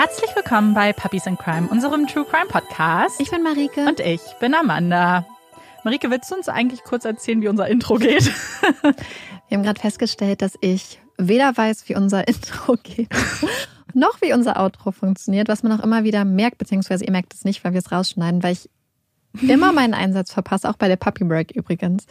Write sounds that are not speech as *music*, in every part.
Herzlich willkommen bei Puppies in Crime, unserem True Crime Podcast. Ich bin Marike. Und ich bin Amanda. Marike, willst du uns eigentlich kurz erzählen, wie unser Intro geht? *laughs* Wir haben gerade festgestellt, dass ich weder weiß, wie unser *laughs* Intro geht, noch wie unser Outro funktioniert, was man auch immer wieder merkt, beziehungsweise ihr merkt es nicht, weil wir es rausschneiden, weil ich immer meinen Einsatz verpasse, auch bei der Puppy Break übrigens.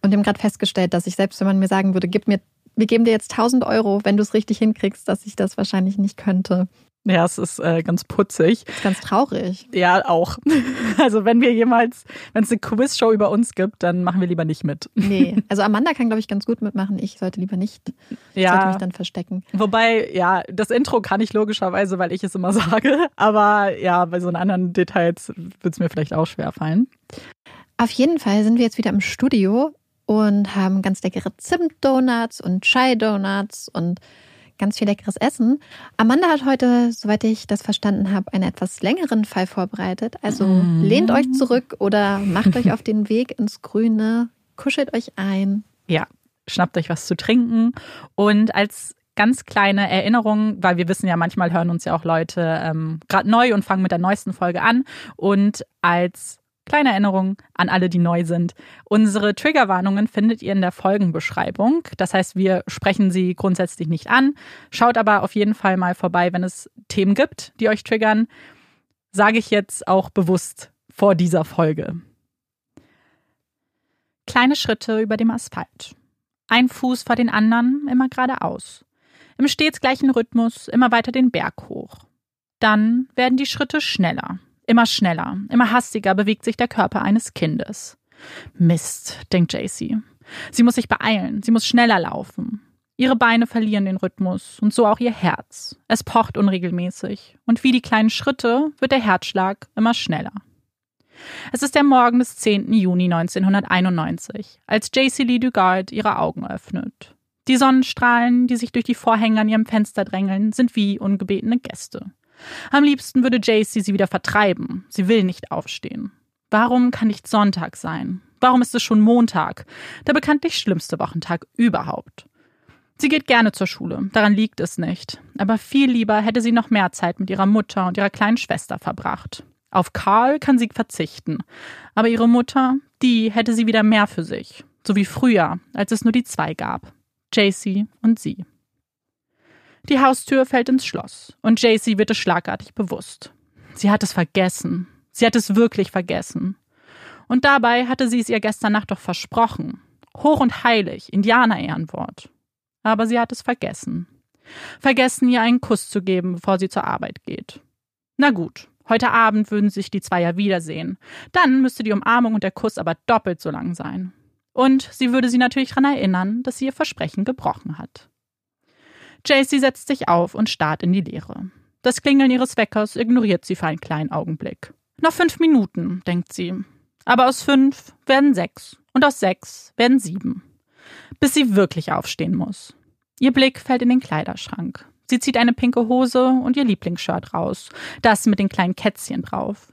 Und wir haben gerade festgestellt, dass ich selbst, wenn man mir sagen würde, gib mir, wir geben dir jetzt 1000 Euro, wenn du es richtig hinkriegst, dass ich das wahrscheinlich nicht könnte. Ja, es ist äh, ganz putzig. Ist ganz traurig. Ja, auch. *laughs* Also wenn wir jemals, wenn es eine Quizshow über uns gibt, dann machen wir lieber nicht mit. Nee, also Amanda kann, glaube ich, ganz gut mitmachen. Ich sollte lieber nicht. Ich Ja. sollte mich dann verstecken. Wobei, ja, das Intro kann ich logischerweise, weil ich es immer *laughs* sage. Aber ja, bei so anderen Details wird es mir vielleicht auch schwer fallen. Auf jeden Fall sind wir jetzt wieder im Studio und haben ganz leckere Zimtdonuts und Chai-Donuts und ganz viel leckeres Essen. Amanda hat heute, soweit ich das verstanden habe, einen etwas längeren Fall vorbereitet. Also Mhm. lehnt euch zurück oder macht euch auf den Weg ins Grüne, kuschelt euch ein. Ja, schnappt euch was zu trinken. Und als ganz kleine Erinnerung, weil wir wissen ja, manchmal hören uns ja auch Leute ähm, gerade neu und fangen mit der neuesten Folge an. Und als kleine Erinnerung an alle, die neu sind. Unsere Triggerwarnungen findet ihr in der Folgenbeschreibung. Das heißt, wir sprechen sie grundsätzlich nicht an. Schaut aber auf jeden Fall mal vorbei, wenn es Themen gibt, die euch triggern. Sage ich jetzt auch bewusst vor dieser Folge. Kleine Schritte über dem Asphalt. Ein Fuß vor den anderen, immer geradeaus. Im stets gleichen Rhythmus, immer weiter den Berg hoch. Dann werden die Schritte schneller. Immer schneller, immer hastiger bewegt sich der Körper eines Kindes. Mist, denkt JC. Sie muss sich beeilen, sie muss schneller laufen. Ihre Beine verlieren den Rhythmus und so auch ihr Herz. Es pocht unregelmäßig und wie die kleinen Schritte wird der Herzschlag immer schneller. Es ist der Morgen des 10. Juni 1991, als JC Lee Dugard ihre Augen öffnet. Die Sonnenstrahlen, die sich durch die Vorhänge an ihrem Fenster drängeln, sind wie ungebetene Gäste. Am liebsten würde JC sie wieder vertreiben. Sie will nicht aufstehen. Warum kann nicht Sonntag sein? Warum ist es schon Montag? Der bekanntlich schlimmste Wochentag überhaupt. Sie geht gerne zur Schule, daran liegt es nicht. Aber viel lieber hätte sie noch mehr Zeit mit ihrer Mutter und ihrer kleinen Schwester verbracht. Auf Karl kann sie verzichten. Aber ihre Mutter, die hätte sie wieder mehr für sich. So wie früher, als es nur die zwei gab. JC und sie. Die Haustür fällt ins Schloss und JC wird es schlagartig bewusst. Sie hat es vergessen. Sie hat es wirklich vergessen. Und dabei hatte sie es ihr gestern Nacht doch versprochen. Hoch und heilig, Indianer-Ehrenwort. Aber sie hat es vergessen. Vergessen, ihr einen Kuss zu geben, bevor sie zur Arbeit geht. Na gut, heute Abend würden sich die zwei ja wiedersehen. Dann müsste die Umarmung und der Kuss aber doppelt so lang sein. Und sie würde sie natürlich daran erinnern, dass sie ihr Versprechen gebrochen hat. JC setzt sich auf und starrt in die Leere. Das Klingeln ihres Weckers ignoriert sie für einen kleinen Augenblick. Noch fünf Minuten, denkt sie. Aber aus fünf werden sechs und aus sechs werden sieben. Bis sie wirklich aufstehen muss. Ihr Blick fällt in den Kleiderschrank. Sie zieht eine pinke Hose und ihr Lieblingsshirt raus, das mit den kleinen Kätzchen drauf.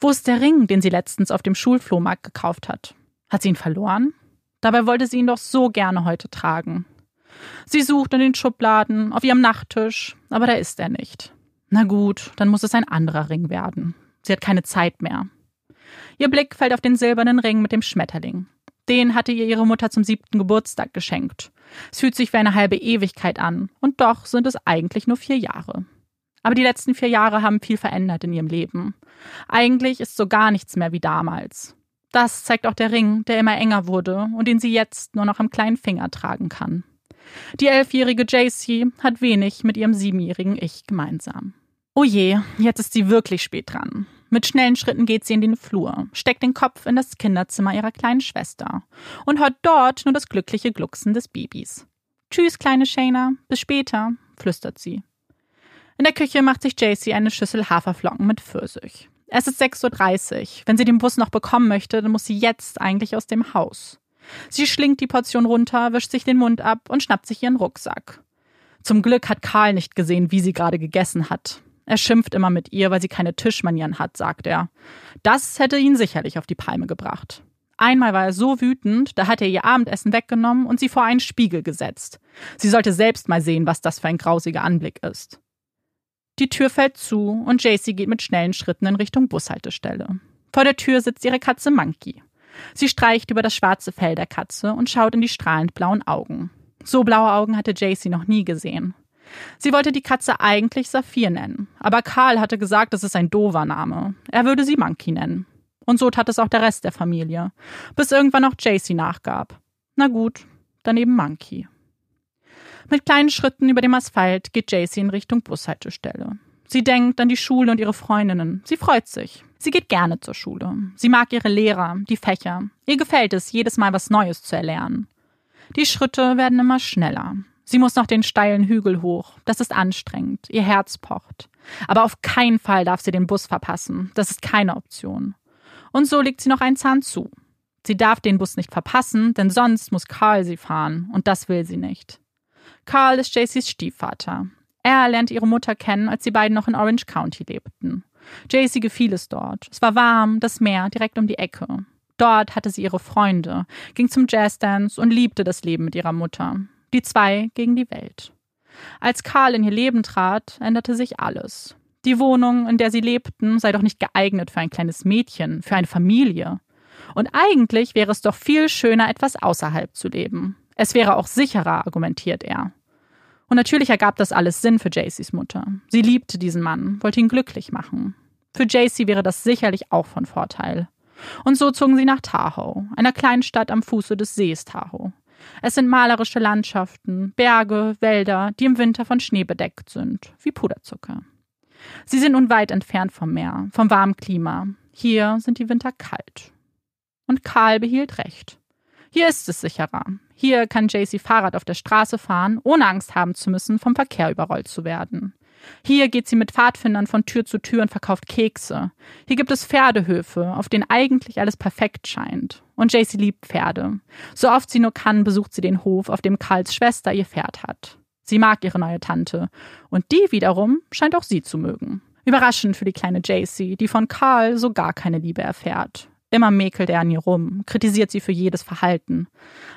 Wo ist der Ring, den sie letztens auf dem Schulflohmarkt gekauft hat? Hat sie ihn verloren? Dabei wollte sie ihn doch so gerne heute tragen. Sie sucht in den Schubladen, auf ihrem Nachttisch, aber da ist er nicht. Na gut, dann muss es ein anderer Ring werden. Sie hat keine Zeit mehr. Ihr Blick fällt auf den silbernen Ring mit dem Schmetterling. Den hatte ihr ihre Mutter zum siebten Geburtstag geschenkt. Es fühlt sich wie eine halbe Ewigkeit an, und doch sind es eigentlich nur vier Jahre. Aber die letzten vier Jahre haben viel verändert in ihrem Leben. Eigentlich ist so gar nichts mehr wie damals. Das zeigt auch der Ring, der immer enger wurde und den sie jetzt nur noch am kleinen Finger tragen kann. Die elfjährige JC hat wenig mit ihrem siebenjährigen Ich gemeinsam. Oh je, jetzt ist sie wirklich spät dran. Mit schnellen Schritten geht sie in den Flur, steckt den Kopf in das Kinderzimmer ihrer kleinen Schwester und hört dort nur das glückliche Glucksen des Babys. Tschüss, kleine Shayna, bis später, flüstert sie. In der Küche macht sich JC eine Schüssel Haferflocken mit Pfirsich. Es ist 6.30 Uhr. Wenn sie den Bus noch bekommen möchte, dann muss sie jetzt eigentlich aus dem Haus. Sie schlingt die Portion runter, wischt sich den Mund ab und schnappt sich ihren Rucksack. Zum Glück hat Karl nicht gesehen, wie sie gerade gegessen hat. Er schimpft immer mit ihr, weil sie keine Tischmanieren hat, sagt er. Das hätte ihn sicherlich auf die Palme gebracht. Einmal war er so wütend, da hat er ihr Abendessen weggenommen und sie vor einen Spiegel gesetzt. Sie sollte selbst mal sehen, was das für ein grausiger Anblick ist. Die Tür fällt zu und JC geht mit schnellen Schritten in Richtung Bushaltestelle. Vor der Tür sitzt ihre Katze Monkey. Sie streicht über das schwarze Fell der Katze und schaut in die strahlend blauen Augen. So blaue Augen hatte JC noch nie gesehen. Sie wollte die Katze eigentlich Saphir nennen, aber Karl hatte gesagt, es ist ein doofer Name. Er würde sie Monkey nennen. Und so tat es auch der Rest der Familie, bis irgendwann auch JC nachgab. Na gut, dann eben Monkey. Mit kleinen Schritten über dem Asphalt geht JC in Richtung Bushaltestelle. Sie denkt an die Schule und ihre Freundinnen. Sie freut sich. Sie geht gerne zur Schule. Sie mag ihre Lehrer, die Fächer. Ihr gefällt es, jedes Mal was Neues zu erlernen. Die Schritte werden immer schneller. Sie muss noch den steilen Hügel hoch. Das ist anstrengend. Ihr Herz pocht. Aber auf keinen Fall darf sie den Bus verpassen. Das ist keine Option. Und so legt sie noch einen Zahn zu. Sie darf den Bus nicht verpassen, denn sonst muss Carl sie fahren. Und das will sie nicht. Carl ist Jaycees Stiefvater. Er lernt ihre Mutter kennen, als die beiden noch in Orange County lebten. Jaycee gefiel es dort. Es war warm, das Meer direkt um die Ecke. Dort hatte sie ihre Freunde, ging zum Jazzdance und liebte das Leben mit ihrer Mutter. Die zwei gegen die Welt. Als Karl in ihr Leben trat, änderte sich alles. Die Wohnung, in der sie lebten, sei doch nicht geeignet für ein kleines Mädchen, für eine Familie. Und eigentlich wäre es doch viel schöner, etwas außerhalb zu leben. Es wäre auch sicherer, argumentiert er. Und natürlich ergab das alles Sinn für Jaceys Mutter. Sie liebte diesen Mann, wollte ihn glücklich machen. Für Jacey wäre das sicherlich auch von Vorteil. Und so zogen sie nach Tahoe, einer kleinen Stadt am Fuße des Sees Tahoe. Es sind malerische Landschaften, Berge, Wälder, die im Winter von Schnee bedeckt sind, wie Puderzucker. Sie sind nun weit entfernt vom Meer, vom warmen Klima. Hier sind die Winter kalt. Und Karl behielt recht. Hier ist es sicherer. Hier kann JC Fahrrad auf der Straße fahren, ohne Angst haben zu müssen, vom Verkehr überrollt zu werden. Hier geht sie mit Pfadfindern von Tür zu Tür und verkauft Kekse. Hier gibt es Pferdehöfe, auf denen eigentlich alles perfekt scheint. Und JC liebt Pferde. So oft sie nur kann, besucht sie den Hof, auf dem Karls Schwester ihr Pferd hat. Sie mag ihre neue Tante. Und die wiederum scheint auch sie zu mögen. Überraschend für die kleine JC, die von Karl so gar keine Liebe erfährt. Immer mäkelt er an ihr rum, kritisiert sie für jedes Verhalten.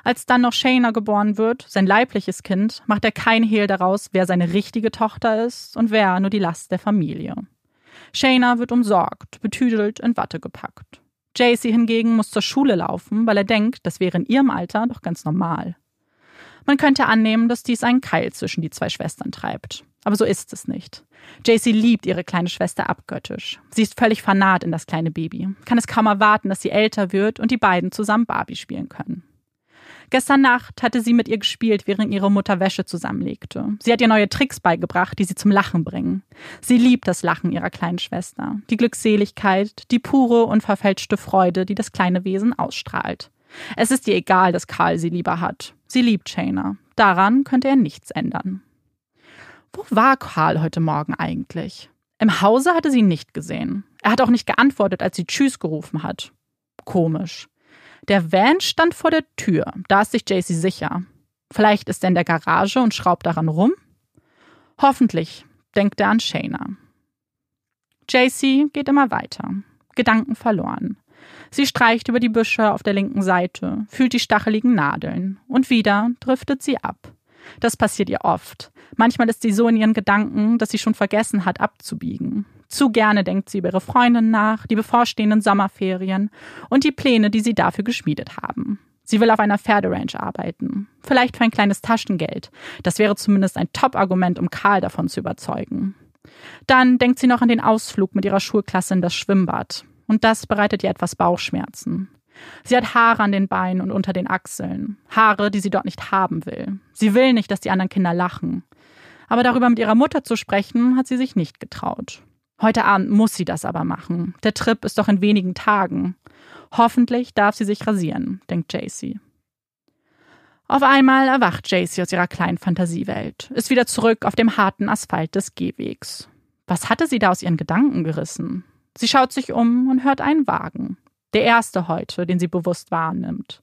Als dann noch Shayna geboren wird, sein leibliches Kind, macht er kein Hehl daraus, wer seine richtige Tochter ist und wer nur die Last der Familie. Shayna wird umsorgt, betüdelt, in Watte gepackt. JC hingegen muss zur Schule laufen, weil er denkt, das wäre in ihrem Alter doch ganz normal. Man könnte annehmen, dass dies einen Keil zwischen die zwei Schwestern treibt. Aber so ist es nicht. JC liebt ihre kleine Schwester abgöttisch. Sie ist völlig fanat in das kleine Baby, kann es kaum erwarten, dass sie älter wird und die beiden zusammen Barbie spielen können. Gestern Nacht hatte sie mit ihr gespielt, während ihre Mutter Wäsche zusammenlegte. Sie hat ihr neue Tricks beigebracht, die sie zum Lachen bringen. Sie liebt das Lachen ihrer kleinen Schwester, die Glückseligkeit, die pure, unverfälschte Freude, die das kleine Wesen ausstrahlt. Es ist ihr egal, dass Karl sie lieber hat. Sie liebt Shayna. Daran könnte er nichts ändern. Wo war Karl heute Morgen eigentlich? Im Hause hatte sie ihn nicht gesehen. Er hat auch nicht geantwortet, als sie Tschüss gerufen hat. Komisch. Der Van stand vor der Tür. Da ist sich Jaycee sicher. Vielleicht ist er in der Garage und schraubt daran rum? Hoffentlich denkt er an Shayna. Jaycee geht immer weiter. Gedanken verloren. Sie streicht über die Büsche auf der linken Seite, fühlt die stacheligen Nadeln und wieder driftet sie ab. Das passiert ihr oft. Manchmal ist sie so in ihren Gedanken, dass sie schon vergessen hat, abzubiegen. Zu gerne denkt sie über ihre Freundin nach, die bevorstehenden Sommerferien und die Pläne, die sie dafür geschmiedet haben. Sie will auf einer Pferderanch arbeiten. Vielleicht für ein kleines Taschengeld. Das wäre zumindest ein Top-Argument, um Karl davon zu überzeugen. Dann denkt sie noch an den Ausflug mit ihrer Schulklasse in das Schwimmbad. Und das bereitet ihr etwas Bauchschmerzen. Sie hat Haare an den Beinen und unter den Achseln. Haare, die sie dort nicht haben will. Sie will nicht, dass die anderen Kinder lachen. Aber darüber mit ihrer Mutter zu sprechen, hat sie sich nicht getraut. Heute Abend muss sie das aber machen. Der Trip ist doch in wenigen Tagen. Hoffentlich darf sie sich rasieren, denkt Jaycee. Auf einmal erwacht Jaycee aus ihrer kleinen Fantasiewelt, ist wieder zurück auf dem harten Asphalt des Gehwegs. Was hatte sie da aus ihren Gedanken gerissen? Sie schaut sich um und hört einen Wagen. Der erste heute, den sie bewusst wahrnimmt.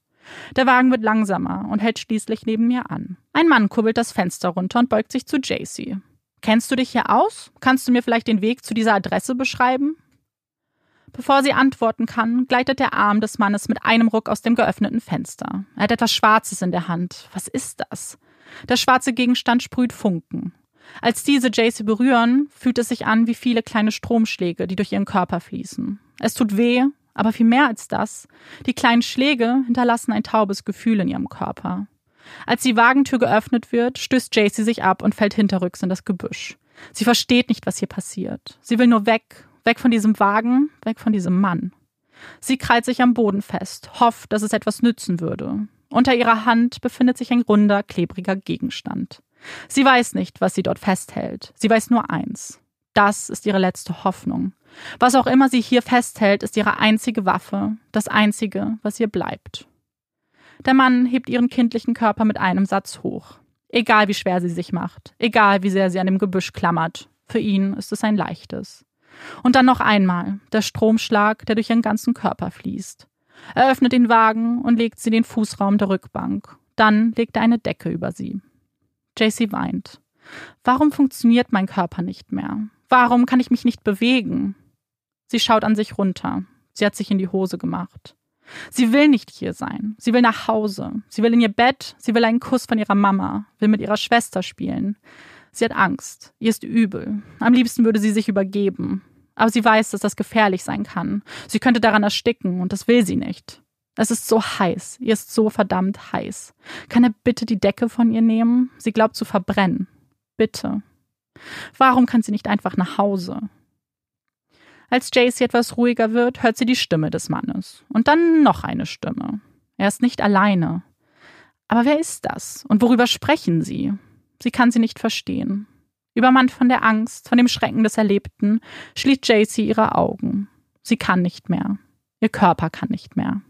Der Wagen wird langsamer und hält schließlich neben mir an. Ein Mann kurbelt das Fenster runter und beugt sich zu Jaycee. Kennst du dich hier aus? Kannst du mir vielleicht den Weg zu dieser Adresse beschreiben? Bevor sie antworten kann, gleitet der Arm des Mannes mit einem Ruck aus dem geöffneten Fenster. Er hat etwas Schwarzes in der Hand. Was ist das? Der schwarze Gegenstand sprüht Funken. Als diese Jaycee berühren, fühlt es sich an wie viele kleine Stromschläge, die durch ihren Körper fließen. Es tut weh, aber viel mehr als das. Die kleinen Schläge hinterlassen ein taubes Gefühl in ihrem Körper. Als die Wagentür geöffnet wird, stößt Jaycee sich ab und fällt hinterrücks in das Gebüsch. Sie versteht nicht, was hier passiert. Sie will nur weg, weg von diesem Wagen, weg von diesem Mann. Sie krallt sich am Boden fest, hofft, dass es etwas nützen würde. Unter ihrer Hand befindet sich ein runder, klebriger Gegenstand. Sie weiß nicht, was sie dort festhält. Sie weiß nur eins. Das ist ihre letzte Hoffnung. Was auch immer sie hier festhält, ist ihre einzige Waffe, das einzige, was ihr bleibt. Der Mann hebt ihren kindlichen Körper mit einem Satz hoch. Egal wie schwer sie sich macht, egal wie sehr sie an dem Gebüsch klammert, für ihn ist es ein leichtes. Und dann noch einmal der Stromschlag, der durch ihren ganzen Körper fließt. Er öffnet den Wagen und legt sie den Fußraum der Rückbank. Dann legt er eine Decke über sie. JC weint. Warum funktioniert mein Körper nicht mehr? Warum kann ich mich nicht bewegen? Sie schaut an sich runter. Sie hat sich in die Hose gemacht. Sie will nicht hier sein. Sie will nach Hause. Sie will in ihr Bett. Sie will einen Kuss von ihrer Mama. Will mit ihrer Schwester spielen. Sie hat Angst. Ihr ist übel. Am liebsten würde sie sich übergeben. Aber sie weiß, dass das gefährlich sein kann. Sie könnte daran ersticken und das will sie nicht. Es ist so heiß. Ihr ist so verdammt heiß. Kann er bitte die Decke von ihr nehmen? Sie glaubt zu verbrennen. Bitte. Warum kann sie nicht einfach nach Hause? Als Jaycee etwas ruhiger wird, hört sie die Stimme des Mannes. Und dann noch eine Stimme. Er ist nicht alleine. Aber wer ist das? Und worüber sprechen sie? Sie kann sie nicht verstehen. Übermannt von der Angst, von dem Schrecken des Erlebten, schließt Jaycee ihre Augen. Sie kann nicht mehr. Ihr Körper kann nicht mehr.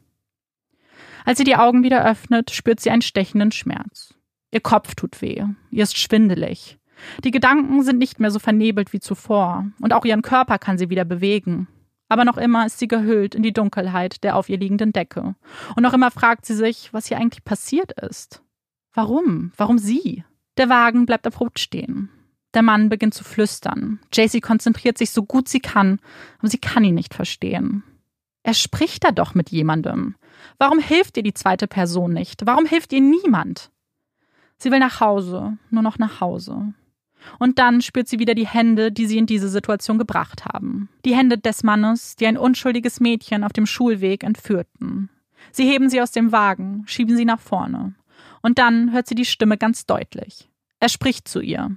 Als sie die Augen wieder öffnet, spürt sie einen stechenden Schmerz. Ihr Kopf tut weh. Ihr ist schwindelig. Die Gedanken sind nicht mehr so vernebelt wie zuvor, und auch ihren Körper kann sie wieder bewegen. Aber noch immer ist sie gehüllt in die Dunkelheit der auf ihr liegenden Decke. Und noch immer fragt sie sich, was hier eigentlich passiert ist. Warum? Warum sie? Der Wagen bleibt abrupt stehen. Der Mann beginnt zu flüstern. Jaycee konzentriert sich so gut sie kann, aber sie kann ihn nicht verstehen. Er spricht da doch mit jemandem. Warum hilft ihr die zweite Person nicht? Warum hilft ihr niemand? Sie will nach Hause, nur noch nach Hause. Und dann spürt sie wieder die Hände, die sie in diese Situation gebracht haben. Die Hände des Mannes, die ein unschuldiges Mädchen auf dem Schulweg entführten. Sie heben sie aus dem Wagen, schieben sie nach vorne. Und dann hört sie die Stimme ganz deutlich. Er spricht zu ihr.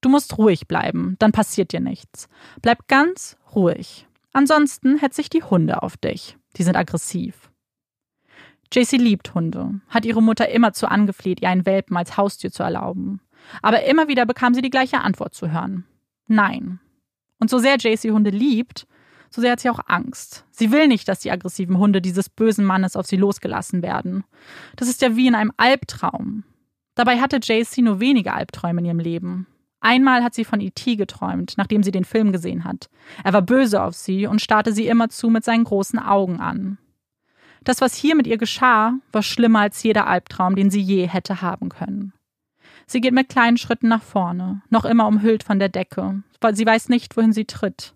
Du musst ruhig bleiben, dann passiert dir nichts. Bleib ganz ruhig. Ansonsten hetzt sich die Hunde auf dich. Die sind aggressiv. JC liebt Hunde, hat ihre Mutter immerzu angefleht, ihr einen Welpen als Haustier zu erlauben. Aber immer wieder bekam sie die gleiche Antwort zu hören. Nein. Und so sehr JC Hunde liebt, so sehr hat sie auch Angst. Sie will nicht, dass die aggressiven Hunde dieses bösen Mannes auf sie losgelassen werden. Das ist ja wie in einem Albtraum. Dabei hatte JC nur wenige Albträume in ihrem Leben. Einmal hat sie von E.T. geträumt, nachdem sie den Film gesehen hat. Er war böse auf sie und starrte sie immerzu mit seinen großen Augen an. Das, was hier mit ihr geschah, war schlimmer als jeder Albtraum, den sie je hätte haben können. Sie geht mit kleinen Schritten nach vorne, noch immer umhüllt von der Decke, weil sie weiß nicht, wohin sie tritt.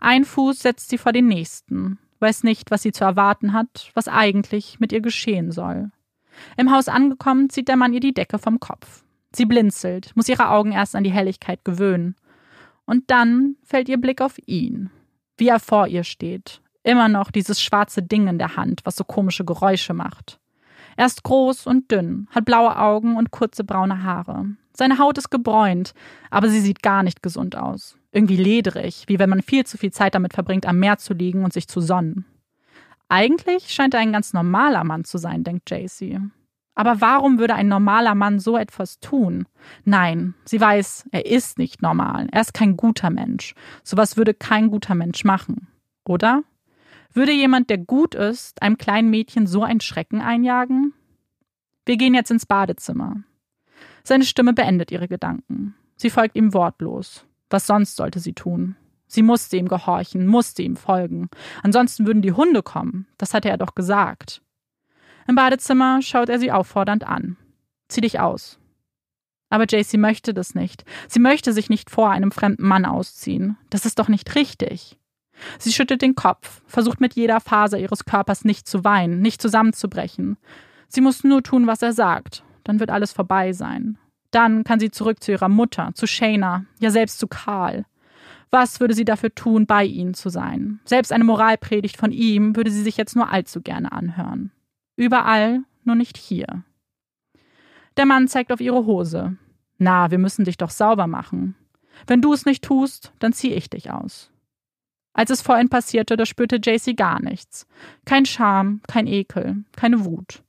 Ein Fuß setzt sie vor den nächsten, weiß nicht, was sie zu erwarten hat, was eigentlich mit ihr geschehen soll. Im Haus angekommen, zieht der Mann ihr die Decke vom Kopf. Sie blinzelt, muss ihre Augen erst an die Helligkeit gewöhnen. Und dann fällt ihr Blick auf ihn, wie er vor ihr steht. Immer noch dieses schwarze Ding in der Hand, was so komische Geräusche macht. Er ist groß und dünn, hat blaue Augen und kurze braune Haare. Seine Haut ist gebräunt, aber sie sieht gar nicht gesund aus. Irgendwie ledrig, wie wenn man viel zu viel Zeit damit verbringt, am Meer zu liegen und sich zu sonnen. Eigentlich scheint er ein ganz normaler Mann zu sein, denkt Jaycee. Aber warum würde ein normaler Mann so etwas tun? Nein, sie weiß, er ist nicht normal. Er ist kein guter Mensch. Sowas würde kein guter Mensch machen. Oder? Würde jemand, der gut ist, einem kleinen Mädchen so einen Schrecken einjagen? Wir gehen jetzt ins Badezimmer. Seine Stimme beendet ihre Gedanken. Sie folgt ihm wortlos. Was sonst sollte sie tun? Sie musste ihm gehorchen, musste ihm folgen. Ansonsten würden die Hunde kommen. Das hatte er doch gesagt. Im Badezimmer schaut er sie auffordernd an. Zieh dich aus. Aber Jaycee möchte das nicht. Sie möchte sich nicht vor einem fremden Mann ausziehen. Das ist doch nicht richtig. Sie schüttelt den Kopf, versucht mit jeder Faser ihres Körpers nicht zu weinen, nicht zusammenzubrechen. Sie muss nur tun, was er sagt, dann wird alles vorbei sein. Dann kann sie zurück zu ihrer Mutter, zu Shayna, ja selbst zu Karl. Was würde sie dafür tun, bei ihnen zu sein? Selbst eine Moralpredigt von ihm würde sie sich jetzt nur allzu gerne anhören. Überall, nur nicht hier. Der Mann zeigt auf ihre Hose. Na, wir müssen dich doch sauber machen. Wenn du es nicht tust, dann zieh ich dich aus. Als es vorhin passierte, da spürte JC gar nichts. Kein Scham, kein Ekel, keine Wut.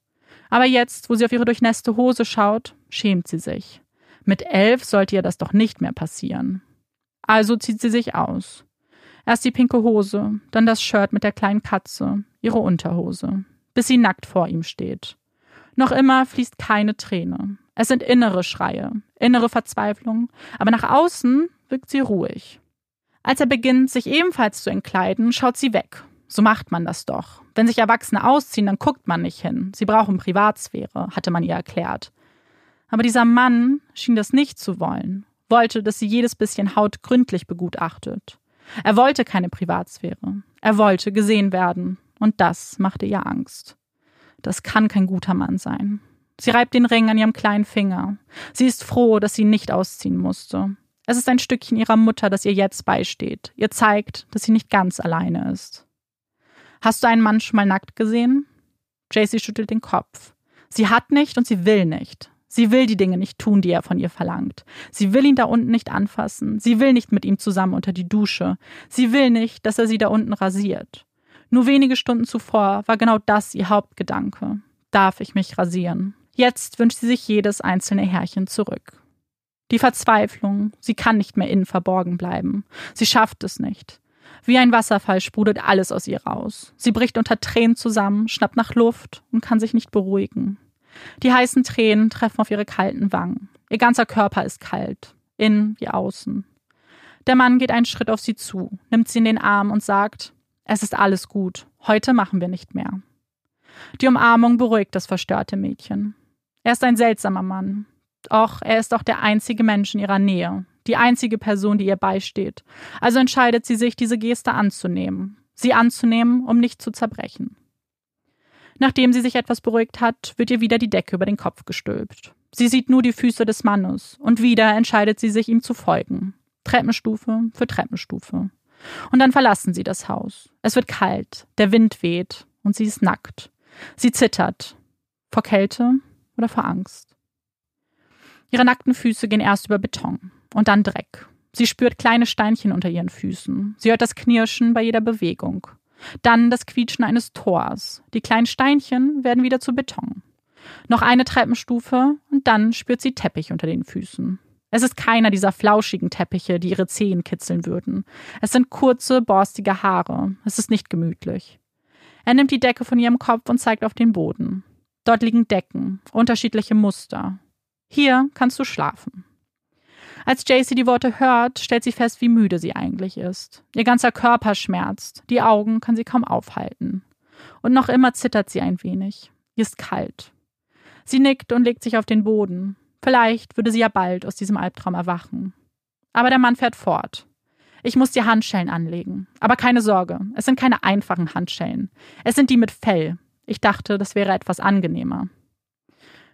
Aber jetzt, wo sie auf ihre durchnässte Hose schaut, schämt sie sich. Mit elf sollte ihr das doch nicht mehr passieren. Also zieht sie sich aus. Erst die pinke Hose, dann das Shirt mit der kleinen Katze, ihre Unterhose, bis sie nackt vor ihm steht. Noch immer fließt keine Träne. Es sind innere Schreie, innere Verzweiflung, aber nach außen wirkt sie ruhig. Als er beginnt, sich ebenfalls zu entkleiden, schaut sie weg. So macht man das doch. Wenn sich Erwachsene ausziehen, dann guckt man nicht hin. Sie brauchen Privatsphäre, hatte man ihr erklärt. Aber dieser Mann schien das nicht zu wollen, wollte, dass sie jedes bisschen Haut gründlich begutachtet. Er wollte keine Privatsphäre. Er wollte gesehen werden. Und das machte ihr Angst. Das kann kein guter Mann sein. Sie reibt den Ring an ihrem kleinen Finger. Sie ist froh, dass sie nicht ausziehen musste. Es ist ein Stückchen ihrer Mutter, das ihr jetzt beisteht, ihr zeigt, dass sie nicht ganz alleine ist. Hast du einen Mann schon mal nackt gesehen? Jacy schüttelt den Kopf. Sie hat nicht und sie will nicht. Sie will die Dinge nicht tun, die er von ihr verlangt. Sie will ihn da unten nicht anfassen. Sie will nicht mit ihm zusammen unter die Dusche. Sie will nicht, dass er sie da unten rasiert. Nur wenige Stunden zuvor war genau das ihr Hauptgedanke. Darf ich mich rasieren? Jetzt wünscht sie sich jedes einzelne Härchen zurück. Die Verzweiflung, sie kann nicht mehr innen verborgen bleiben. Sie schafft es nicht. Wie ein Wasserfall sprudelt alles aus ihr raus. Sie bricht unter Tränen zusammen, schnappt nach Luft und kann sich nicht beruhigen. Die heißen Tränen treffen auf ihre kalten Wangen. Ihr ganzer Körper ist kalt, innen wie außen. Der Mann geht einen Schritt auf sie zu, nimmt sie in den Arm und sagt, es ist alles gut, heute machen wir nicht mehr. Die Umarmung beruhigt das verstörte Mädchen. Er ist ein seltsamer Mann, doch er ist auch der einzige Mensch in ihrer Nähe, die einzige Person, die ihr beisteht. Also entscheidet sie sich, diese Geste anzunehmen. Sie anzunehmen, um nicht zu zerbrechen. Nachdem sie sich etwas beruhigt hat, wird ihr wieder die Decke über den Kopf gestülpt. Sie sieht nur die Füße des Mannes und wieder entscheidet sie sich, ihm zu folgen. Treppenstufe für Treppenstufe. Und dann verlassen sie das Haus. Es wird kalt, der Wind weht und sie ist nackt. Sie zittert. Vor Kälte oder vor Angst. Ihre nackten Füße gehen erst über Beton und dann Dreck. Sie spürt kleine Steinchen unter ihren Füßen. Sie hört das Knirschen bei jeder Bewegung. Dann das Quietschen eines Tors. Die kleinen Steinchen werden wieder zu Beton. Noch eine Treppenstufe und dann spürt sie Teppich unter den Füßen. Es ist keiner dieser flauschigen Teppiche, die ihre Zehen kitzeln würden. Es sind kurze, borstige Haare. Es ist nicht gemütlich. Er nimmt die Decke von ihrem Kopf und zeigt auf den Boden. Dort liegen Decken, unterschiedliche Muster. Hier kannst du schlafen. Als Jacy die Worte hört, stellt sie fest, wie müde sie eigentlich ist. Ihr ganzer Körper schmerzt, die Augen kann sie kaum aufhalten. Und noch immer zittert sie ein wenig. Ihr ist kalt. Sie nickt und legt sich auf den Boden. Vielleicht würde sie ja bald aus diesem Albtraum erwachen. Aber der Mann fährt fort. Ich muss dir Handschellen anlegen. Aber keine Sorge, es sind keine einfachen Handschellen. Es sind die mit Fell. Ich dachte, das wäre etwas angenehmer.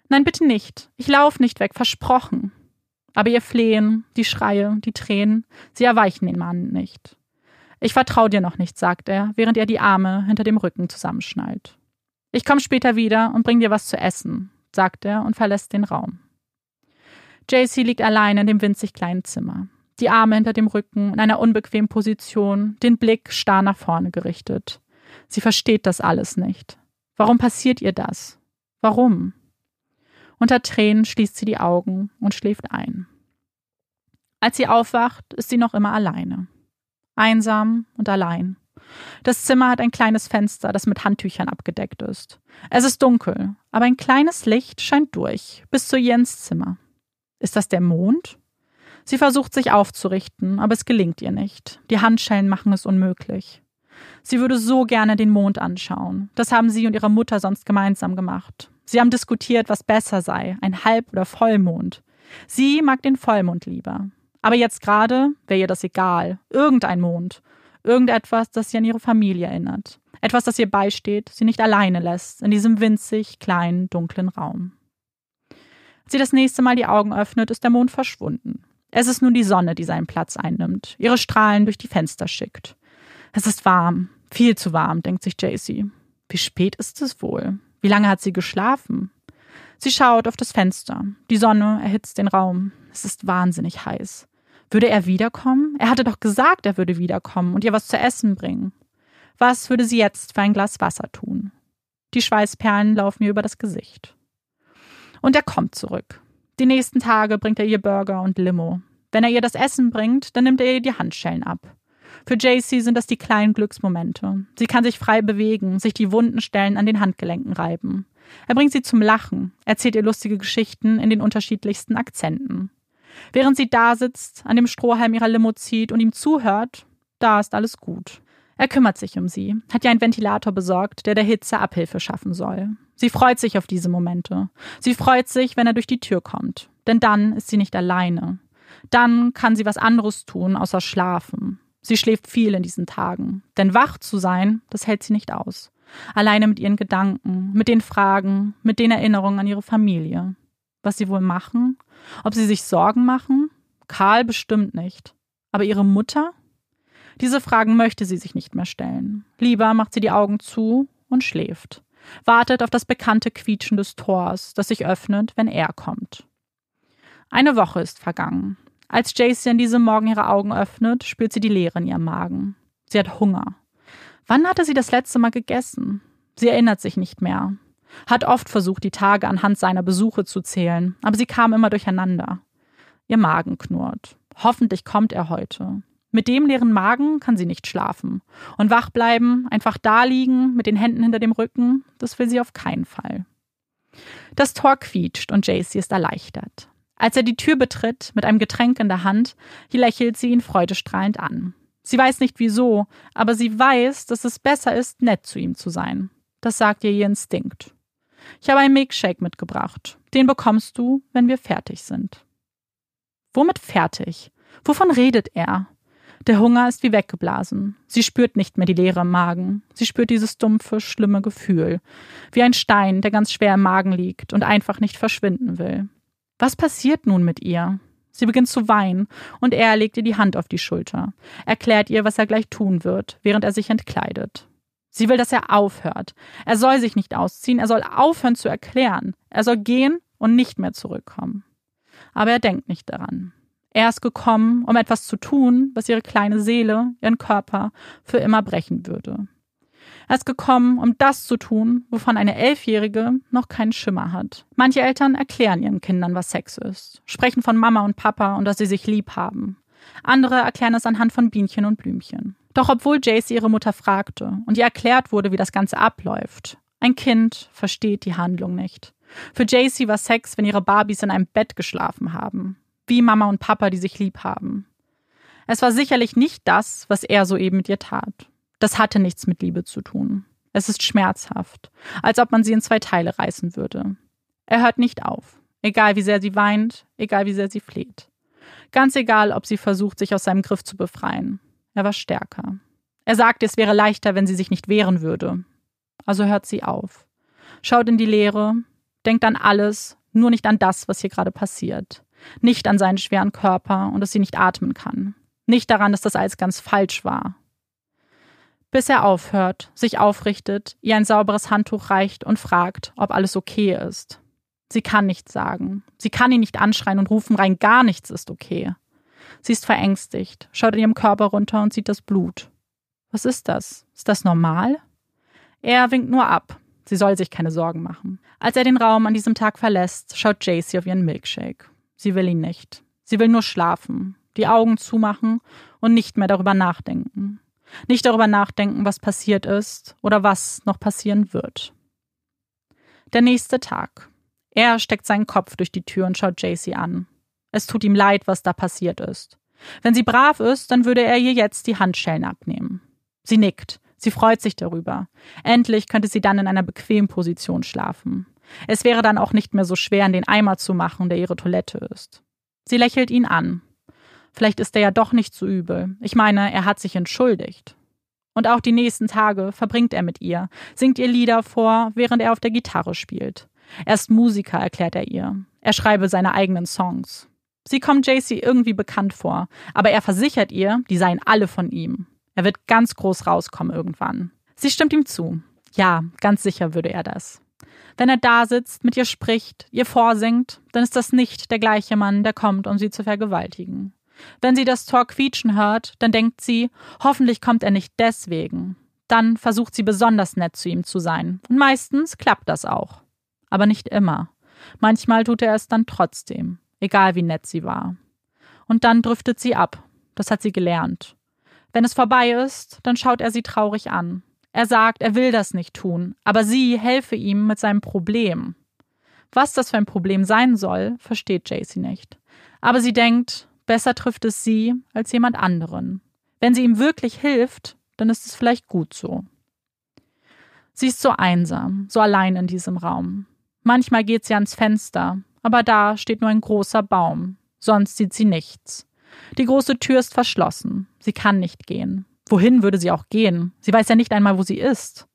Nein, bitte nicht. Ich lauf nicht weg, versprochen. Aber ihr Flehen, die Schreie, die Tränen, sie erweichen den Mann nicht. Ich vertraue dir noch nicht, sagt er, während er die Arme hinter dem Rücken zusammenschnallt. Ich komme später wieder und bring dir was zu essen, sagt er und verlässt den Raum. JC liegt allein in dem winzig kleinen Zimmer, die Arme hinter dem Rücken in einer unbequemen Position, den Blick starr nach vorne gerichtet. Sie versteht das alles nicht. Warum passiert ihr das? Warum? Unter Tränen schließt sie die Augen und schläft ein. Als sie aufwacht, ist sie noch immer alleine. Einsam und allein. Das Zimmer hat ein kleines Fenster, das mit Handtüchern abgedeckt ist. Es ist dunkel, aber ein kleines Licht scheint durch, bis zu Jens Zimmer. Ist das der Mond? Sie versucht sich aufzurichten, aber es gelingt ihr nicht. Die Handschellen machen es unmöglich. Sie würde so gerne den Mond anschauen. Das haben sie und ihre Mutter sonst gemeinsam gemacht. Sie haben diskutiert, was besser sei, ein Halb- oder Vollmond. Sie mag den Vollmond lieber. Aber jetzt gerade wäre ihr das egal. Irgendein Mond. Irgendetwas, das sie an ihre Familie erinnert. Etwas, das ihr beisteht, sie nicht alleine lässt, in diesem winzig kleinen, dunklen Raum. Als sie das nächste Mal die Augen öffnet, ist der Mond verschwunden. Es ist nur die Sonne, die seinen Platz einnimmt, ihre Strahlen durch die Fenster schickt. Es ist warm, viel zu warm, denkt sich Jaycee. Wie spät ist es wohl? Wie lange hat sie geschlafen? Sie schaut auf das Fenster. Die Sonne erhitzt den Raum. Es ist wahnsinnig heiß. Würde er wiederkommen? Er hatte doch gesagt, er würde wiederkommen und ihr was zu essen bringen. Was würde sie jetzt für ein Glas Wasser tun? Die Schweißperlen laufen ihr über das Gesicht. Und er kommt zurück. Die nächsten Tage bringt er ihr Burger und Limo. Wenn er ihr das Essen bringt, dann nimmt er ihr die Handschellen ab. Für Jaycee sind das die kleinen Glücksmomente. Sie kann sich frei bewegen, sich die wunden Stellen an den Handgelenken reiben. Er bringt sie zum Lachen, erzählt ihr lustige Geschichten in den unterschiedlichsten Akzenten. Während sie da sitzt, an dem Strohhalm ihrer Limo zieht und ihm zuhört, da ist alles gut. Er kümmert sich um sie, hat ihr einen Ventilator besorgt, der der Hitze Abhilfe schaffen soll. Sie freut sich auf diese Momente. Sie freut sich, wenn er durch die Tür kommt. Denn dann ist sie nicht alleine. Dann kann sie was anderes tun, außer schlafen. Sie schläft viel in diesen Tagen. Denn wach zu sein, das hält sie nicht aus. Alleine mit ihren Gedanken, mit den Fragen, mit den Erinnerungen an ihre Familie. Was sie wohl machen? Ob sie sich Sorgen machen? Karl bestimmt nicht. Aber ihre Mutter? Diese Fragen möchte sie sich nicht mehr stellen. Lieber macht sie die Augen zu und schläft. Wartet auf das bekannte Quietschen des Tors, das sich öffnet, wenn er kommt. Eine Woche ist vergangen. Als Jaycee an diesem Morgen ihre Augen öffnet, spürt sie die Leere in ihrem Magen. Sie hat Hunger. Wann hatte sie das letzte Mal gegessen? Sie erinnert sich nicht mehr. Hat oft versucht, die Tage anhand seiner Besuche zu zählen, aber sie kam immer durcheinander. Ihr Magen knurrt. Hoffentlich kommt er heute. Mit dem leeren Magen kann sie nicht schlafen. Und wach bleiben, einfach da liegen, mit den Händen hinter dem Rücken, das will sie auf keinen Fall. Das Tor quietscht und Jaycee ist erleichtert. Als er die Tür betritt, mit einem Getränk in der Hand, lächelt sie ihn freudestrahlend an. Sie weiß nicht wieso, aber sie weiß, dass es besser ist, nett zu ihm zu sein. Das sagt ihr ihr Instinkt. Ich habe einen Milkshake mitgebracht. Den bekommst du, wenn wir fertig sind. Womit fertig? Wovon redet er? Der Hunger ist wie weggeblasen. Sie spürt nicht mehr die Leere im Magen. Sie spürt dieses dumpfe, schlimme Gefühl. Wie ein Stein, der ganz schwer im Magen liegt und einfach nicht verschwinden will. Was passiert nun mit ihr? Sie beginnt zu weinen und er legt ihr die Hand auf die Schulter, erklärt ihr, was er gleich tun wird, während er sich entkleidet. Sie will, dass er aufhört. Er soll sich nicht ausziehen, er soll aufhören zu erklären. Er soll gehen und nicht mehr zurückkommen. Aber er denkt nicht daran. Er ist gekommen, um etwas zu tun, was ihre kleine Seele, ihren Körper für immer brechen würde. Er ist gekommen, um das zu tun, wovon eine Elfjährige noch keinen Schimmer hat. Manche Eltern erklären ihren Kindern, was Sex ist, sprechen von Mama und Papa und dass sie sich lieb haben. Andere erklären es anhand von Bienchen und Blümchen. Doch obwohl Jace ihre Mutter fragte und ihr erklärt wurde, wie das Ganze abläuft, ein Kind versteht die Handlung nicht. Für Jaycee war Sex, wenn ihre Barbies in einem Bett geschlafen haben wie Mama und Papa, die sich lieb haben. Es war sicherlich nicht das, was er soeben mit ihr tat. Das hatte nichts mit Liebe zu tun. Es ist schmerzhaft, als ob man sie in zwei Teile reißen würde. Er hört nicht auf, egal wie sehr sie weint, egal wie sehr sie fleht. Ganz egal, ob sie versucht, sich aus seinem Griff zu befreien. Er war stärker. Er sagte, es wäre leichter, wenn sie sich nicht wehren würde. Also hört sie auf. Schaut in die Leere, denkt an alles, nur nicht an das, was hier gerade passiert. Nicht an seinen schweren Körper und dass sie nicht atmen kann. Nicht daran, dass das alles ganz falsch war. Bis er aufhört, sich aufrichtet, ihr ein sauberes Handtuch reicht und fragt, ob alles okay ist. Sie kann nichts sagen. Sie kann ihn nicht anschreien und rufen rein, gar nichts ist okay. Sie ist verängstigt, schaut in ihrem Körper runter und sieht das Blut. Was ist das? Ist das normal? Er winkt nur ab. Sie soll sich keine Sorgen machen. Als er den Raum an diesem Tag verlässt, schaut Jaycee auf ihren Milkshake. Sie will ihn nicht. Sie will nur schlafen, die Augen zumachen und nicht mehr darüber nachdenken. Nicht darüber nachdenken, was passiert ist oder was noch passieren wird. Der nächste Tag. Er steckt seinen Kopf durch die Tür und schaut Jaycee an. Es tut ihm leid, was da passiert ist. Wenn sie brav ist, dann würde er ihr jetzt die Handschellen abnehmen. Sie nickt. Sie freut sich darüber. Endlich könnte sie dann in einer bequemen Position schlafen. Es wäre dann auch nicht mehr so schwer, in den Eimer zu machen, der ihre Toilette ist. Sie lächelt ihn an. Vielleicht ist er ja doch nicht so übel. Ich meine, er hat sich entschuldigt. Und auch die nächsten Tage verbringt er mit ihr, singt ihr Lieder vor, während er auf der Gitarre spielt. Er ist Musiker, erklärt er ihr. Er schreibe seine eigenen Songs. Sie kommt JC irgendwie bekannt vor, aber er versichert ihr, die seien alle von ihm. Er wird ganz groß rauskommen irgendwann. Sie stimmt ihm zu. Ja, ganz sicher würde er das. Wenn er da sitzt, mit ihr spricht, ihr vorsingt, dann ist das nicht der gleiche Mann, der kommt, um sie zu vergewaltigen. Wenn sie das Tor quietschen hört, dann denkt sie, hoffentlich kommt er nicht deswegen. Dann versucht sie besonders nett zu ihm zu sein. Und meistens klappt das auch. Aber nicht immer. Manchmal tut er es dann trotzdem, egal wie nett sie war. Und dann driftet sie ab. Das hat sie gelernt. Wenn es vorbei ist, dann schaut er sie traurig an. Er sagt, er will das nicht tun, aber sie helfe ihm mit seinem Problem. Was das für ein Problem sein soll, versteht Jaycee nicht. Aber sie denkt, besser trifft es sie als jemand anderen. Wenn sie ihm wirklich hilft, dann ist es vielleicht gut so. Sie ist so einsam, so allein in diesem Raum. Manchmal geht sie ans Fenster, aber da steht nur ein großer Baum. Sonst sieht sie nichts. Die große Tür ist verschlossen. Sie kann nicht gehen. Wohin würde sie auch gehen? Sie weiß ja nicht einmal, wo sie ist.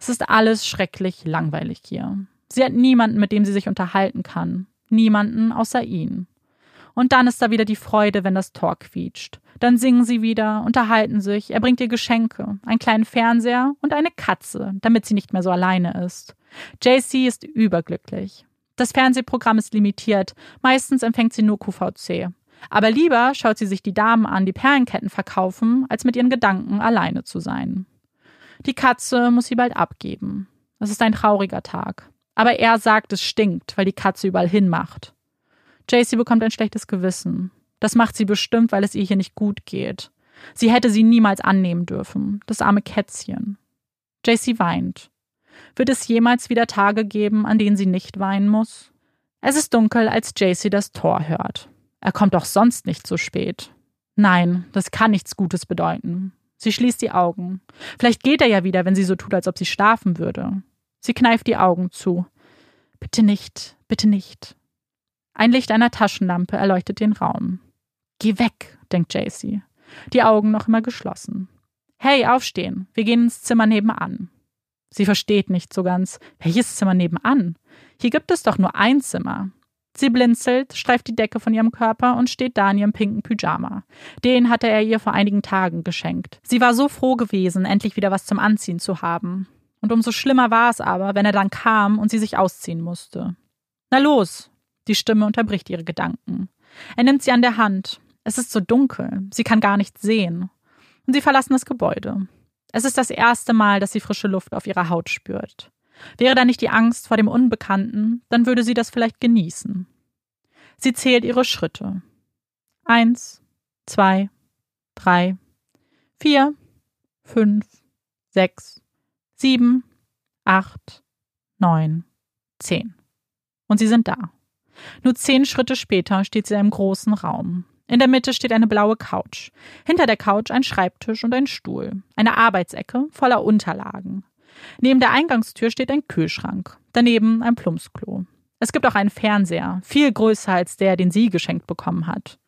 Es ist alles schrecklich langweilig hier. Sie hat niemanden, mit dem sie sich unterhalten kann. Niemanden außer ihn. Und dann ist da wieder die Freude, wenn das Tor quietscht. Dann singen sie wieder, unterhalten sich, er bringt ihr Geschenke, einen kleinen Fernseher und eine Katze, damit sie nicht mehr so alleine ist. JC ist überglücklich. Das Fernsehprogramm ist limitiert, meistens empfängt sie nur QVC. Aber lieber schaut sie sich die Damen an, die Perlenketten verkaufen, als mit ihren Gedanken alleine zu sein. Die Katze muss sie bald abgeben. Es ist ein trauriger Tag. Aber er sagt, es stinkt, weil die Katze überall hinmacht. JC bekommt ein schlechtes Gewissen. Das macht sie bestimmt, weil es ihr hier nicht gut geht. Sie hätte sie niemals annehmen dürfen, das arme Kätzchen. JC weint. Wird es jemals wieder Tage geben, an denen sie nicht weinen muss? Es ist dunkel, als JC das Tor hört. Er kommt doch sonst nicht so spät. Nein, das kann nichts Gutes bedeuten. Sie schließt die Augen. Vielleicht geht er ja wieder, wenn sie so tut, als ob sie schlafen würde. Sie kneift die Augen zu. Bitte nicht, bitte nicht. Ein Licht einer Taschenlampe erleuchtet den Raum. Geh weg, denkt JC. Die Augen noch immer geschlossen. Hey, aufstehen. Wir gehen ins Zimmer nebenan. Sie versteht nicht so ganz. Welches Zimmer nebenan? Hier gibt es doch nur ein Zimmer. Sie blinzelt, streift die Decke von ihrem Körper und steht da in ihrem pinken Pyjama. Den hatte er ihr vor einigen Tagen geschenkt. Sie war so froh gewesen, endlich wieder was zum Anziehen zu haben. Und umso schlimmer war es aber, wenn er dann kam und sie sich ausziehen musste. Na los! Die Stimme unterbricht ihre Gedanken. Er nimmt sie an der Hand. Es ist so dunkel, sie kann gar nichts sehen. Und sie verlassen das Gebäude. Es ist das erste Mal, dass sie frische Luft auf ihrer Haut spürt. Wäre da nicht die Angst vor dem Unbekannten, dann würde sie das vielleicht genießen. Sie zählt ihre Schritte. Eins, zwei, drei, vier, fünf, sechs, sieben, acht, neun, zehn. Und sie sind da. Nur zehn Schritte später steht sie in einem großen Raum. In der Mitte steht eine blaue Couch. Hinter der Couch ein Schreibtisch und ein Stuhl. Eine Arbeitsecke voller Unterlagen. Neben der Eingangstür steht ein Kühlschrank. Daneben ein Plumpsklo. Es gibt auch einen Fernseher, viel größer als der, den sie geschenkt bekommen hat.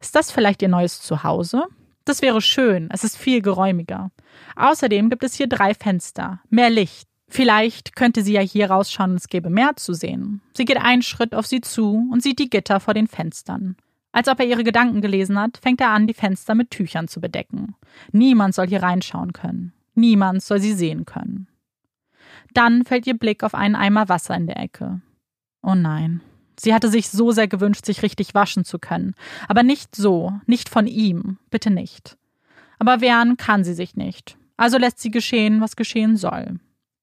Ist das vielleicht ihr neues Zuhause? Das wäre schön, es ist viel geräumiger. Außerdem gibt es hier drei Fenster, mehr Licht. Vielleicht könnte sie ja hier rausschauen und es gäbe mehr zu sehen. Sie geht einen Schritt auf sie zu und sieht die Gitter vor den Fenstern. Als ob er ihre Gedanken gelesen hat, fängt er an, die Fenster mit Tüchern zu bedecken. Niemand soll hier reinschauen können. Niemand soll sie sehen können. Dann fällt ihr Blick auf einen Eimer Wasser in der Ecke. Oh nein. Sie hatte sich so sehr gewünscht, sich richtig waschen zu können. Aber nicht so, nicht von ihm, bitte nicht. Aber wehren kann sie sich nicht. Also lässt sie geschehen, was geschehen soll.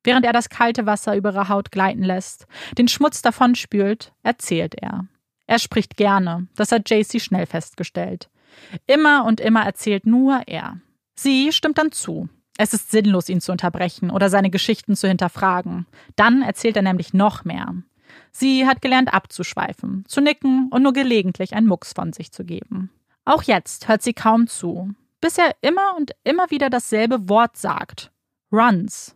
Während er das kalte Wasser über ihre Haut gleiten lässt, den Schmutz davonspült, erzählt er. Er spricht gerne, das hat JC schnell festgestellt. Immer und immer erzählt nur er. Sie stimmt dann zu. Es ist sinnlos, ihn zu unterbrechen oder seine Geschichten zu hinterfragen. Dann erzählt er nämlich noch mehr. Sie hat gelernt abzuschweifen, zu nicken und nur gelegentlich einen Mucks von sich zu geben. Auch jetzt hört sie kaum zu, bis er immer und immer wieder dasselbe Wort sagt. Runs.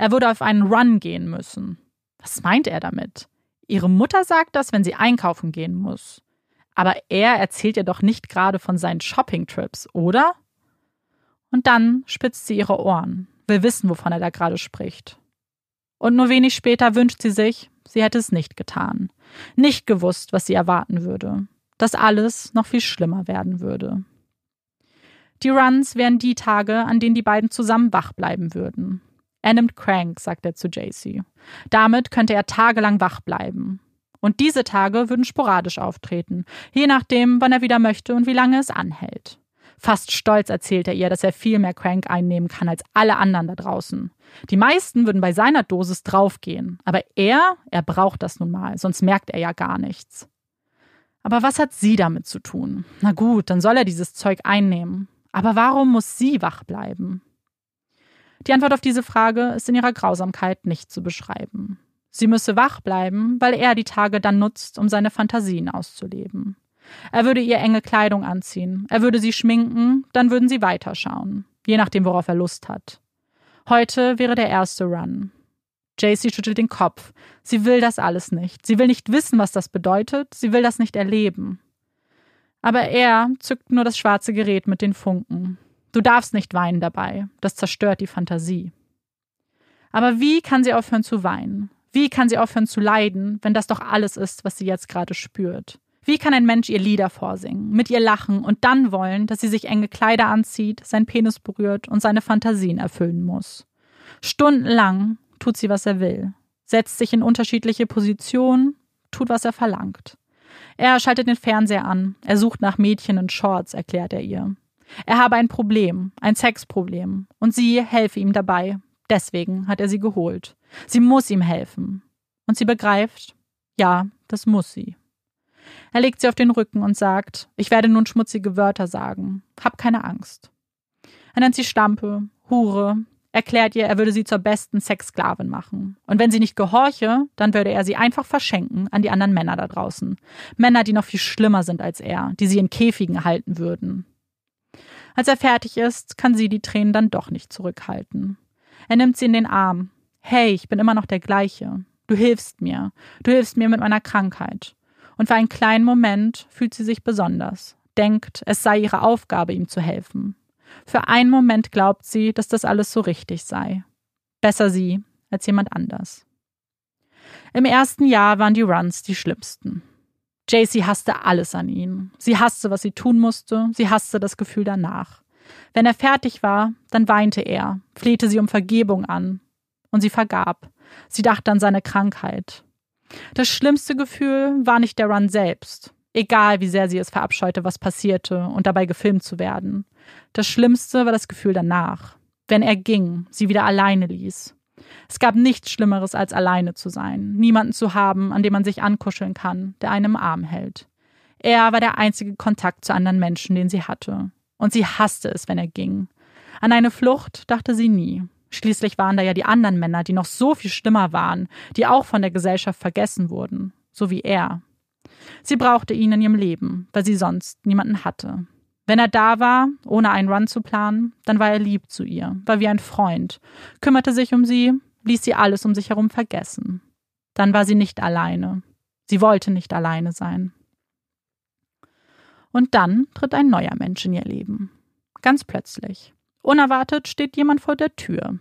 Er würde auf einen Run gehen müssen. Was meint er damit? Ihre Mutter sagt das, wenn sie einkaufen gehen muss. Aber er erzählt ihr doch nicht gerade von seinen Shopping-Trips, oder? Und dann spitzt sie ihre Ohren, will wissen, wovon er da gerade spricht. Und nur wenig später wünscht sie sich, sie hätte es nicht getan. Nicht gewusst, was sie erwarten würde. Dass alles noch viel schlimmer werden würde. Die Runs wären die Tage, an denen die beiden zusammen wach bleiben würden. Er nimmt Crank, sagt er zu JC. Damit könnte er tagelang wach bleiben. Und diese Tage würden sporadisch auftreten, je nachdem, wann er wieder möchte und wie lange es anhält. Fast stolz erzählt er ihr, dass er viel mehr Crank einnehmen kann als alle anderen da draußen. Die meisten würden bei seiner Dosis draufgehen, aber er, er braucht das nun mal, sonst merkt er ja gar nichts. Aber was hat sie damit zu tun? Na gut, dann soll er dieses Zeug einnehmen. Aber warum muss sie wach bleiben? Die Antwort auf diese Frage ist in ihrer Grausamkeit nicht zu beschreiben. Sie müsse wach bleiben, weil er die Tage dann nutzt, um seine Fantasien auszuleben. Er würde ihr enge Kleidung anziehen, er würde sie schminken, dann würden sie weiterschauen, je nachdem, worauf er Lust hat. Heute wäre der erste Run. JC schüttelt den Kopf. Sie will das alles nicht. Sie will nicht wissen, was das bedeutet. Sie will das nicht erleben. Aber er zückt nur das schwarze Gerät mit den Funken. Du darfst nicht weinen dabei. Das zerstört die Fantasie. Aber wie kann sie aufhören zu weinen? Wie kann sie aufhören zu leiden, wenn das doch alles ist, was sie jetzt gerade spürt? Wie kann ein Mensch ihr Lieder vorsingen, mit ihr lachen und dann wollen, dass sie sich enge Kleider anzieht, sein Penis berührt und seine Fantasien erfüllen muss? Stundenlang tut sie, was er will, setzt sich in unterschiedliche Positionen, tut, was er verlangt. Er schaltet den Fernseher an, er sucht nach Mädchen in Shorts, erklärt er ihr. Er habe ein Problem, ein Sexproblem, und sie helfe ihm dabei. Deswegen hat er sie geholt. Sie muss ihm helfen. Und sie begreift, ja, das muss sie. Er legt sie auf den Rücken und sagt, ich werde nun schmutzige Wörter sagen. Hab keine Angst. Er nennt sie Stampe, Hure, erklärt ihr, er würde sie zur besten Sexsklavin machen. Und wenn sie nicht gehorche, dann würde er sie einfach verschenken an die anderen Männer da draußen. Männer, die noch viel schlimmer sind als er, die sie in Käfigen halten würden. Als er fertig ist, kann sie die Tränen dann doch nicht zurückhalten. Er nimmt sie in den Arm. Hey, ich bin immer noch der gleiche. Du hilfst mir. Du hilfst mir mit meiner Krankheit. Und für einen kleinen Moment fühlt sie sich besonders, denkt, es sei ihre Aufgabe, ihm zu helfen. Für einen Moment glaubt sie, dass das alles so richtig sei. Besser sie als jemand anders. Im ersten Jahr waren die Runs die schlimmsten. JC hasste alles an ihn. Sie hasste, was sie tun musste, sie hasste das Gefühl danach. Wenn er fertig war, dann weinte er, flehte sie um Vergebung an. Und sie vergab. Sie dachte an seine Krankheit. Das schlimmste Gefühl war nicht der Run selbst, egal wie sehr sie es verabscheute, was passierte und dabei gefilmt zu werden. Das Schlimmste war das Gefühl danach, wenn er ging, sie wieder alleine ließ. Es gab nichts Schlimmeres, als alleine zu sein, niemanden zu haben, an dem man sich ankuscheln kann, der einen im Arm hält. Er war der einzige Kontakt zu anderen Menschen, den sie hatte. Und sie hasste es, wenn er ging. An eine Flucht dachte sie nie. Schließlich waren da ja die anderen Männer, die noch so viel schlimmer waren, die auch von der Gesellschaft vergessen wurden, so wie er. Sie brauchte ihn in ihrem Leben, weil sie sonst niemanden hatte. Wenn er da war, ohne einen Run zu planen, dann war er lieb zu ihr, war wie ein Freund, kümmerte sich um sie, ließ sie alles um sich herum vergessen. Dann war sie nicht alleine. Sie wollte nicht alleine sein. Und dann tritt ein neuer Mensch in ihr Leben. Ganz plötzlich. Unerwartet steht jemand vor der Tür.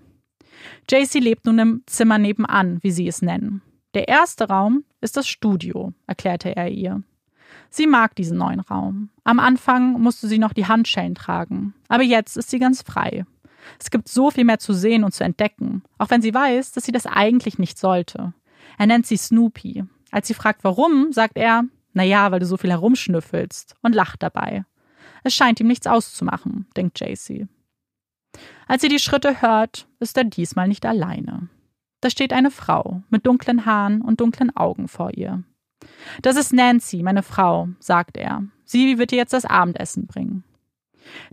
JC lebt nun im Zimmer nebenan, wie sie es nennen. Der erste Raum ist das Studio, erklärte er ihr. Sie mag diesen neuen Raum. Am Anfang musste sie noch die Handschellen tragen, aber jetzt ist sie ganz frei. Es gibt so viel mehr zu sehen und zu entdecken, auch wenn sie weiß, dass sie das eigentlich nicht sollte. Er nennt sie Snoopy. Als sie fragt, warum, sagt er, na ja, weil du so viel herumschnüffelst und lacht dabei. Es scheint ihm nichts auszumachen, denkt JC. Als sie die Schritte hört, ist er diesmal nicht alleine. Da steht eine Frau mit dunklen Haaren und dunklen Augen vor ihr. Das ist Nancy, meine Frau, sagt er. Sie wird dir jetzt das Abendessen bringen.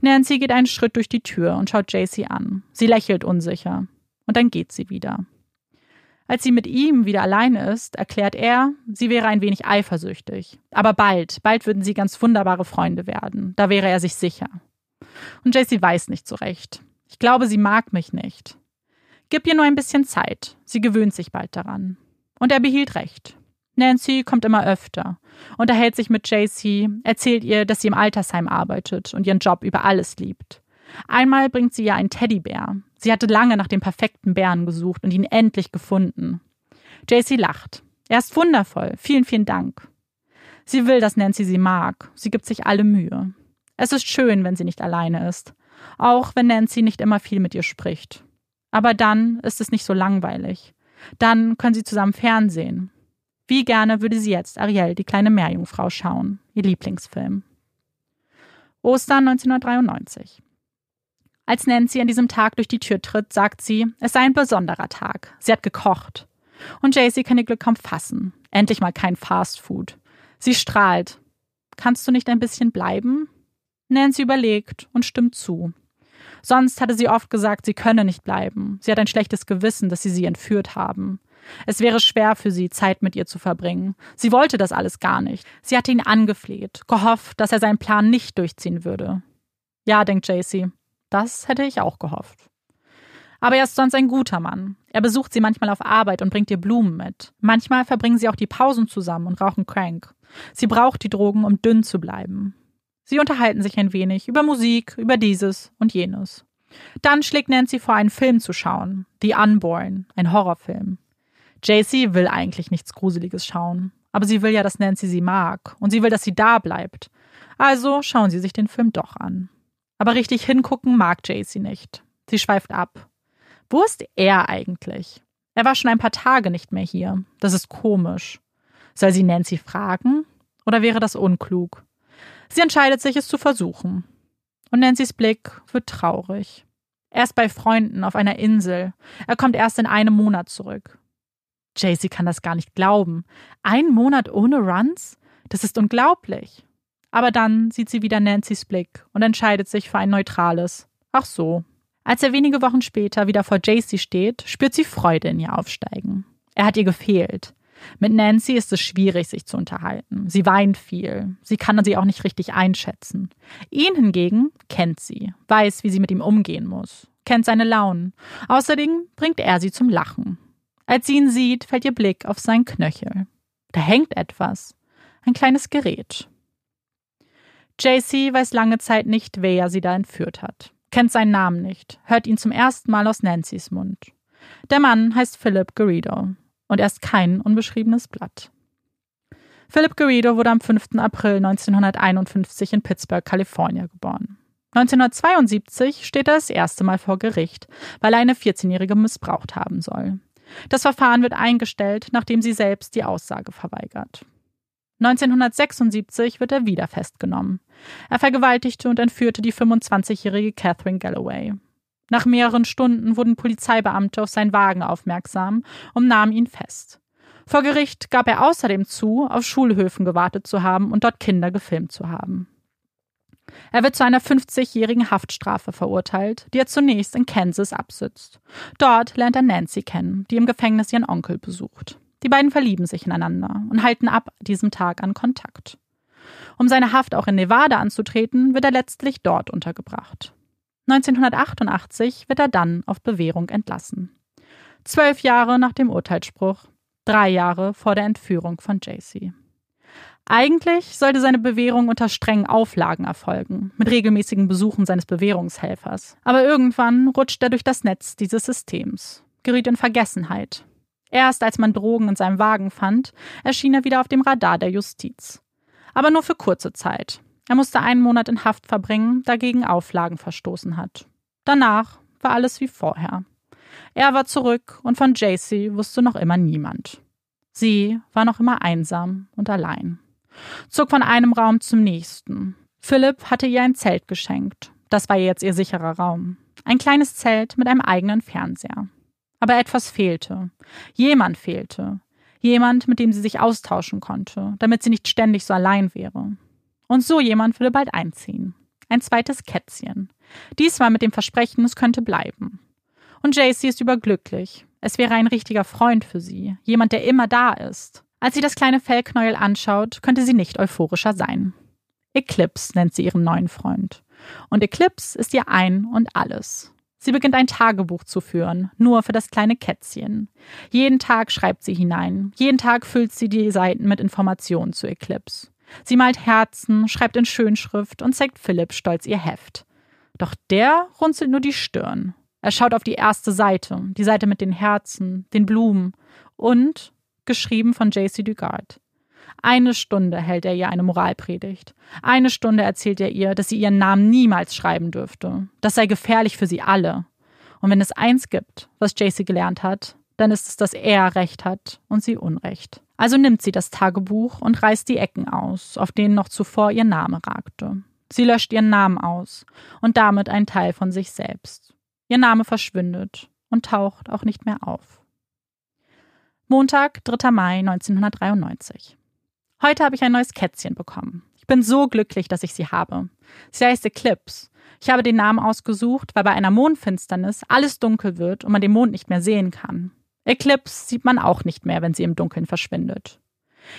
Nancy geht einen Schritt durch die Tür und schaut JC an. Sie lächelt unsicher. Und dann geht sie wieder. Als sie mit ihm wieder alleine ist, erklärt er, sie wäre ein wenig eifersüchtig. Aber bald, bald würden sie ganz wunderbare Freunde werden. Da wäre er sich sicher. Und JC weiß nicht so recht. Ich glaube, sie mag mich nicht. Gib ihr nur ein bisschen Zeit. Sie gewöhnt sich bald daran. Und er behielt recht. Nancy kommt immer öfter, unterhält sich mit JC, erzählt ihr, dass sie im Altersheim arbeitet und ihren Job über alles liebt. Einmal bringt sie ihr einen Teddybär. Sie hatte lange nach dem perfekten Bären gesucht und ihn endlich gefunden. JC lacht. Er ist wundervoll. Vielen, vielen Dank. Sie will, dass Nancy sie mag. Sie gibt sich alle Mühe. Es ist schön, wenn sie nicht alleine ist. Auch wenn Nancy nicht immer viel mit ihr spricht. Aber dann ist es nicht so langweilig. Dann können sie zusammen Fernsehen. Wie gerne würde sie jetzt Ariel, die kleine Meerjungfrau, schauen. Ihr Lieblingsfilm. Ostern 1993. Als Nancy an diesem Tag durch die Tür tritt, sagt sie, es sei ein besonderer Tag. Sie hat gekocht. Und Jaycee kann ihr Glück kaum fassen. Endlich mal kein Fast Food. Sie strahlt. Kannst du nicht ein bisschen bleiben? Nancy überlegt und stimmt zu. Sonst hatte sie oft gesagt, sie könne nicht bleiben. Sie hat ein schlechtes Gewissen, dass sie sie entführt haben. Es wäre schwer für sie, Zeit mit ihr zu verbringen. Sie wollte das alles gar nicht. Sie hatte ihn angefleht, gehofft, dass er seinen Plan nicht durchziehen würde. Ja, denkt Jaycee, das hätte ich auch gehofft. Aber er ist sonst ein guter Mann. Er besucht sie manchmal auf Arbeit und bringt ihr Blumen mit. Manchmal verbringen sie auch die Pausen zusammen und rauchen Crank. Sie braucht die Drogen, um dünn zu bleiben. Sie unterhalten sich ein wenig über Musik, über dieses und jenes. Dann schlägt Nancy vor, einen Film zu schauen. The Unborn, ein Horrorfilm. JC will eigentlich nichts Gruseliges schauen. Aber sie will ja, dass Nancy sie mag. Und sie will, dass sie da bleibt. Also schauen sie sich den Film doch an. Aber richtig hingucken mag Jaycee nicht. Sie schweift ab. Wo ist er eigentlich? Er war schon ein paar Tage nicht mehr hier. Das ist komisch. Soll sie Nancy fragen? Oder wäre das unklug? Sie entscheidet sich, es zu versuchen. Und Nancy's Blick wird traurig. Er ist bei Freunden auf einer Insel. Er kommt erst in einem Monat zurück. Jaycee kann das gar nicht glauben. Ein Monat ohne Runs? Das ist unglaublich. Aber dann sieht sie wieder Nancy's Blick und entscheidet sich für ein neutrales. Ach so. Als er wenige Wochen später wieder vor Jaycee steht, spürt sie Freude in ihr aufsteigen. Er hat ihr gefehlt. Mit Nancy ist es schwierig, sich zu unterhalten. Sie weint viel. Sie kann sie auch nicht richtig einschätzen. Ihn hingegen kennt sie, weiß, wie sie mit ihm umgehen muss, kennt seine Launen. Außerdem bringt er sie zum Lachen. Als sie ihn sieht, fällt ihr Blick auf seinen Knöchel. Da hängt etwas. Ein kleines Gerät. JC weiß lange Zeit nicht, wer sie da entführt hat, kennt seinen Namen nicht, hört ihn zum ersten Mal aus Nancys Mund. Der Mann heißt Philip Garrido und er ist kein unbeschriebenes Blatt. Philip Garrido wurde am 5. April 1951 in Pittsburgh, Kalifornien geboren. 1972 steht er das erste Mal vor Gericht, weil er eine 14-Jährige missbraucht haben soll. Das Verfahren wird eingestellt, nachdem sie selbst die Aussage verweigert. 1976 wird er wieder festgenommen. Er vergewaltigte und entführte die 25-jährige Catherine Galloway. Nach mehreren Stunden wurden Polizeibeamte auf seinen Wagen aufmerksam und nahmen ihn fest. Vor Gericht gab er außerdem zu, auf Schulhöfen gewartet zu haben und dort Kinder gefilmt zu haben. Er wird zu einer 50-jährigen Haftstrafe verurteilt, die er zunächst in Kansas absitzt. Dort lernt er Nancy kennen, die im Gefängnis ihren Onkel besucht. Die beiden verlieben sich ineinander und halten ab diesem Tag an Kontakt. Um seine Haft auch in Nevada anzutreten, wird er letztlich dort untergebracht. 1988 wird er dann auf Bewährung entlassen. Zwölf Jahre nach dem Urteilsspruch, drei Jahre vor der Entführung von JC. Eigentlich sollte seine Bewährung unter strengen Auflagen erfolgen, mit regelmäßigen Besuchen seines Bewährungshelfers. Aber irgendwann rutscht er durch das Netz dieses Systems, geriet in Vergessenheit Erst als man Drogen in seinem Wagen fand, erschien er wieder auf dem Radar der Justiz. Aber nur für kurze Zeit. Er musste einen Monat in Haft verbringen, da gegen Auflagen verstoßen hat. Danach war alles wie vorher. Er war zurück und von JC wusste noch immer niemand. Sie war noch immer einsam und allein. Zog von einem Raum zum nächsten. Philipp hatte ihr ein Zelt geschenkt. Das war jetzt ihr sicherer Raum. Ein kleines Zelt mit einem eigenen Fernseher. Aber etwas fehlte. Jemand fehlte. Jemand, mit dem sie sich austauschen konnte, damit sie nicht ständig so allein wäre. Und so jemand würde bald einziehen. Ein zweites Kätzchen. Diesmal mit dem Versprechen, es könnte bleiben. Und Jaycee ist überglücklich. Es wäre ein richtiger Freund für sie. Jemand, der immer da ist. Als sie das kleine Fellknäuel anschaut, könnte sie nicht euphorischer sein. Eclipse nennt sie ihren neuen Freund. Und Eclipse ist ihr ein und alles. Sie beginnt ein Tagebuch zu führen, nur für das kleine Kätzchen. Jeden Tag schreibt sie hinein. Jeden Tag füllt sie die Seiten mit Informationen zu Eclipse. Sie malt Herzen, schreibt in Schönschrift und zeigt Philipp stolz ihr Heft. Doch der runzelt nur die Stirn. Er schaut auf die erste Seite, die Seite mit den Herzen, den Blumen und geschrieben von JC Dugard. Eine Stunde hält er ihr eine Moralpredigt. Eine Stunde erzählt er ihr, dass sie ihren Namen niemals schreiben dürfte. Das sei gefährlich für sie alle. Und wenn es eins gibt, was JC gelernt hat, dann ist es, dass er Recht hat und sie Unrecht. Also nimmt sie das Tagebuch und reißt die Ecken aus, auf denen noch zuvor ihr Name ragte. Sie löscht ihren Namen aus und damit einen Teil von sich selbst. Ihr Name verschwindet und taucht auch nicht mehr auf. Montag, 3. Mai 1993. Heute habe ich ein neues Kätzchen bekommen. Ich bin so glücklich, dass ich sie habe. Sie heißt Eclipse. Ich habe den Namen ausgesucht, weil bei einer Mondfinsternis alles dunkel wird und man den Mond nicht mehr sehen kann. Eclipse sieht man auch nicht mehr, wenn sie im Dunkeln verschwindet.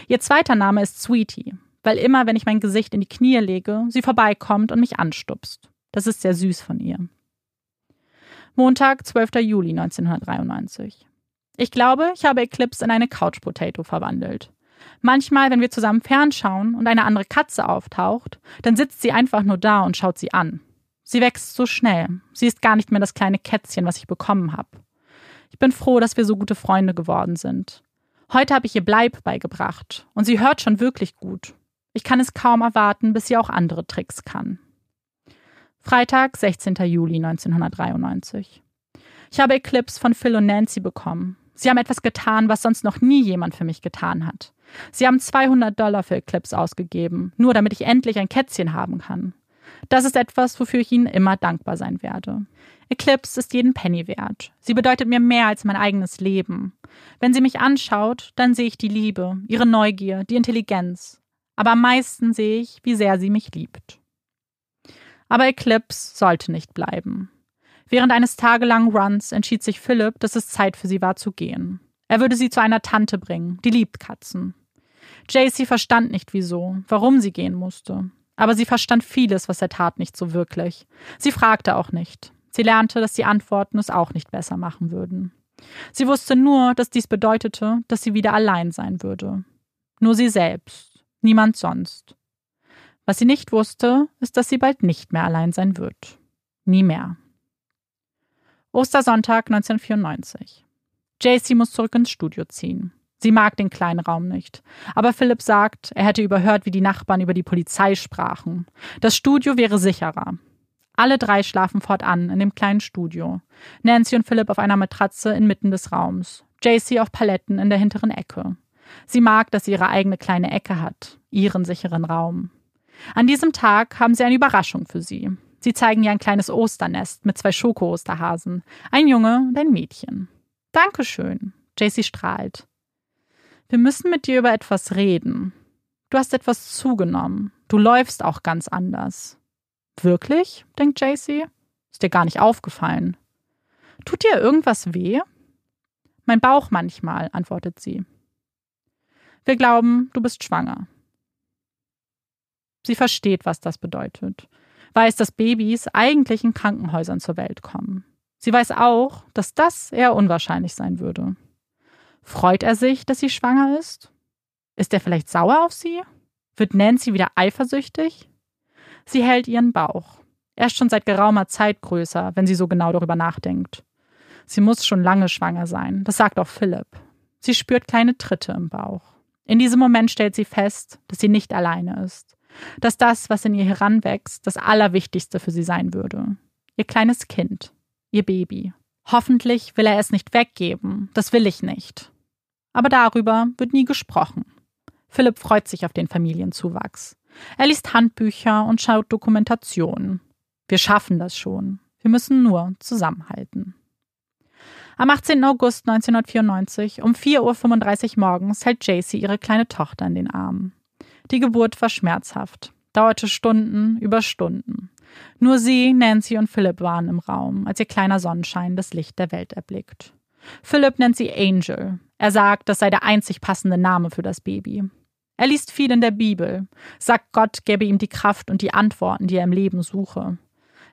Ihr zweiter Name ist Sweetie, weil immer, wenn ich mein Gesicht in die Knie lege, sie vorbeikommt und mich anstupst. Das ist sehr süß von ihr. Montag, 12. Juli 1993. Ich glaube, ich habe Eclipse in eine Couch Potato verwandelt. Manchmal, wenn wir zusammen fernschauen und eine andere Katze auftaucht, dann sitzt sie einfach nur da und schaut sie an. Sie wächst so schnell. Sie ist gar nicht mehr das kleine Kätzchen, was ich bekommen habe. Ich bin froh, dass wir so gute Freunde geworden sind. Heute habe ich ihr Bleib beigebracht und sie hört schon wirklich gut. Ich kann es kaum erwarten, bis sie auch andere Tricks kann. Freitag, 16. Juli 1993. Ich habe Eclipse von Phil und Nancy bekommen. Sie haben etwas getan, was sonst noch nie jemand für mich getan hat. Sie haben 200 Dollar für Eclipse ausgegeben, nur damit ich endlich ein Kätzchen haben kann. Das ist etwas, wofür ich Ihnen immer dankbar sein werde. Eclipse ist jeden Penny wert. Sie bedeutet mir mehr als mein eigenes Leben. Wenn sie mich anschaut, dann sehe ich die Liebe, ihre Neugier, die Intelligenz. Aber am meisten sehe ich, wie sehr sie mich liebt. Aber Eclipse sollte nicht bleiben. Während eines tagelangen Runs entschied sich Philipp, dass es Zeit für sie war zu gehen. Er würde sie zu einer Tante bringen, die liebt Katzen. JC verstand nicht wieso, warum sie gehen musste. Aber sie verstand vieles, was er tat, nicht so wirklich. Sie fragte auch nicht. Sie lernte, dass die Antworten es auch nicht besser machen würden. Sie wusste nur, dass dies bedeutete, dass sie wieder allein sein würde. Nur sie selbst, niemand sonst. Was sie nicht wusste, ist, dass sie bald nicht mehr allein sein wird. Nie mehr. Ostersonntag 1994. JC muss zurück ins Studio ziehen. Sie mag den kleinen Raum nicht. Aber Philipp sagt, er hätte überhört, wie die Nachbarn über die Polizei sprachen. Das Studio wäre sicherer. Alle drei schlafen fortan in dem kleinen Studio. Nancy und Philipp auf einer Matratze inmitten des Raums. JC auf Paletten in der hinteren Ecke. Sie mag, dass sie ihre eigene kleine Ecke hat, ihren sicheren Raum. An diesem Tag haben sie eine Überraschung für sie. Sie zeigen ihr ein kleines Osternest mit zwei Schoko-Osterhasen, ein Junge und ein Mädchen. Dankeschön. JC strahlt. Wir müssen mit dir über etwas reden. Du hast etwas zugenommen. Du läufst auch ganz anders. Wirklich? denkt JC. Ist dir gar nicht aufgefallen. Tut dir irgendwas weh? Mein Bauch manchmal, antwortet sie. Wir glauben, du bist schwanger. Sie versteht, was das bedeutet, weiß, dass Babys eigentlich in Krankenhäusern zur Welt kommen. Sie weiß auch, dass das eher unwahrscheinlich sein würde. Freut er sich, dass sie schwanger ist? Ist er vielleicht sauer auf sie? Wird Nancy wieder eifersüchtig? Sie hält ihren Bauch. Er ist schon seit geraumer Zeit größer, wenn sie so genau darüber nachdenkt. Sie muss schon lange schwanger sein, das sagt auch Philipp. Sie spürt kleine Tritte im Bauch. In diesem Moment stellt sie fest, dass sie nicht alleine ist. Dass das, was in ihr heranwächst, das Allerwichtigste für sie sein würde. Ihr kleines Kind ihr Baby. Hoffentlich will er es nicht weggeben, das will ich nicht. Aber darüber wird nie gesprochen. Philipp freut sich auf den Familienzuwachs. Er liest Handbücher und schaut Dokumentationen. Wir schaffen das schon. Wir müssen nur zusammenhalten. Am 18. August 1994 um 4.35 Uhr morgens hält JC ihre kleine Tochter in den Armen. Die Geburt war schmerzhaft, dauerte Stunden über Stunden. Nur sie, Nancy und Philip waren im Raum, als ihr kleiner Sonnenschein das Licht der Welt erblickt. Philip nennt sie Angel. Er sagt, das sei der einzig passende Name für das Baby. Er liest viel in der Bibel, sagt Gott gäbe ihm die Kraft und die Antworten, die er im Leben suche.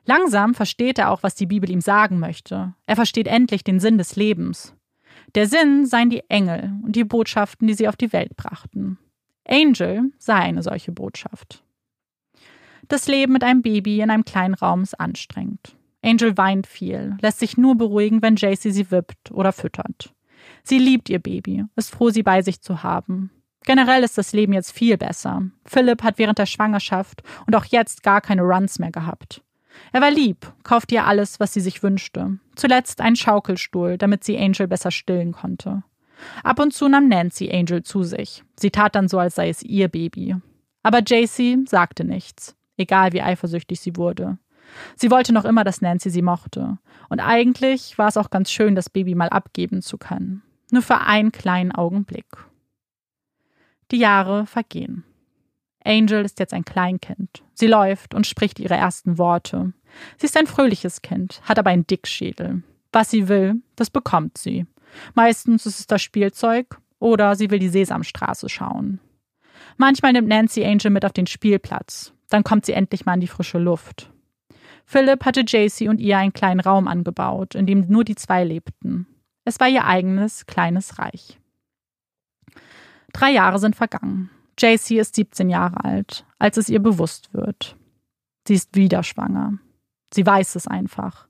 Langsam versteht er auch, was die Bibel ihm sagen möchte. Er versteht endlich den Sinn des Lebens. Der Sinn seien die Engel und die Botschaften, die sie auf die Welt brachten. Angel sei eine solche Botschaft. Das Leben mit einem Baby in einem kleinen Raum ist anstrengend. Angel weint viel, lässt sich nur beruhigen, wenn JC sie wippt oder füttert. Sie liebt ihr Baby, ist froh, sie bei sich zu haben. Generell ist das Leben jetzt viel besser. Philipp hat während der Schwangerschaft und auch jetzt gar keine Runs mehr gehabt. Er war lieb, kaufte ihr alles, was sie sich wünschte. Zuletzt einen Schaukelstuhl, damit sie Angel besser stillen konnte. Ab und zu nahm Nancy Angel zu sich. Sie tat dann so, als sei es ihr Baby. Aber JC sagte nichts, egal wie eifersüchtig sie wurde. Sie wollte noch immer, dass Nancy sie mochte. Und eigentlich war es auch ganz schön, das Baby mal abgeben zu können. Nur für einen kleinen Augenblick. Die Jahre vergehen. Angel ist jetzt ein Kleinkind. Sie läuft und spricht ihre ersten Worte. Sie ist ein fröhliches Kind, hat aber einen Dickschädel. Was sie will, das bekommt sie. Meistens ist es das Spielzeug oder sie will die Sesamstraße schauen. Manchmal nimmt Nancy Angel mit auf den Spielplatz. Dann kommt sie endlich mal in die frische Luft. Philip hatte JC und ihr einen kleinen Raum angebaut, in dem nur die zwei lebten. Es war ihr eigenes kleines Reich. Drei Jahre sind vergangen. JC ist 17 Jahre alt, als es ihr bewusst wird. Sie ist wieder schwanger. Sie weiß es einfach.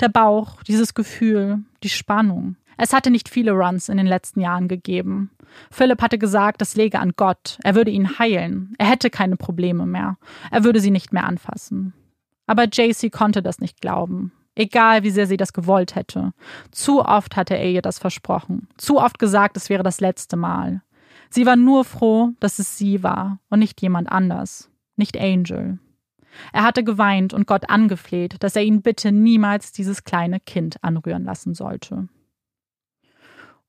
Der Bauch, dieses Gefühl, die Spannung. Es hatte nicht viele Runs in den letzten Jahren gegeben. Philipp hatte gesagt, das läge an Gott. Er würde ihn heilen. Er hätte keine Probleme mehr. Er würde sie nicht mehr anfassen. Aber JC konnte das nicht glauben. Egal, wie sehr sie das gewollt hätte. Zu oft hatte er ihr das versprochen. Zu oft gesagt, es wäre das letzte Mal. Sie war nur froh, dass es sie war und nicht jemand anders. Nicht Angel. Er hatte geweint und Gott angefleht, dass er ihn bitte niemals dieses kleine Kind anrühren lassen sollte.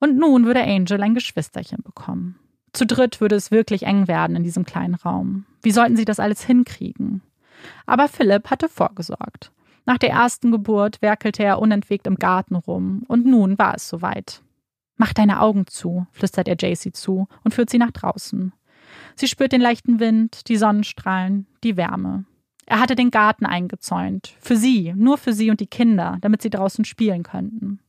Und nun würde Angel ein Geschwisterchen bekommen. Zu dritt würde es wirklich eng werden in diesem kleinen Raum. Wie sollten sie das alles hinkriegen? Aber Philipp hatte vorgesorgt. Nach der ersten Geburt werkelte er unentwegt im Garten rum, und nun war es soweit. Mach deine Augen zu, flüstert er Jacy zu und führt sie nach draußen. Sie spürt den leichten Wind, die Sonnenstrahlen, die Wärme. Er hatte den Garten eingezäunt. Für sie, nur für sie und die Kinder, damit sie draußen spielen könnten.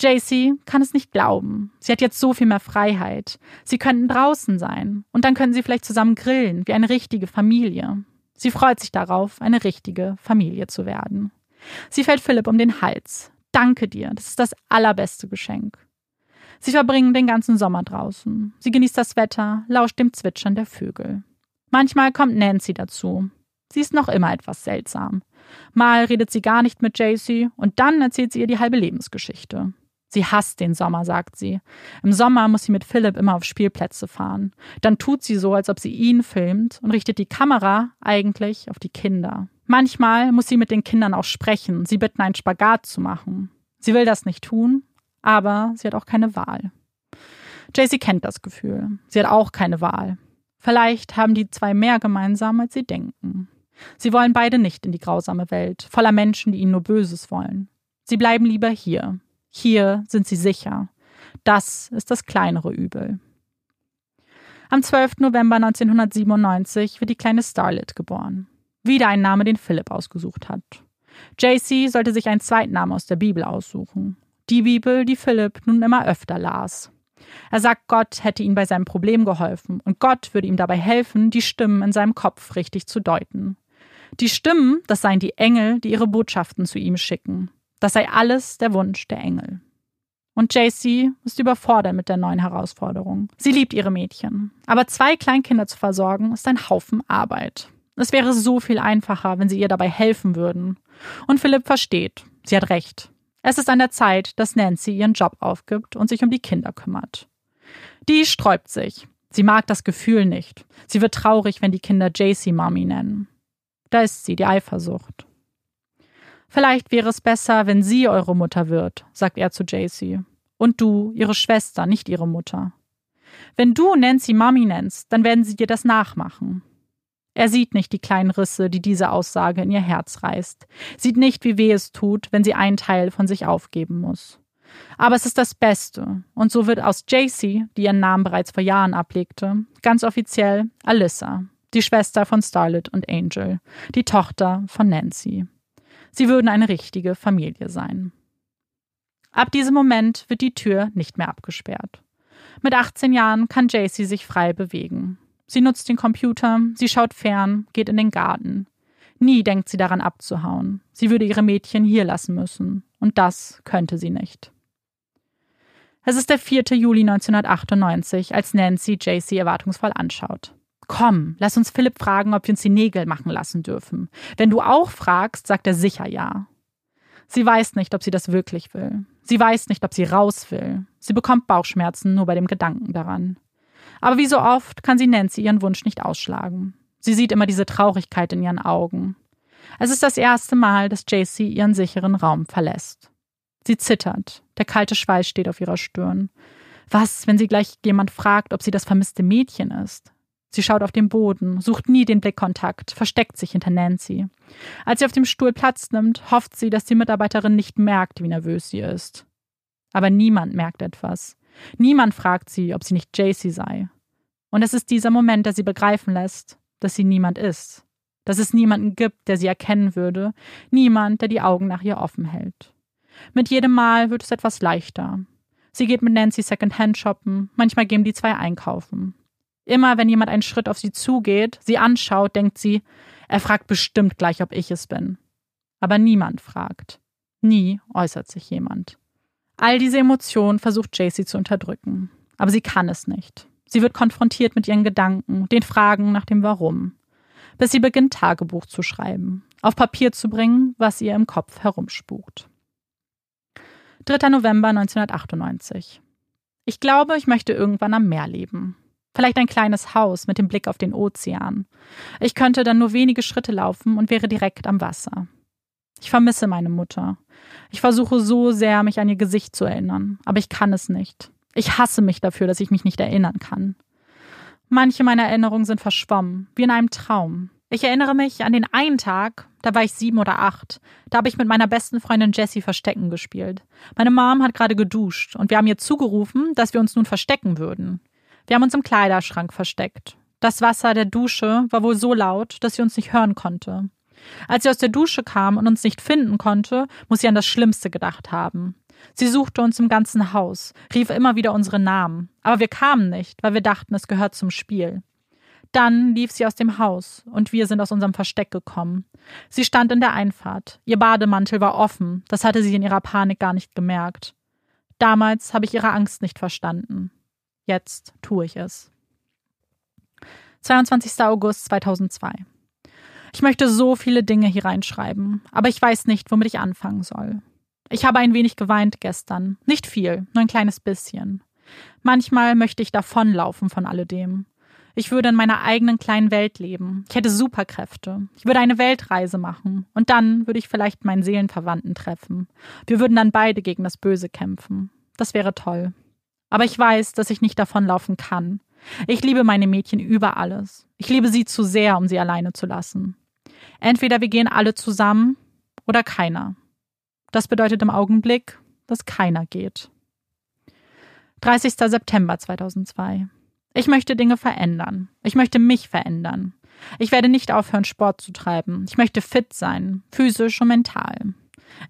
JC kann es nicht glauben. Sie hat jetzt so viel mehr Freiheit. Sie könnten draußen sein. Und dann können sie vielleicht zusammen grillen, wie eine richtige Familie. Sie freut sich darauf, eine richtige Familie zu werden. Sie fällt Philipp um den Hals. Danke dir, das ist das allerbeste Geschenk. Sie verbringen den ganzen Sommer draußen. Sie genießt das Wetter, lauscht dem Zwitschern der Vögel. Manchmal kommt Nancy dazu. Sie ist noch immer etwas seltsam. Mal redet sie gar nicht mit JC und dann erzählt sie ihr die halbe Lebensgeschichte. Sie hasst den Sommer, sagt sie. Im Sommer muss sie mit Philipp immer auf Spielplätze fahren. Dann tut sie so, als ob sie ihn filmt und richtet die Kamera eigentlich auf die Kinder. Manchmal muss sie mit den Kindern auch sprechen, sie bitten, einen Spagat zu machen. Sie will das nicht tun, aber sie hat auch keine Wahl. JC kennt das Gefühl. Sie hat auch keine Wahl. Vielleicht haben die zwei mehr gemeinsam, als sie denken. Sie wollen beide nicht in die grausame Welt, voller Menschen, die ihnen nur Böses wollen. Sie bleiben lieber hier. Hier sind sie sicher. Das ist das kleinere Übel. Am 12. November 1997 wird die kleine Starlet geboren. Wieder ein Name, den Philipp ausgesucht hat. JC sollte sich einen Zweitnamen aus der Bibel aussuchen. Die Bibel, die Philipp nun immer öfter las. Er sagt, Gott hätte ihm bei seinem Problem geholfen und Gott würde ihm dabei helfen, die Stimmen in seinem Kopf richtig zu deuten. Die Stimmen, das seien die Engel, die ihre Botschaften zu ihm schicken. Das sei alles der Wunsch der Engel. Und JC ist überfordert mit der neuen Herausforderung. Sie liebt ihre Mädchen. Aber zwei Kleinkinder zu versorgen, ist ein Haufen Arbeit. Es wäre so viel einfacher, wenn sie ihr dabei helfen würden. Und Philipp versteht. Sie hat recht. Es ist an der Zeit, dass Nancy ihren Job aufgibt und sich um die Kinder kümmert. Die sträubt sich. Sie mag das Gefühl nicht. Sie wird traurig, wenn die Kinder JC Mommy nennen. Da ist sie, die Eifersucht. Vielleicht wäre es besser, wenn sie eure Mutter wird, sagt er zu JC. Und du, ihre Schwester, nicht ihre Mutter. Wenn du Nancy Mami nennst, dann werden sie dir das nachmachen. Er sieht nicht die kleinen Risse, die diese Aussage in ihr Herz reißt, sieht nicht, wie weh es tut, wenn sie einen Teil von sich aufgeben muss. Aber es ist das Beste, und so wird aus JC, die ihren Namen bereits vor Jahren ablegte, ganz offiziell Alyssa, die Schwester von Starlet und Angel, die Tochter von Nancy. Sie würden eine richtige Familie sein. Ab diesem Moment wird die Tür nicht mehr abgesperrt. Mit 18 Jahren kann JC sich frei bewegen. Sie nutzt den Computer, sie schaut fern, geht in den Garten. Nie denkt sie daran abzuhauen. Sie würde ihre Mädchen hier lassen müssen. Und das könnte sie nicht. Es ist der 4. Juli 1998, als Nancy JC erwartungsvoll anschaut. Komm, lass uns Philipp fragen, ob wir uns die Nägel machen lassen dürfen. Wenn du auch fragst, sagt er sicher ja. Sie weiß nicht, ob sie das wirklich will. Sie weiß nicht, ob sie raus will. Sie bekommt Bauchschmerzen nur bei dem Gedanken daran. Aber wie so oft kann sie Nancy ihren Wunsch nicht ausschlagen. Sie sieht immer diese Traurigkeit in ihren Augen. Es ist das erste Mal, dass JC ihren sicheren Raum verlässt. Sie zittert. Der kalte Schweiß steht auf ihrer Stirn. Was, wenn sie gleich jemand fragt, ob sie das vermisste Mädchen ist? Sie schaut auf den Boden, sucht nie den Blickkontakt, versteckt sich hinter Nancy. Als sie auf dem Stuhl Platz nimmt, hofft sie, dass die Mitarbeiterin nicht merkt, wie nervös sie ist. Aber niemand merkt etwas. Niemand fragt sie, ob sie nicht JC sei. Und es ist dieser Moment, der sie begreifen lässt, dass sie niemand ist. Dass es niemanden gibt, der sie erkennen würde, niemand, der die Augen nach ihr offen hält. Mit jedem Mal wird es etwas leichter. Sie geht mit Nancy Secondhand shoppen, manchmal gehen die zwei einkaufen. Immer wenn jemand einen Schritt auf sie zugeht, sie anschaut, denkt sie, er fragt bestimmt gleich, ob ich es bin. Aber niemand fragt. Nie äußert sich jemand. All diese Emotionen versucht JC zu unterdrücken. Aber sie kann es nicht. Sie wird konfrontiert mit ihren Gedanken, den Fragen nach dem Warum. Bis sie beginnt, Tagebuch zu schreiben, auf Papier zu bringen, was ihr im Kopf herumspukt. 3. November 1998. Ich glaube, ich möchte irgendwann am Meer leben. Vielleicht ein kleines Haus mit dem Blick auf den Ozean. Ich könnte dann nur wenige Schritte laufen und wäre direkt am Wasser. Ich vermisse meine Mutter. Ich versuche so sehr, mich an ihr Gesicht zu erinnern, aber ich kann es nicht. Ich hasse mich dafür, dass ich mich nicht erinnern kann. Manche meiner Erinnerungen sind verschwommen, wie in einem Traum. Ich erinnere mich an den einen Tag, da war ich sieben oder acht. Da habe ich mit meiner besten Freundin Jessie Verstecken gespielt. Meine Mom hat gerade geduscht und wir haben ihr zugerufen, dass wir uns nun verstecken würden. Wir haben uns im Kleiderschrank versteckt. Das Wasser der Dusche war wohl so laut, dass sie uns nicht hören konnte. Als sie aus der Dusche kam und uns nicht finden konnte, muss sie an das Schlimmste gedacht haben. Sie suchte uns im ganzen Haus, rief immer wieder unsere Namen, aber wir kamen nicht, weil wir dachten, es gehört zum Spiel. Dann lief sie aus dem Haus und wir sind aus unserem Versteck gekommen. Sie stand in der Einfahrt. Ihr Bademantel war offen, das hatte sie in ihrer Panik gar nicht gemerkt. Damals habe ich ihre Angst nicht verstanden. Jetzt tue ich es. 22. August 2002. Ich möchte so viele Dinge hier reinschreiben, aber ich weiß nicht, womit ich anfangen soll. Ich habe ein wenig geweint gestern. Nicht viel, nur ein kleines bisschen. Manchmal möchte ich davonlaufen von alledem. Ich würde in meiner eigenen kleinen Welt leben. Ich hätte Superkräfte. Ich würde eine Weltreise machen. Und dann würde ich vielleicht meinen Seelenverwandten treffen. Wir würden dann beide gegen das Böse kämpfen. Das wäre toll. Aber ich weiß, dass ich nicht davonlaufen kann. Ich liebe meine Mädchen über alles. Ich liebe sie zu sehr, um sie alleine zu lassen. Entweder wir gehen alle zusammen oder keiner. Das bedeutet im Augenblick, dass keiner geht. 30. September 2002. Ich möchte Dinge verändern. Ich möchte mich verändern. Ich werde nicht aufhören, Sport zu treiben. Ich möchte fit sein, physisch und mental.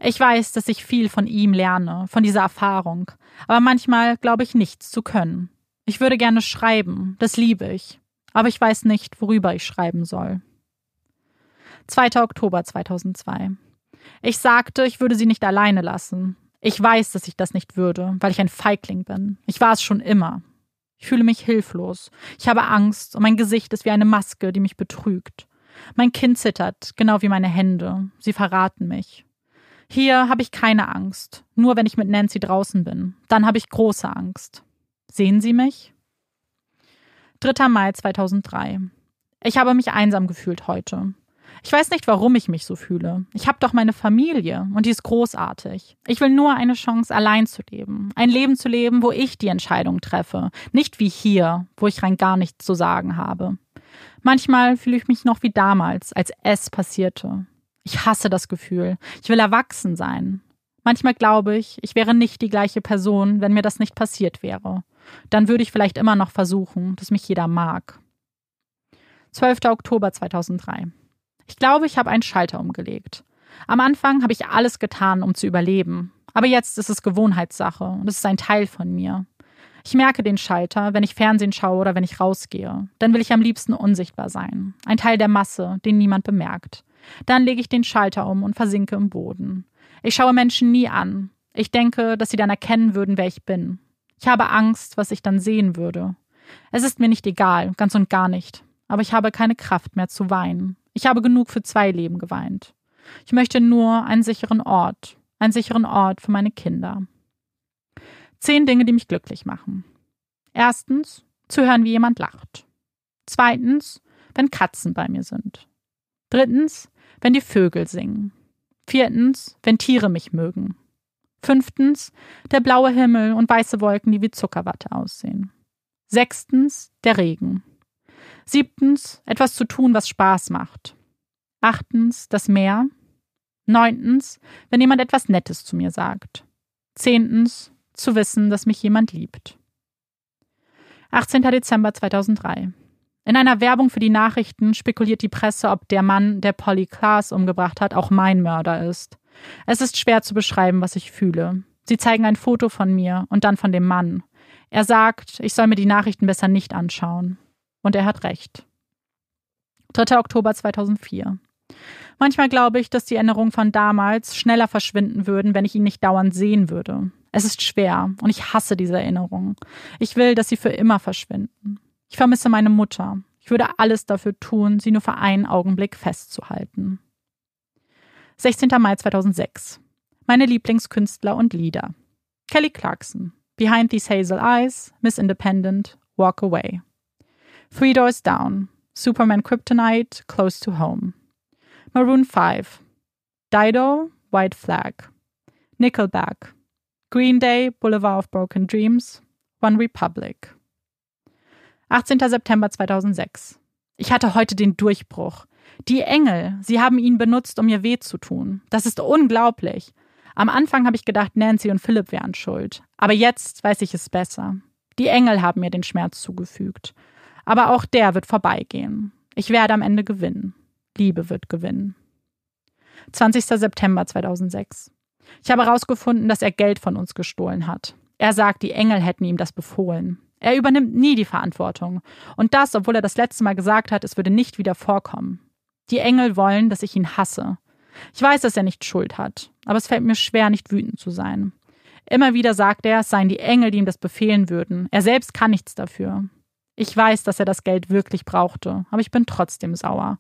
Ich weiß, dass ich viel von ihm lerne, von dieser Erfahrung, aber manchmal glaube ich nichts zu können. Ich würde gerne schreiben, das liebe ich, aber ich weiß nicht, worüber ich schreiben soll. 2. Oktober 2002. Ich sagte, ich würde sie nicht alleine lassen. Ich weiß, dass ich das nicht würde, weil ich ein Feigling bin. Ich war es schon immer. Ich fühle mich hilflos. Ich habe Angst und mein Gesicht ist wie eine Maske, die mich betrügt. Mein Kind zittert, genau wie meine Hände. Sie verraten mich. Hier habe ich keine Angst, nur wenn ich mit Nancy draußen bin. Dann habe ich große Angst. Sehen Sie mich? 3. Mai 2003. Ich habe mich einsam gefühlt heute. Ich weiß nicht, warum ich mich so fühle. Ich habe doch meine Familie und die ist großartig. Ich will nur eine Chance, allein zu leben. Ein Leben zu leben, wo ich die Entscheidung treffe. Nicht wie hier, wo ich rein gar nichts zu sagen habe. Manchmal fühle ich mich noch wie damals, als es passierte. Ich hasse das Gefühl. Ich will erwachsen sein. Manchmal glaube ich, ich wäre nicht die gleiche Person, wenn mir das nicht passiert wäre. Dann würde ich vielleicht immer noch versuchen, dass mich jeder mag. 12. Oktober 2003. Ich glaube, ich habe einen Schalter umgelegt. Am Anfang habe ich alles getan, um zu überleben. Aber jetzt ist es Gewohnheitssache und es ist ein Teil von mir. Ich merke den Schalter, wenn ich Fernsehen schaue oder wenn ich rausgehe. Dann will ich am liebsten unsichtbar sein. Ein Teil der Masse, den niemand bemerkt. Dann lege ich den Schalter um und versinke im Boden. Ich schaue Menschen nie an. Ich denke, dass sie dann erkennen würden, wer ich bin. Ich habe Angst, was ich dann sehen würde. Es ist mir nicht egal, ganz und gar nicht. Aber ich habe keine Kraft mehr zu weinen. Ich habe genug für zwei Leben geweint. Ich möchte nur einen sicheren Ort, einen sicheren Ort für meine Kinder. Zehn Dinge, die mich glücklich machen. Erstens, zu hören, wie jemand lacht. Zweitens, wenn Katzen bei mir sind. Drittens, wenn die Vögel singen. Viertens, wenn Tiere mich mögen. Fünftens, der blaue Himmel und weiße Wolken, die wie Zuckerwatte aussehen. Sechstens, der Regen. Siebtens, etwas zu tun, was Spaß macht. Achtens, das Meer. Neuntens, wenn jemand etwas Nettes zu mir sagt. Zehntens, zu wissen, dass mich jemand liebt. 18. Dezember 2003. In einer Werbung für die Nachrichten spekuliert die Presse, ob der Mann, der Polly Klaas umgebracht hat, auch mein Mörder ist. Es ist schwer zu beschreiben, was ich fühle. Sie zeigen ein Foto von mir und dann von dem Mann. Er sagt, ich soll mir die Nachrichten besser nicht anschauen. Und er hat recht. 3. Oktober 2004. Manchmal glaube ich, dass die Erinnerungen von damals schneller verschwinden würden, wenn ich ihn nicht dauernd sehen würde. Es ist schwer und ich hasse diese Erinnerungen. Ich will, dass sie für immer verschwinden. Ich vermisse meine Mutter. Ich würde alles dafür tun, sie nur für einen Augenblick festzuhalten. 16. Mai 2006. Meine Lieblingskünstler und Lieder. Kelly Clarkson. Behind These Hazel Eyes, Miss Independent, Walk Away. Three Doors Down. Superman Kryptonite, Close to Home. Maroon 5. Dido, White Flag. Nickelback. Green Day, Boulevard of Broken Dreams. One Republic. 18. September 2006. Ich hatte heute den Durchbruch. Die Engel, sie haben ihn benutzt, um mir weh zu tun. Das ist unglaublich. Am Anfang habe ich gedacht, Nancy und Philipp wären schuld. Aber jetzt weiß ich es besser. Die Engel haben mir den Schmerz zugefügt. Aber auch der wird vorbeigehen. Ich werde am Ende gewinnen. Liebe wird gewinnen. 20. September 2006. Ich habe herausgefunden, dass er Geld von uns gestohlen hat. Er sagt, die Engel hätten ihm das befohlen. Er übernimmt nie die Verantwortung. Und das, obwohl er das letzte Mal gesagt hat, es würde nicht wieder vorkommen. Die Engel wollen, dass ich ihn hasse. Ich weiß, dass er nicht Schuld hat, aber es fällt mir schwer, nicht wütend zu sein. Immer wieder sagt er, es seien die Engel, die ihm das befehlen würden. Er selbst kann nichts dafür. Ich weiß, dass er das Geld wirklich brauchte, aber ich bin trotzdem sauer.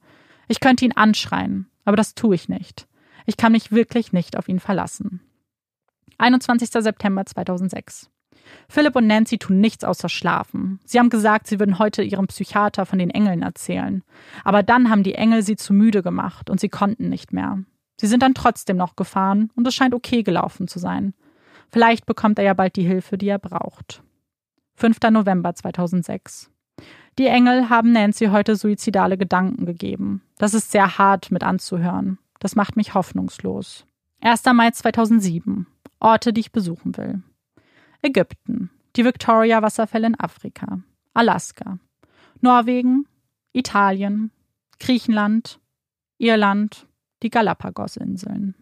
Ich könnte ihn anschreien, aber das tue ich nicht. Ich kann mich wirklich nicht auf ihn verlassen. 21. September 2006. Philipp und Nancy tun nichts außer schlafen. Sie haben gesagt, sie würden heute ihrem Psychiater von den Engeln erzählen. Aber dann haben die Engel sie zu müde gemacht und sie konnten nicht mehr. Sie sind dann trotzdem noch gefahren und es scheint okay gelaufen zu sein. Vielleicht bekommt er ja bald die Hilfe, die er braucht. 5. November 2006. Die Engel haben Nancy heute suizidale Gedanken gegeben. Das ist sehr hart mit anzuhören. Das macht mich hoffnungslos. 1. Mai 2007. Orte, die ich besuchen will. Ägypten, die Victoria-Wasserfälle in Afrika, Alaska, Norwegen, Italien, Griechenland, Irland, die Galapagos-Inseln.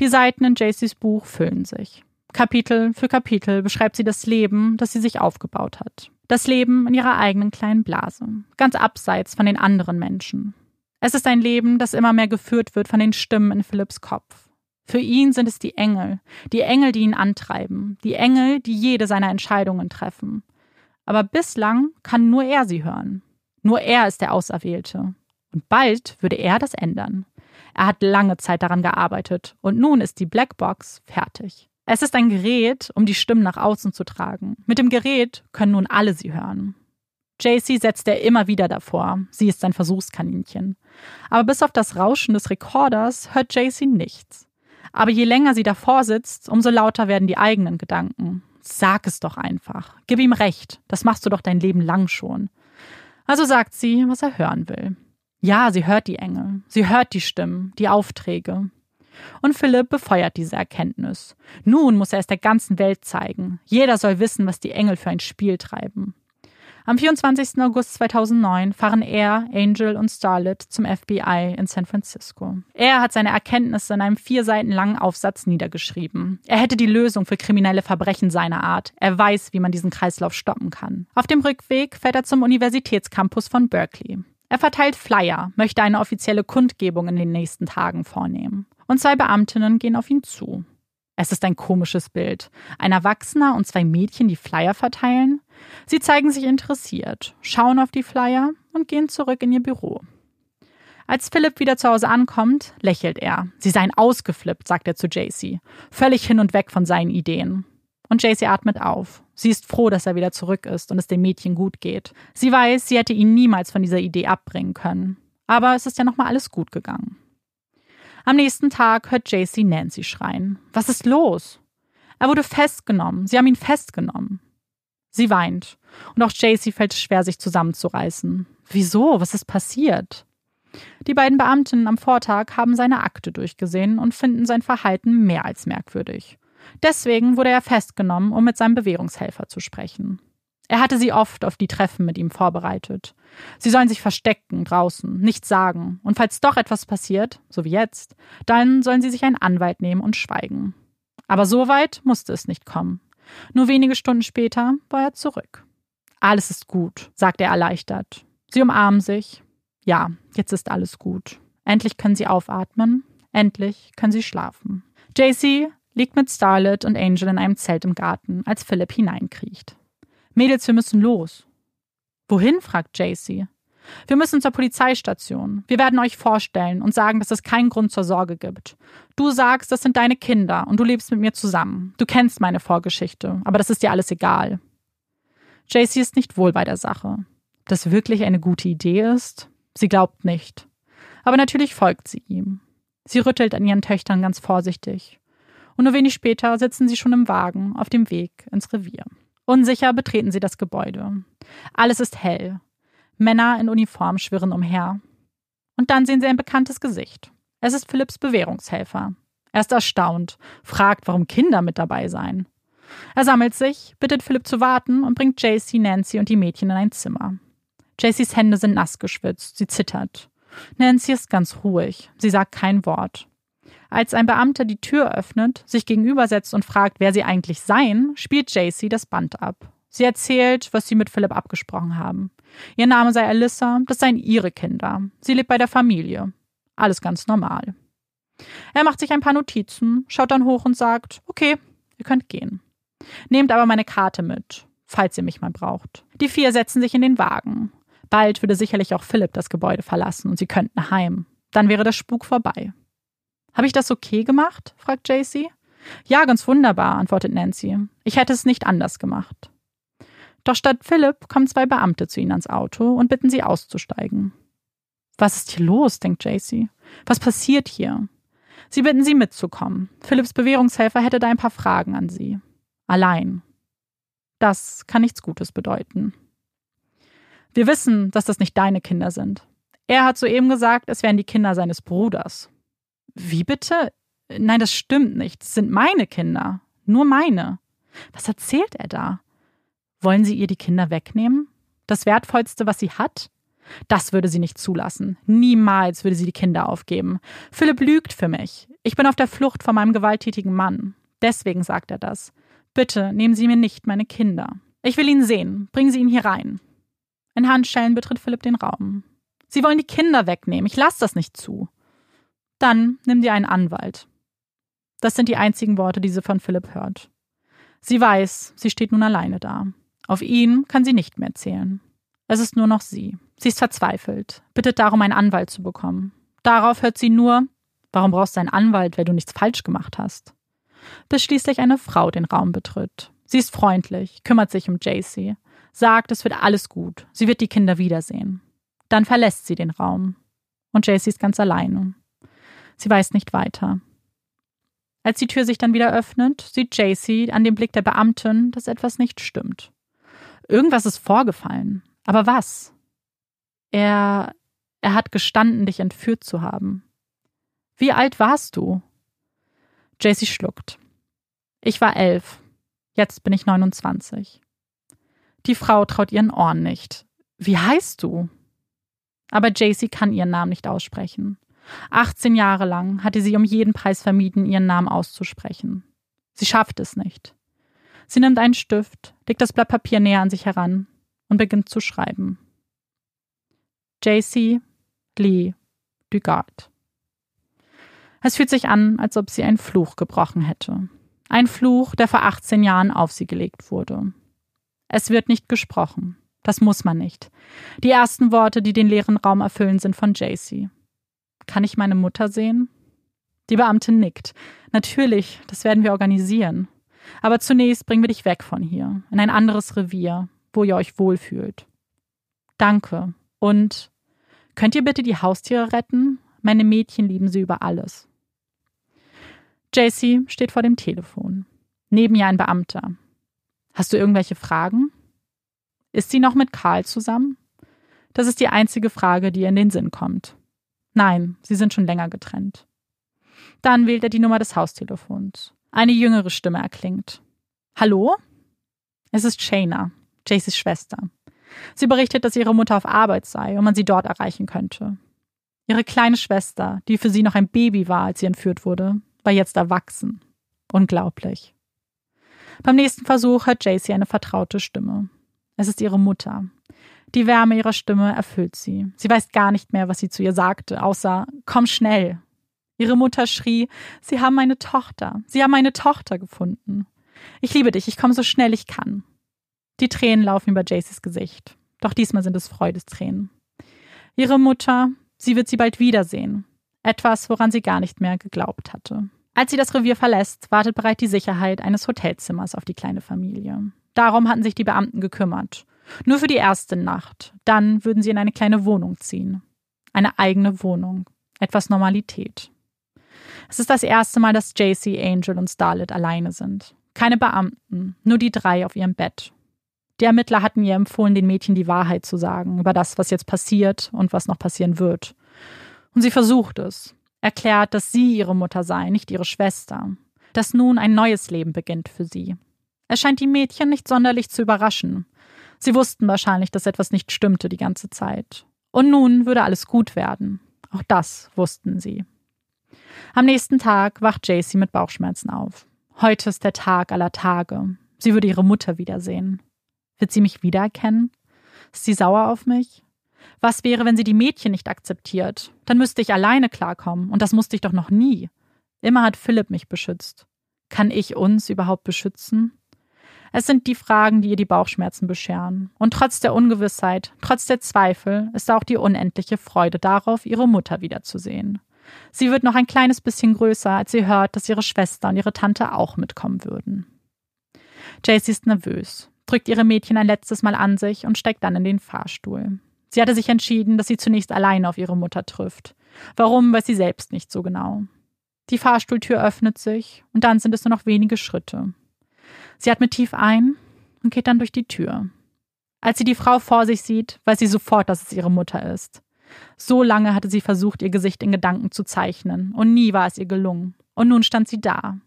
Die Seiten in Jaycees Buch füllen sich. Kapitel für Kapitel beschreibt sie das Leben, das sie sich aufgebaut hat. Das Leben in ihrer eigenen kleinen Blase, ganz abseits von den anderen Menschen. Es ist ein Leben, das immer mehr geführt wird von den Stimmen in Philipps Kopf. Für ihn sind es die Engel, die Engel, die ihn antreiben, die Engel, die jede seiner Entscheidungen treffen. Aber bislang kann nur er sie hören. Nur er ist der Auserwählte. Und bald würde er das ändern. Er hat lange Zeit daran gearbeitet und nun ist die Blackbox fertig. Es ist ein Gerät, um die Stimmen nach außen zu tragen. Mit dem Gerät können nun alle sie hören. JC setzt er immer wieder davor. Sie ist sein Versuchskaninchen. Aber bis auf das Rauschen des Rekorders hört JC nichts. Aber je länger sie davor sitzt, umso lauter werden die eigenen Gedanken. Sag es doch einfach. Gib ihm recht. Das machst du doch dein Leben lang schon. Also sagt sie, was er hören will. Ja, sie hört die Engel. Sie hört die Stimmen, die Aufträge. Und Philipp befeuert diese Erkenntnis. Nun muss er es der ganzen Welt zeigen. Jeder soll wissen, was die Engel für ein Spiel treiben. Am 24. August 2009 fahren er, Angel und Starlet zum FBI in San Francisco. Er hat seine Erkenntnisse in einem vier Seiten langen Aufsatz niedergeschrieben. Er hätte die Lösung für kriminelle Verbrechen seiner Art. Er weiß, wie man diesen Kreislauf stoppen kann. Auf dem Rückweg fährt er zum Universitätscampus von Berkeley. Er verteilt Flyer, möchte eine offizielle Kundgebung in den nächsten Tagen vornehmen. Und zwei Beamtinnen gehen auf ihn zu. Es ist ein komisches Bild. Ein Erwachsener und zwei Mädchen, die Flyer verteilen. Sie zeigen sich interessiert, schauen auf die Flyer und gehen zurück in ihr Büro. Als Philipp wieder zu Hause ankommt, lächelt er. Sie seien ausgeflippt, sagt er zu JC. Völlig hin und weg von seinen Ideen. Und JC atmet auf. Sie ist froh, dass er wieder zurück ist und es dem Mädchen gut geht. Sie weiß, sie hätte ihn niemals von dieser Idee abbringen können. Aber es ist ja nochmal alles gut gegangen. Am nächsten Tag hört JC Nancy schreien. Was ist los? Er wurde festgenommen. Sie haben ihn festgenommen. Sie weint. Und auch JC fällt es schwer, sich zusammenzureißen. Wieso? Was ist passiert? Die beiden Beamten am Vortag haben seine Akte durchgesehen und finden sein Verhalten mehr als merkwürdig. Deswegen wurde er festgenommen, um mit seinem Bewährungshelfer zu sprechen. Er hatte sie oft auf die Treffen mit ihm vorbereitet. Sie sollen sich verstecken draußen, nichts sagen, und falls doch etwas passiert, so wie jetzt, dann sollen sie sich einen Anwalt nehmen und schweigen. Aber so weit musste es nicht kommen. Nur wenige Stunden später war er zurück. Alles ist gut, sagt er erleichtert. Sie umarmen sich. Ja, jetzt ist alles gut. Endlich können sie aufatmen. Endlich können sie schlafen. JC liegt mit Starlet und Angel in einem Zelt im Garten, als Philipp hineinkriecht. Mädels, wir müssen los. Wohin? fragt JC. Wir müssen zur Polizeistation. Wir werden euch vorstellen und sagen, dass es keinen Grund zur Sorge gibt. Du sagst, das sind deine Kinder und du lebst mit mir zusammen. Du kennst meine Vorgeschichte, aber das ist dir alles egal. JC ist nicht wohl bei der Sache. Ob das wirklich eine gute Idee ist? Sie glaubt nicht. Aber natürlich folgt sie ihm. Sie rüttelt an ihren Töchtern ganz vorsichtig. Und nur wenig später sitzen sie schon im Wagen auf dem Weg ins Revier. Unsicher betreten sie das Gebäude. Alles ist hell. Männer in Uniform schwirren umher. Und dann sehen sie ein bekanntes Gesicht. Es ist Philipps Bewährungshelfer. Er ist erstaunt, fragt, warum Kinder mit dabei seien. Er sammelt sich, bittet Philipp zu warten und bringt JC, Nancy und die Mädchen in ein Zimmer. JCs Hände sind nass geschwitzt, sie zittert. Nancy ist ganz ruhig, sie sagt kein Wort. Als ein Beamter die Tür öffnet, sich gegenübersetzt und fragt, wer sie eigentlich seien, spielt JC das Band ab. Sie erzählt, was sie mit Philipp abgesprochen haben. Ihr Name sei Alyssa, das seien ihre Kinder. Sie lebt bei der Familie. Alles ganz normal. Er macht sich ein paar Notizen, schaut dann hoch und sagt, okay, ihr könnt gehen. Nehmt aber meine Karte mit, falls ihr mich mal braucht. Die vier setzen sich in den Wagen. Bald würde sicherlich auch Philipp das Gebäude verlassen und sie könnten heim. Dann wäre der Spuk vorbei. Habe ich das okay gemacht? fragt JC. Ja, ganz wunderbar, antwortet Nancy. Ich hätte es nicht anders gemacht. Doch statt Philipp kommen zwei Beamte zu ihnen ans Auto und bitten sie auszusteigen. Was ist hier los? denkt JC. Was passiert hier? Sie bitten sie mitzukommen. Philipps Bewährungshelfer hätte da ein paar Fragen an sie. Allein. Das kann nichts Gutes bedeuten. Wir wissen, dass das nicht deine Kinder sind. Er hat soeben gesagt, es wären die Kinder seines Bruders. Wie bitte? Nein, das stimmt nicht. Das sind meine Kinder. Nur meine. Was erzählt er da? Wollen Sie ihr die Kinder wegnehmen? Das Wertvollste, was sie hat? Das würde sie nicht zulassen. Niemals würde sie die Kinder aufgeben. Philipp lügt für mich. Ich bin auf der Flucht vor meinem gewalttätigen Mann. Deswegen sagt er das. Bitte nehmen Sie mir nicht meine Kinder. Ich will ihn sehen. Bringen Sie ihn hier rein. In Handschellen betritt Philipp den Raum. Sie wollen die Kinder wegnehmen. Ich lasse das nicht zu. Dann nimm dir einen Anwalt. Das sind die einzigen Worte, die sie von Philipp hört. Sie weiß, sie steht nun alleine da. Auf ihn kann sie nicht mehr zählen. Es ist nur noch sie. Sie ist verzweifelt, bittet darum, einen Anwalt zu bekommen. Darauf hört sie nur, warum brauchst du einen Anwalt, weil du nichts falsch gemacht hast? Bis schließlich eine Frau den Raum betritt. Sie ist freundlich, kümmert sich um JC, sagt, es wird alles gut, sie wird die Kinder wiedersehen. Dann verlässt sie den Raum. Und JC ist ganz alleine. Sie weiß nicht weiter. Als die Tür sich dann wieder öffnet, sieht JC an dem Blick der Beamtin, dass etwas nicht stimmt. Irgendwas ist vorgefallen. Aber was? Er. Er hat gestanden, dich entführt zu haben. Wie alt warst du? JC schluckt. Ich war elf. Jetzt bin ich 29. Die Frau traut ihren Ohren nicht. Wie heißt du? Aber JC kann ihren Namen nicht aussprechen. 18 Jahre lang hatte sie um jeden Preis vermieden, ihren Namen auszusprechen. Sie schafft es nicht. Sie nimmt einen Stift, legt das Blatt Papier näher an sich heran und beginnt zu schreiben. JC Lee Dugard. Es fühlt sich an, als ob sie einen Fluch gebrochen hätte. Ein Fluch, der vor 18 Jahren auf sie gelegt wurde. Es wird nicht gesprochen. Das muss man nicht. Die ersten Worte, die den leeren Raum erfüllen, sind von JC. Kann ich meine Mutter sehen? Die Beamte nickt. Natürlich, das werden wir organisieren. Aber zunächst bringen wir dich weg von hier, in ein anderes Revier, wo ihr euch wohlfühlt. Danke. Und könnt ihr bitte die Haustiere retten? Meine Mädchen lieben sie über alles. JC steht vor dem Telefon. Neben ihr ein Beamter. Hast du irgendwelche Fragen? Ist sie noch mit Karl zusammen? Das ist die einzige Frage, die ihr in den Sinn kommt. Nein, sie sind schon länger getrennt. Dann wählt er die Nummer des Haustelefons. Eine jüngere Stimme erklingt. Hallo? Es ist Shayna, Jayceys Schwester. Sie berichtet, dass ihre Mutter auf Arbeit sei und man sie dort erreichen könnte. Ihre kleine Schwester, die für sie noch ein Baby war, als sie entführt wurde, war jetzt erwachsen. Unglaublich. Beim nächsten Versuch hört Jaycee eine vertraute Stimme. Es ist ihre Mutter. Die Wärme ihrer Stimme erfüllt sie. Sie weiß gar nicht mehr, was sie zu ihr sagte, außer Komm schnell. Ihre Mutter schrie Sie haben meine Tochter. Sie haben meine Tochter gefunden. Ich liebe dich, ich komme so schnell ich kann. Die Tränen laufen über Jaceys Gesicht. Doch diesmal sind es Freudestränen. Ihre Mutter, sie wird sie bald wiedersehen. Etwas, woran sie gar nicht mehr geglaubt hatte. Als sie das Revier verlässt, wartet bereit die Sicherheit eines Hotelzimmers auf die kleine Familie. Darum hatten sich die Beamten gekümmert. Nur für die erste Nacht. Dann würden sie in eine kleine Wohnung ziehen. Eine eigene Wohnung. Etwas Normalität. Es ist das erste Mal, dass JC, Angel und Starlet alleine sind. Keine Beamten, nur die drei auf ihrem Bett. Die Ermittler hatten ihr empfohlen, den Mädchen die Wahrheit zu sagen über das, was jetzt passiert und was noch passieren wird. Und sie versucht es, erklärt, dass sie ihre Mutter sei, nicht ihre Schwester, dass nun ein neues Leben beginnt für sie. Es scheint die Mädchen nicht sonderlich zu überraschen. Sie wussten wahrscheinlich, dass etwas nicht stimmte die ganze Zeit. Und nun würde alles gut werden. Auch das wussten sie. Am nächsten Tag wacht Jacy mit Bauchschmerzen auf. Heute ist der Tag aller Tage. Sie würde ihre Mutter wiedersehen. Wird sie mich wiedererkennen? Ist sie sauer auf mich? Was wäre, wenn sie die Mädchen nicht akzeptiert? Dann müsste ich alleine klarkommen, und das musste ich doch noch nie. Immer hat Philipp mich beschützt. Kann ich uns überhaupt beschützen? Es sind die Fragen, die ihr die Bauchschmerzen bescheren. Und trotz der Ungewissheit, trotz der Zweifel, ist auch die unendliche Freude darauf, ihre Mutter wiederzusehen. Sie wird noch ein kleines bisschen größer, als sie hört, dass ihre Schwester und ihre Tante auch mitkommen würden. Jaycee ist nervös drückt ihre Mädchen ein letztes Mal an sich und steigt dann in den Fahrstuhl. Sie hatte sich entschieden, dass sie zunächst alleine auf ihre Mutter trifft. Warum, weiß sie selbst nicht so genau. Die Fahrstuhltür öffnet sich und dann sind es nur noch wenige Schritte. Sie atmet tief ein und geht dann durch die Tür. Als sie die Frau vor sich sieht, weiß sie sofort, dass es ihre Mutter ist. So lange hatte sie versucht, ihr Gesicht in Gedanken zu zeichnen, und nie war es ihr gelungen. Und nun stand sie da.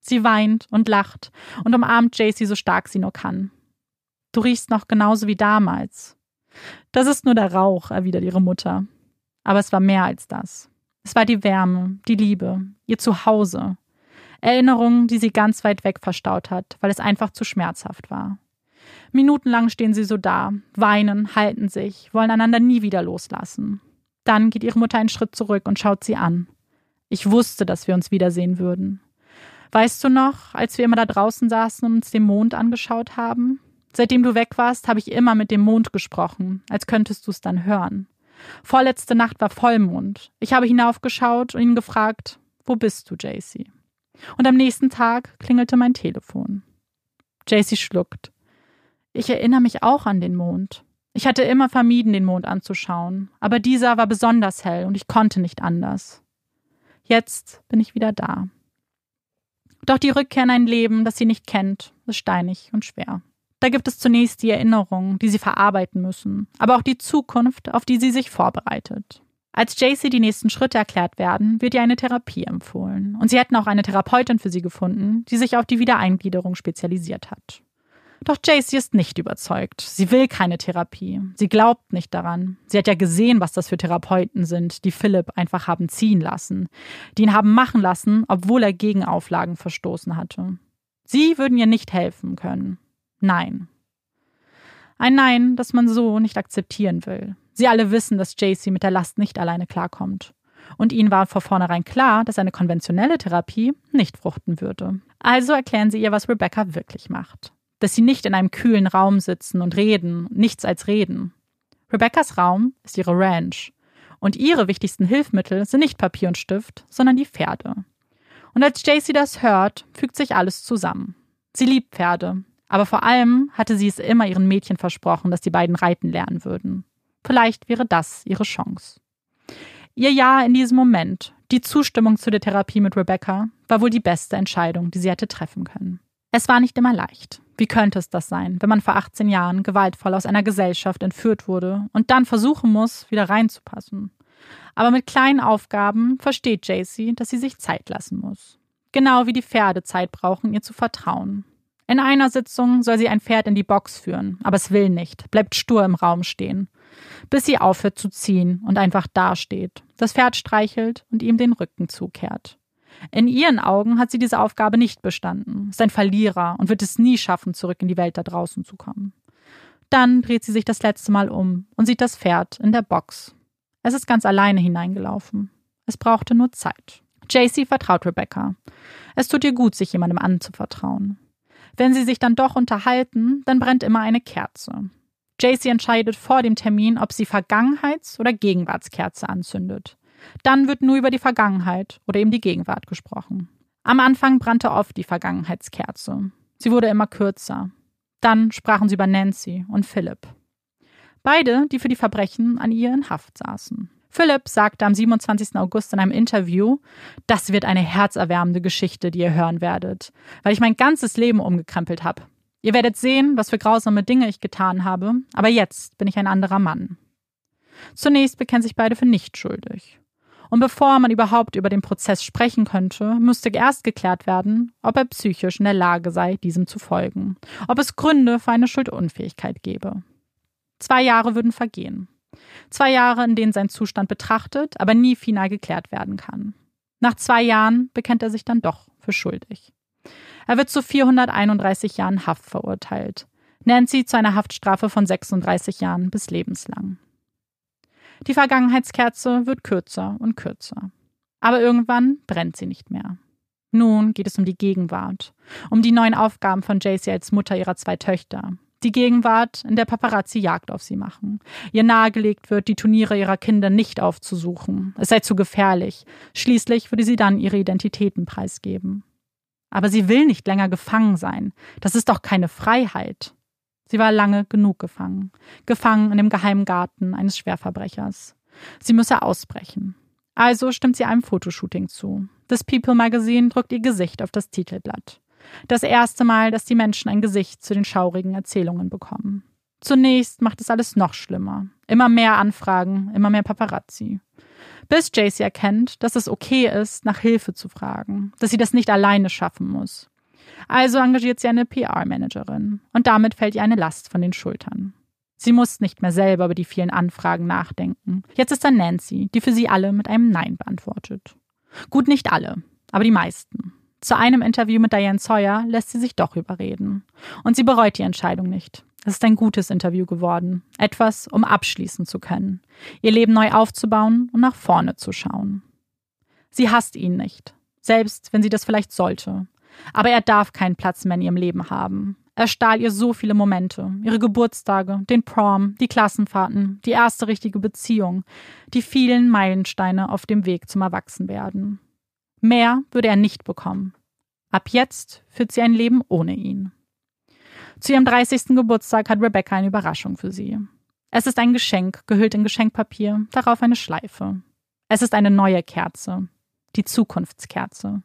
Sie weint und lacht und umarmt Jaycee so stark sie nur kann. Du riechst noch genauso wie damals. Das ist nur der Rauch, erwidert ihre Mutter. Aber es war mehr als das. Es war die Wärme, die Liebe, ihr Zuhause. Erinnerungen, die sie ganz weit weg verstaut hat, weil es einfach zu schmerzhaft war. Minutenlang stehen sie so da, weinen, halten sich, wollen einander nie wieder loslassen. Dann geht ihre Mutter einen Schritt zurück und schaut sie an. Ich wusste, dass wir uns wiedersehen würden. Weißt du noch, als wir immer da draußen saßen und uns den Mond angeschaut haben? Seitdem du weg warst, habe ich immer mit dem Mond gesprochen, als könntest du es dann hören. Vorletzte Nacht war Vollmond. Ich habe hinaufgeschaut und ihn gefragt, wo bist du, JC? Und am nächsten Tag klingelte mein Telefon. JC schluckt. Ich erinnere mich auch an den Mond. Ich hatte immer vermieden, den Mond anzuschauen, aber dieser war besonders hell und ich konnte nicht anders. Jetzt bin ich wieder da. Doch die Rückkehr in ein Leben, das sie nicht kennt, ist steinig und schwer. Da gibt es zunächst die Erinnerungen, die sie verarbeiten müssen, aber auch die Zukunft, auf die sie sich vorbereitet. Als JC die nächsten Schritte erklärt werden, wird ihr eine Therapie empfohlen. Und sie hätten auch eine Therapeutin für sie gefunden, die sich auf die Wiedereingliederung spezialisiert hat. Doch JC ist nicht überzeugt. Sie will keine Therapie. Sie glaubt nicht daran. Sie hat ja gesehen, was das für Therapeuten sind, die Philipp einfach haben ziehen lassen, die ihn haben machen lassen, obwohl er gegen Auflagen verstoßen hatte. Sie würden ihr nicht helfen können. Nein. Ein Nein, das man so nicht akzeptieren will. Sie alle wissen, dass JC mit der Last nicht alleine klarkommt. Und ihnen war vor vornherein klar, dass eine konventionelle Therapie nicht fruchten würde. Also erklären sie ihr, was Rebecca wirklich macht. Dass sie nicht in einem kühlen Raum sitzen und reden, nichts als reden. Rebeccas Raum ist ihre Ranch. Und ihre wichtigsten Hilfsmittel sind nicht Papier und Stift, sondern die Pferde. Und als JC das hört, fügt sich alles zusammen. Sie liebt Pferde, aber vor allem hatte sie es immer ihren Mädchen versprochen, dass die beiden reiten lernen würden. Vielleicht wäre das ihre Chance. Ihr Ja in diesem Moment, die Zustimmung zu der Therapie mit Rebecca, war wohl die beste Entscheidung, die sie hätte treffen können. Es war nicht immer leicht. Wie könnte es das sein, wenn man vor 18 Jahren gewaltvoll aus einer Gesellschaft entführt wurde und dann versuchen muss, wieder reinzupassen? Aber mit kleinen Aufgaben versteht JC, dass sie sich Zeit lassen muss. Genau wie die Pferde Zeit brauchen, ihr zu vertrauen. In einer Sitzung soll sie ein Pferd in die Box führen, aber es will nicht, bleibt stur im Raum stehen, bis sie aufhört zu ziehen und einfach dasteht, das Pferd streichelt und ihm den Rücken zukehrt. In ihren Augen hat sie diese Aufgabe nicht bestanden, ist ein Verlierer und wird es nie schaffen, zurück in die Welt da draußen zu kommen. Dann dreht sie sich das letzte Mal um und sieht das Pferd in der Box. Es ist ganz alleine hineingelaufen. Es brauchte nur Zeit. JC vertraut Rebecca. Es tut ihr gut, sich jemandem anzuvertrauen. Wenn sie sich dann doch unterhalten, dann brennt immer eine Kerze. JC entscheidet vor dem Termin, ob sie Vergangenheits- oder Gegenwartskerze anzündet. Dann wird nur über die Vergangenheit oder eben die Gegenwart gesprochen. Am Anfang brannte oft die Vergangenheitskerze. Sie wurde immer kürzer. Dann sprachen sie über Nancy und Philip. Beide, die für die Verbrechen an ihr in Haft saßen. Philipp sagte am 27. August in einem Interview, das wird eine herzerwärmende Geschichte, die ihr hören werdet, weil ich mein ganzes Leben umgekrempelt habe. Ihr werdet sehen, was für grausame Dinge ich getan habe, aber jetzt bin ich ein anderer Mann. Zunächst bekennen sich beide für nicht schuldig. Und bevor man überhaupt über den Prozess sprechen könnte, müsste erst geklärt werden, ob er psychisch in der Lage sei, diesem zu folgen, ob es Gründe für eine Schuldunfähigkeit gäbe. Zwei Jahre würden vergehen. Zwei Jahre, in denen sein Zustand betrachtet, aber nie final geklärt werden kann. Nach zwei Jahren bekennt er sich dann doch für schuldig. Er wird zu 431 Jahren Haft verurteilt. Nancy zu einer Haftstrafe von 36 Jahren bis lebenslang. Die Vergangenheitskerze wird kürzer und kürzer. Aber irgendwann brennt sie nicht mehr. Nun geht es um die Gegenwart, um die neuen Aufgaben von JC als Mutter ihrer zwei Töchter, die Gegenwart, in der Paparazzi Jagd auf sie machen. Ihr nahegelegt wird, die Turniere ihrer Kinder nicht aufzusuchen. Es sei zu gefährlich. Schließlich würde sie dann ihre Identitäten preisgeben. Aber sie will nicht länger gefangen sein. Das ist doch keine Freiheit. Sie war lange genug gefangen. Gefangen in dem geheimen Garten eines Schwerverbrechers. Sie müsse ausbrechen. Also stimmt sie einem Fotoshooting zu. Das People Magazine drückt ihr Gesicht auf das Titelblatt. Das erste Mal, dass die Menschen ein Gesicht zu den schaurigen Erzählungen bekommen. Zunächst macht es alles noch schlimmer. Immer mehr Anfragen, immer mehr Paparazzi. Bis JC erkennt, dass es okay ist, nach Hilfe zu fragen, dass sie das nicht alleine schaffen muss. Also engagiert sie eine PR-Managerin und damit fällt ihr eine Last von den Schultern. Sie muss nicht mehr selber über die vielen Anfragen nachdenken. Jetzt ist da Nancy, die für sie alle mit einem Nein beantwortet. Gut, nicht alle, aber die meisten. Zu einem Interview mit Diane Sawyer lässt sie sich doch überreden. Und sie bereut die Entscheidung nicht. Es ist ein gutes Interview geworden. Etwas, um abschließen zu können. Ihr Leben neu aufzubauen und nach vorne zu schauen. Sie hasst ihn nicht. Selbst wenn sie das vielleicht sollte. Aber er darf keinen Platz mehr in ihrem Leben haben. Er stahl ihr so viele Momente, ihre Geburtstage, den Prom, die Klassenfahrten, die erste richtige Beziehung, die vielen Meilensteine auf dem Weg zum Erwachsenwerden. Mehr würde er nicht bekommen. Ab jetzt führt sie ein Leben ohne ihn. Zu ihrem 30. Geburtstag hat Rebecca eine Überraschung für sie. Es ist ein Geschenk, gehüllt in Geschenkpapier, darauf eine Schleife. Es ist eine neue Kerze, die Zukunftskerze.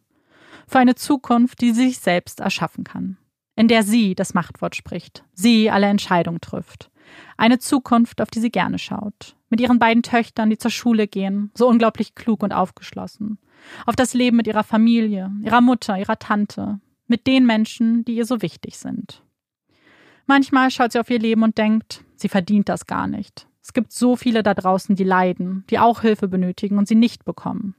Für eine Zukunft, die sie sich selbst erschaffen kann. In der sie das Machtwort spricht, sie alle Entscheidungen trifft. Eine Zukunft, auf die sie gerne schaut. Mit ihren beiden Töchtern, die zur Schule gehen, so unglaublich klug und aufgeschlossen auf das Leben mit ihrer Familie, ihrer Mutter, ihrer Tante, mit den Menschen, die ihr so wichtig sind. Manchmal schaut sie auf ihr Leben und denkt, sie verdient das gar nicht. Es gibt so viele da draußen, die leiden, die auch Hilfe benötigen und sie nicht bekommen.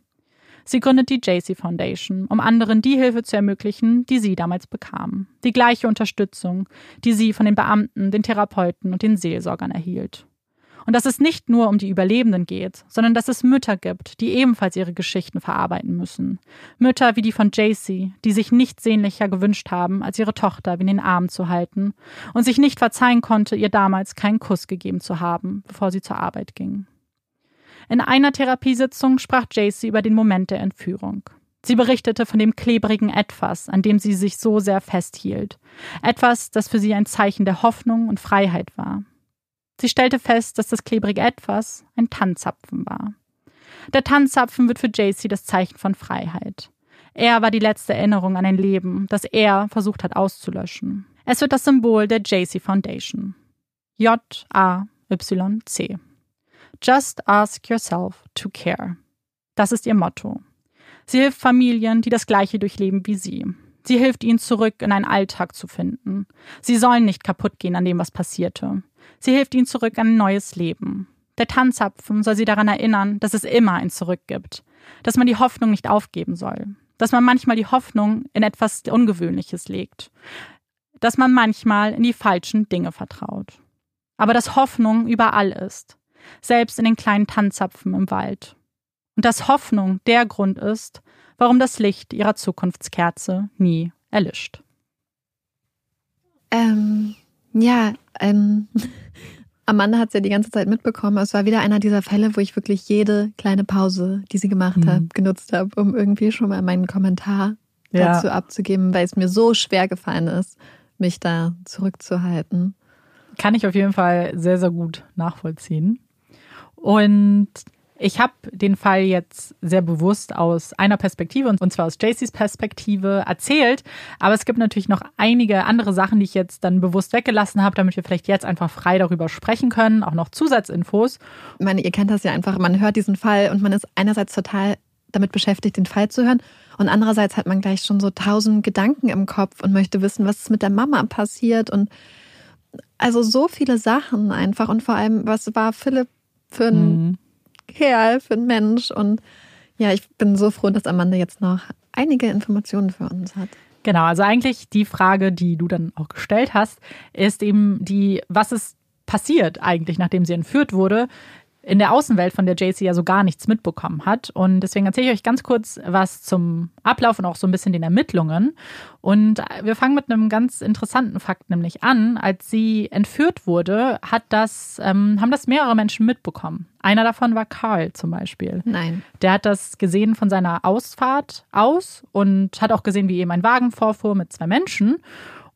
Sie gründet die JC Foundation, um anderen die Hilfe zu ermöglichen, die sie damals bekam. Die gleiche Unterstützung, die sie von den Beamten, den Therapeuten und den Seelsorgern erhielt. Und dass es nicht nur um die Überlebenden geht, sondern dass es Mütter gibt, die ebenfalls ihre Geschichten verarbeiten müssen. Mütter wie die von JC, die sich nichts sehnlicher gewünscht haben, als ihre Tochter in den Arm zu halten und sich nicht verzeihen konnte, ihr damals keinen Kuss gegeben zu haben, bevor sie zur Arbeit ging. In einer Therapiesitzung sprach JC über den Moment der Entführung. Sie berichtete von dem klebrigen Etwas, an dem sie sich so sehr festhielt. Etwas, das für sie ein Zeichen der Hoffnung und Freiheit war. Sie stellte fest, dass das klebrige Etwas ein Tannzapfen war. Der Tannzapfen wird für JC das Zeichen von Freiheit. Er war die letzte Erinnerung an ein Leben, das er versucht hat auszulöschen. Es wird das Symbol der JC Foundation. J-A-Y-C. Just ask yourself to care. Das ist ihr Motto. Sie hilft Familien, die das Gleiche durchleben wie sie. Sie hilft ihnen zurück in einen Alltag zu finden. Sie sollen nicht kaputt gehen an dem, was passierte. Sie hilft ihnen zurück an ein neues Leben. Der Tanzapfen soll sie daran erinnern, dass es immer ein Zurück gibt, dass man die Hoffnung nicht aufgeben soll, dass man manchmal die Hoffnung in etwas Ungewöhnliches legt, dass man manchmal in die falschen Dinge vertraut. Aber dass Hoffnung überall ist, selbst in den kleinen Tanzapfen im Wald und dass Hoffnung der Grund ist, warum das Licht ihrer Zukunftskerze nie erlischt. Ähm, ja, ähm, Amanda hat es ja die ganze Zeit mitbekommen. Es war wieder einer dieser Fälle, wo ich wirklich jede kleine Pause, die sie gemacht mhm. hat, genutzt habe, um irgendwie schon mal meinen Kommentar ja. dazu abzugeben, weil es mir so schwer gefallen ist, mich da zurückzuhalten. Kann ich auf jeden Fall sehr, sehr gut nachvollziehen. Und ich habe den Fall jetzt sehr bewusst aus einer Perspektive, und zwar aus JCs Perspektive, erzählt. Aber es gibt natürlich noch einige andere Sachen, die ich jetzt dann bewusst weggelassen habe, damit wir vielleicht jetzt einfach frei darüber sprechen können. Auch noch Zusatzinfos. Ich meine, ihr kennt das ja einfach. Man hört diesen Fall und man ist einerseits total damit beschäftigt, den Fall zu hören. Und andererseits hat man gleich schon so tausend Gedanken im Kopf und möchte wissen, was ist mit der Mama passiert und also so viele Sachen einfach. Und vor allem, was war Philipp für ein mhm. Kerl, für ein Mensch. Und ja, ich bin so froh, dass Amanda jetzt noch einige Informationen für uns hat. Genau, also eigentlich die Frage, die du dann auch gestellt hast, ist eben die, was ist passiert eigentlich, nachdem sie entführt wurde? In der Außenwelt, von der JC ja so gar nichts mitbekommen hat. Und deswegen erzähle ich euch ganz kurz was zum Ablauf und auch so ein bisschen den Ermittlungen. Und wir fangen mit einem ganz interessanten Fakt nämlich an. Als sie entführt wurde, hat das, ähm, haben das mehrere Menschen mitbekommen. Einer davon war Carl zum Beispiel. Nein. Der hat das gesehen von seiner Ausfahrt aus und hat auch gesehen, wie eben ein Wagen vorfuhr mit zwei Menschen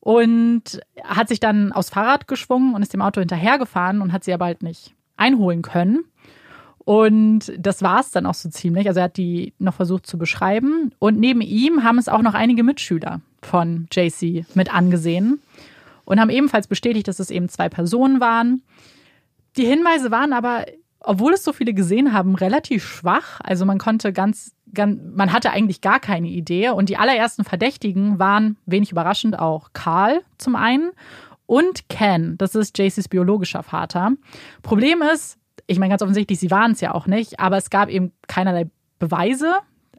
und hat sich dann aufs Fahrrad geschwungen und ist dem Auto hinterhergefahren und hat sie aber halt nicht einholen können. Und das war es dann auch so ziemlich. Also er hat die noch versucht zu beschreiben. Und neben ihm haben es auch noch einige Mitschüler von JC mit angesehen und haben ebenfalls bestätigt, dass es eben zwei Personen waren. Die Hinweise waren aber, obwohl es so viele gesehen haben, relativ schwach. Also man konnte ganz, ganz man hatte eigentlich gar keine Idee. Und die allerersten Verdächtigen waren, wenig überraschend, auch Karl zum einen und Ken, das ist JCs biologischer Vater. Problem ist, ich meine ganz offensichtlich, sie waren es ja auch nicht, aber es gab eben keinerlei Beweise.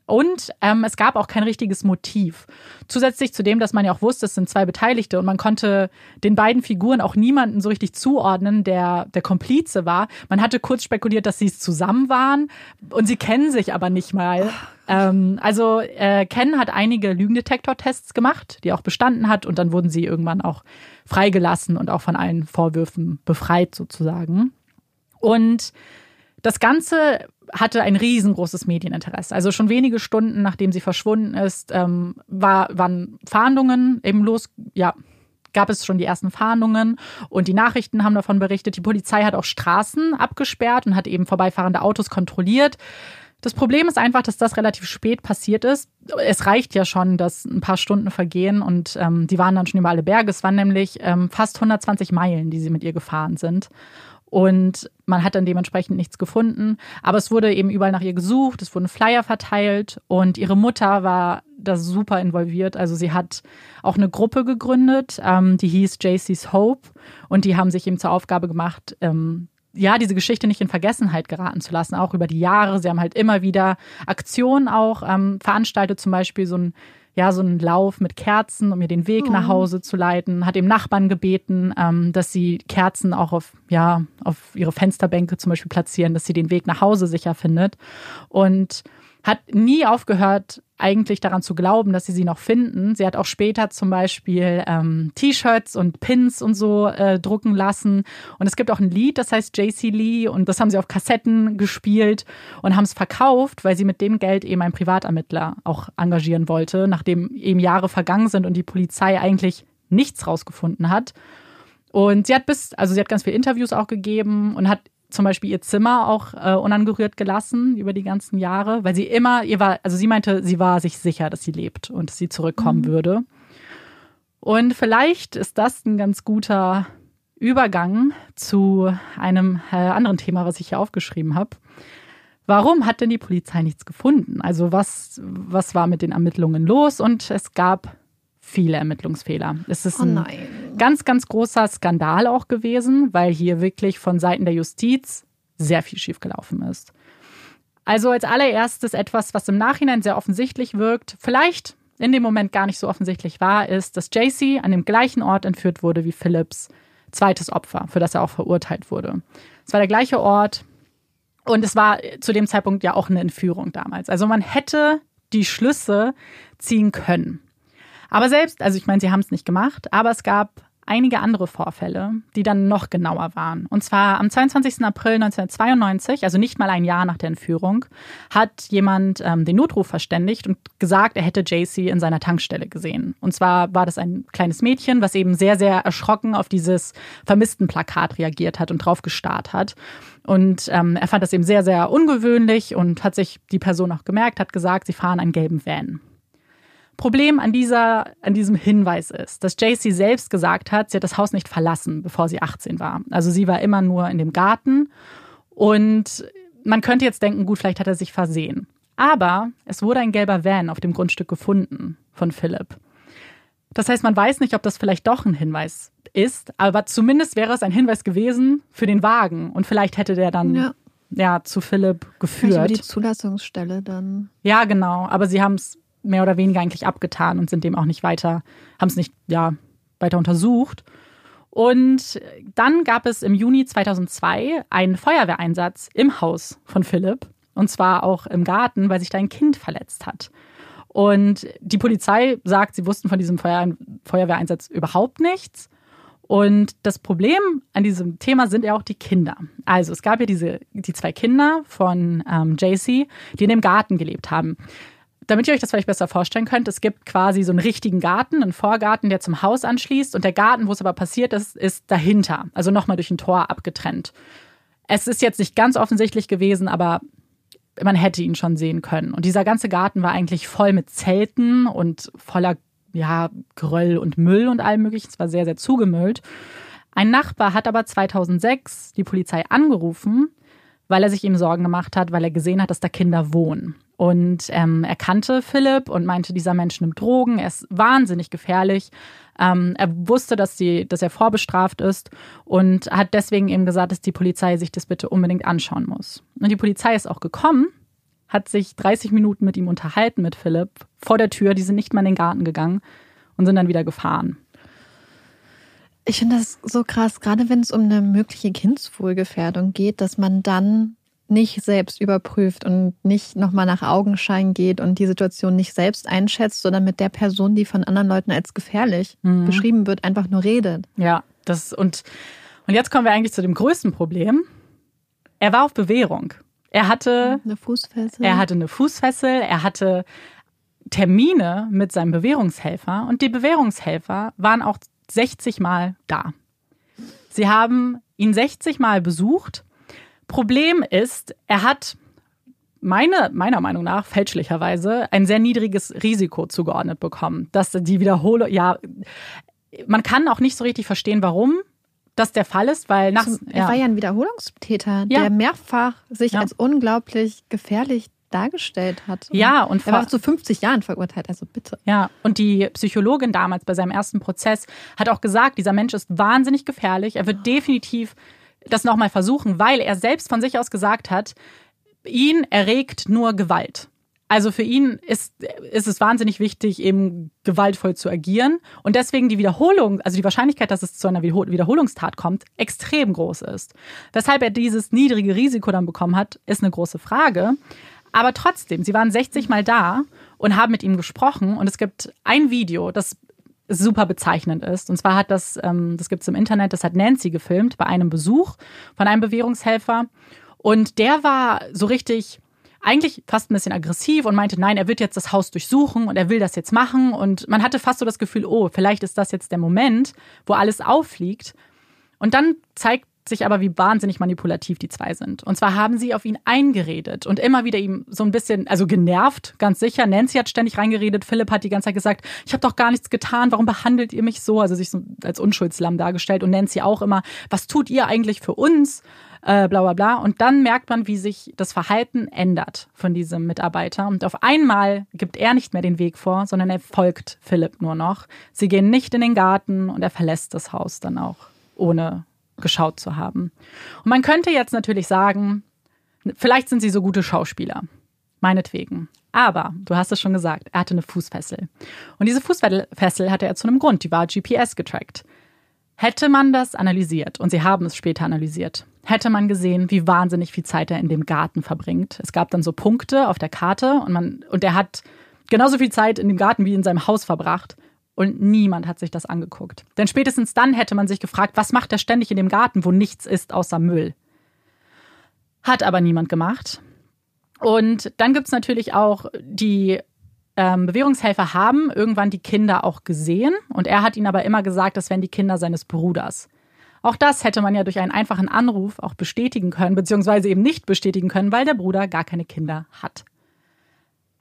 Und ähm, es gab auch kein richtiges Motiv. Zusätzlich zu dem, dass man ja auch wusste, es sind zwei Beteiligte und man konnte den beiden Figuren auch niemanden so richtig zuordnen, der der Komplize war. Man hatte kurz spekuliert, dass sie es zusammen waren und sie kennen sich aber nicht mal. Ähm, also äh, Ken hat einige Lügendetektor-Tests gemacht, die auch bestanden hat und dann wurden sie irgendwann auch freigelassen und auch von allen Vorwürfen befreit sozusagen. Und das Ganze hatte ein riesengroßes Medieninteresse. Also schon wenige Stunden nachdem sie verschwunden ist, ähm, war, waren Fahndungen eben los, ja, gab es schon die ersten Fahndungen und die Nachrichten haben davon berichtet. Die Polizei hat auch Straßen abgesperrt und hat eben vorbeifahrende Autos kontrolliert. Das Problem ist einfach, dass das relativ spät passiert ist. Es reicht ja schon, dass ein paar Stunden vergehen und ähm, die waren dann schon über alle Berge. Es waren nämlich ähm, fast 120 Meilen, die sie mit ihr gefahren sind. Und man hat dann dementsprechend nichts gefunden. Aber es wurde eben überall nach ihr gesucht, es wurden Flyer verteilt und ihre Mutter war da super involviert. Also sie hat auch eine Gruppe gegründet, ähm, die hieß JC's Hope und die haben sich eben zur Aufgabe gemacht, ähm, ja, diese Geschichte nicht in Vergessenheit geraten zu lassen, auch über die Jahre. Sie haben halt immer wieder Aktionen auch ähm, veranstaltet, zum Beispiel so ein ja so einen Lauf mit Kerzen, um ihr den Weg oh. nach Hause zu leiten, hat dem Nachbarn gebeten, ähm, dass sie Kerzen auch auf, ja, auf ihre Fensterbänke zum Beispiel platzieren, dass sie den Weg nach Hause sicher findet. Und hat nie aufgehört, eigentlich daran zu glauben, dass sie sie noch finden. Sie hat auch später zum Beispiel ähm, T-Shirts und Pins und so äh, drucken lassen. Und es gibt auch ein Lied, das heißt JC Lee und das haben sie auf Kassetten gespielt und haben es verkauft, weil sie mit dem Geld eben einen Privatermittler auch engagieren wollte, nachdem eben Jahre vergangen sind und die Polizei eigentlich nichts rausgefunden hat. Und sie hat bis, also sie hat ganz viele Interviews auch gegeben und hat zum Beispiel ihr Zimmer auch äh, unangerührt gelassen über die ganzen Jahre, weil sie immer, ihr war, also sie meinte, sie war sich sicher, dass sie lebt und dass sie zurückkommen mhm. würde. Und vielleicht ist das ein ganz guter Übergang zu einem äh, anderen Thema, was ich hier aufgeschrieben habe. Warum hat denn die Polizei nichts gefunden? Also was, was war mit den Ermittlungen los? Und es gab viele Ermittlungsfehler. Es ist oh ein ganz, ganz großer Skandal auch gewesen, weil hier wirklich von Seiten der Justiz sehr viel schiefgelaufen ist. Also als allererstes etwas, was im Nachhinein sehr offensichtlich wirkt, vielleicht in dem Moment gar nicht so offensichtlich war, ist, dass JC an dem gleichen Ort entführt wurde wie Philipps zweites Opfer, für das er auch verurteilt wurde. Es war der gleiche Ort und es war zu dem Zeitpunkt ja auch eine Entführung damals. Also man hätte die Schlüsse ziehen können. Aber selbst, also ich meine, sie haben es nicht gemacht, aber es gab einige andere Vorfälle, die dann noch genauer waren. Und zwar am 22. April 1992, also nicht mal ein Jahr nach der Entführung, hat jemand ähm, den Notruf verständigt und gesagt, er hätte JC in seiner Tankstelle gesehen. Und zwar war das ein kleines Mädchen, was eben sehr, sehr erschrocken auf dieses vermissten Plakat reagiert hat und drauf gestarrt hat. Und ähm, er fand das eben sehr, sehr ungewöhnlich und hat sich die Person auch gemerkt, hat gesagt, sie fahren einen gelben Van. Problem an, dieser, an diesem Hinweis ist, dass JC selbst gesagt hat, sie hat das Haus nicht verlassen, bevor sie 18 war. Also sie war immer nur in dem Garten und man könnte jetzt denken, gut, vielleicht hat er sich versehen. Aber es wurde ein gelber Van auf dem Grundstück gefunden von Philipp. Das heißt, man weiß nicht, ob das vielleicht doch ein Hinweis ist, aber zumindest wäre es ein Hinweis gewesen für den Wagen und vielleicht hätte der dann ja, ja zu Philipp geführt. Vielleicht über die Zulassungsstelle dann. Ja, genau, aber sie haben es mehr oder weniger eigentlich abgetan und sind dem auch nicht weiter, haben es nicht ja, weiter untersucht. Und dann gab es im Juni 2002 einen Feuerwehreinsatz im Haus von Philipp. Und zwar auch im Garten, weil sich da ein Kind verletzt hat. Und die Polizei sagt, sie wussten von diesem Feuer Feuerwehreinsatz überhaupt nichts. Und das Problem an diesem Thema sind ja auch die Kinder. Also es gab ja diese, die zwei Kinder von ähm, JC, die in dem Garten gelebt haben damit ihr euch das vielleicht besser vorstellen könnt, es gibt quasi so einen richtigen Garten, einen Vorgarten, der zum Haus anschließt und der Garten, wo es aber passiert ist, ist dahinter, also nochmal durch ein Tor abgetrennt. Es ist jetzt nicht ganz offensichtlich gewesen, aber man hätte ihn schon sehen können. Und dieser ganze Garten war eigentlich voll mit Zelten und voller ja, Gröll und Müll und allem möglichen. Es war sehr, sehr zugemüllt. Ein Nachbar hat aber 2006 die Polizei angerufen, weil er sich ihm Sorgen gemacht hat, weil er gesehen hat, dass da Kinder wohnen. Und ähm, er kannte Philipp und meinte, dieser Mensch nimmt Drogen, er ist wahnsinnig gefährlich. Ähm, er wusste, dass, die, dass er vorbestraft ist und hat deswegen eben gesagt, dass die Polizei sich das bitte unbedingt anschauen muss. Und die Polizei ist auch gekommen, hat sich 30 Minuten mit ihm unterhalten, mit Philipp, vor der Tür. Die sind nicht mal in den Garten gegangen und sind dann wieder gefahren. Ich finde das so krass, gerade wenn es um eine mögliche Kindswohlgefährdung geht, dass man dann nicht selbst überprüft und nicht nochmal nach Augenschein geht und die Situation nicht selbst einschätzt, sondern mit der Person, die von anderen Leuten als gefährlich mhm. beschrieben wird, einfach nur redet. Ja, das und, und jetzt kommen wir eigentlich zu dem größten Problem. Er war auf Bewährung. Er hatte eine Fußfessel. Er hatte eine Fußfessel, er hatte Termine mit seinem Bewährungshelfer und die Bewährungshelfer waren auch 60 Mal da. Sie haben ihn 60 Mal besucht Problem ist, er hat meine, meiner Meinung nach fälschlicherweise ein sehr niedriges Risiko zugeordnet bekommen, dass die Wiederholung, ja, man kann auch nicht so richtig verstehen, warum das der Fall ist, weil nach. Er ja. war ja ein Wiederholungstäter, ja. der mehrfach sich ja. als unglaublich gefährlich dargestellt hat. Ja, und er war zu 50 Jahren verurteilt, also bitte. Ja, und die Psychologin damals bei seinem ersten Prozess hat auch gesagt, dieser Mensch ist wahnsinnig gefährlich, er wird definitiv das nochmal versuchen, weil er selbst von sich aus gesagt hat, ihn erregt nur Gewalt. Also für ihn ist, ist es wahnsinnig wichtig, eben gewaltvoll zu agieren. Und deswegen die Wiederholung, also die Wahrscheinlichkeit, dass es zu einer Wiederholungstat kommt, extrem groß ist. Weshalb er dieses niedrige Risiko dann bekommen hat, ist eine große Frage. Aber trotzdem, sie waren 60 Mal da und haben mit ihm gesprochen. Und es gibt ein Video, das super bezeichnend ist. Und zwar hat das, ähm, das gibt es im Internet, das hat Nancy gefilmt bei einem Besuch von einem Bewährungshelfer. Und der war so richtig eigentlich fast ein bisschen aggressiv und meinte, nein, er wird jetzt das Haus durchsuchen und er will das jetzt machen. Und man hatte fast so das Gefühl, oh, vielleicht ist das jetzt der Moment, wo alles auffliegt. Und dann zeigt sich aber, wie wahnsinnig manipulativ die zwei sind. Und zwar haben sie auf ihn eingeredet und immer wieder ihm so ein bisschen, also genervt, ganz sicher. Nancy hat ständig reingeredet, Philipp hat die ganze Zeit gesagt, ich habe doch gar nichts getan, warum behandelt ihr mich so? Also sich so als Unschuldslamm dargestellt und Nancy auch immer, was tut ihr eigentlich für uns? Äh, bla bla bla. Und dann merkt man, wie sich das Verhalten ändert von diesem Mitarbeiter. Und auf einmal gibt er nicht mehr den Weg vor, sondern er folgt Philipp nur noch. Sie gehen nicht in den Garten und er verlässt das Haus dann auch, ohne geschaut zu haben. Und man könnte jetzt natürlich sagen, vielleicht sind sie so gute Schauspieler. Meinetwegen. Aber, du hast es schon gesagt, er hatte eine Fußfessel. Und diese Fußfessel hatte er zu einem Grund, die war GPS getrackt. Hätte man das analysiert, und sie haben es später analysiert, hätte man gesehen, wie wahnsinnig viel Zeit er in dem Garten verbringt. Es gab dann so Punkte auf der Karte und man, und er hat genauso viel Zeit in dem Garten wie in seinem Haus verbracht. Und niemand hat sich das angeguckt. Denn spätestens dann hätte man sich gefragt, was macht er ständig in dem Garten, wo nichts ist außer Müll? Hat aber niemand gemacht. Und dann gibt es natürlich auch die ähm, Bewährungshelfer haben irgendwann die Kinder auch gesehen und er hat ihnen aber immer gesagt, das wären die Kinder seines Bruders. Auch das hätte man ja durch einen einfachen Anruf auch bestätigen können, beziehungsweise eben nicht bestätigen können, weil der Bruder gar keine Kinder hat.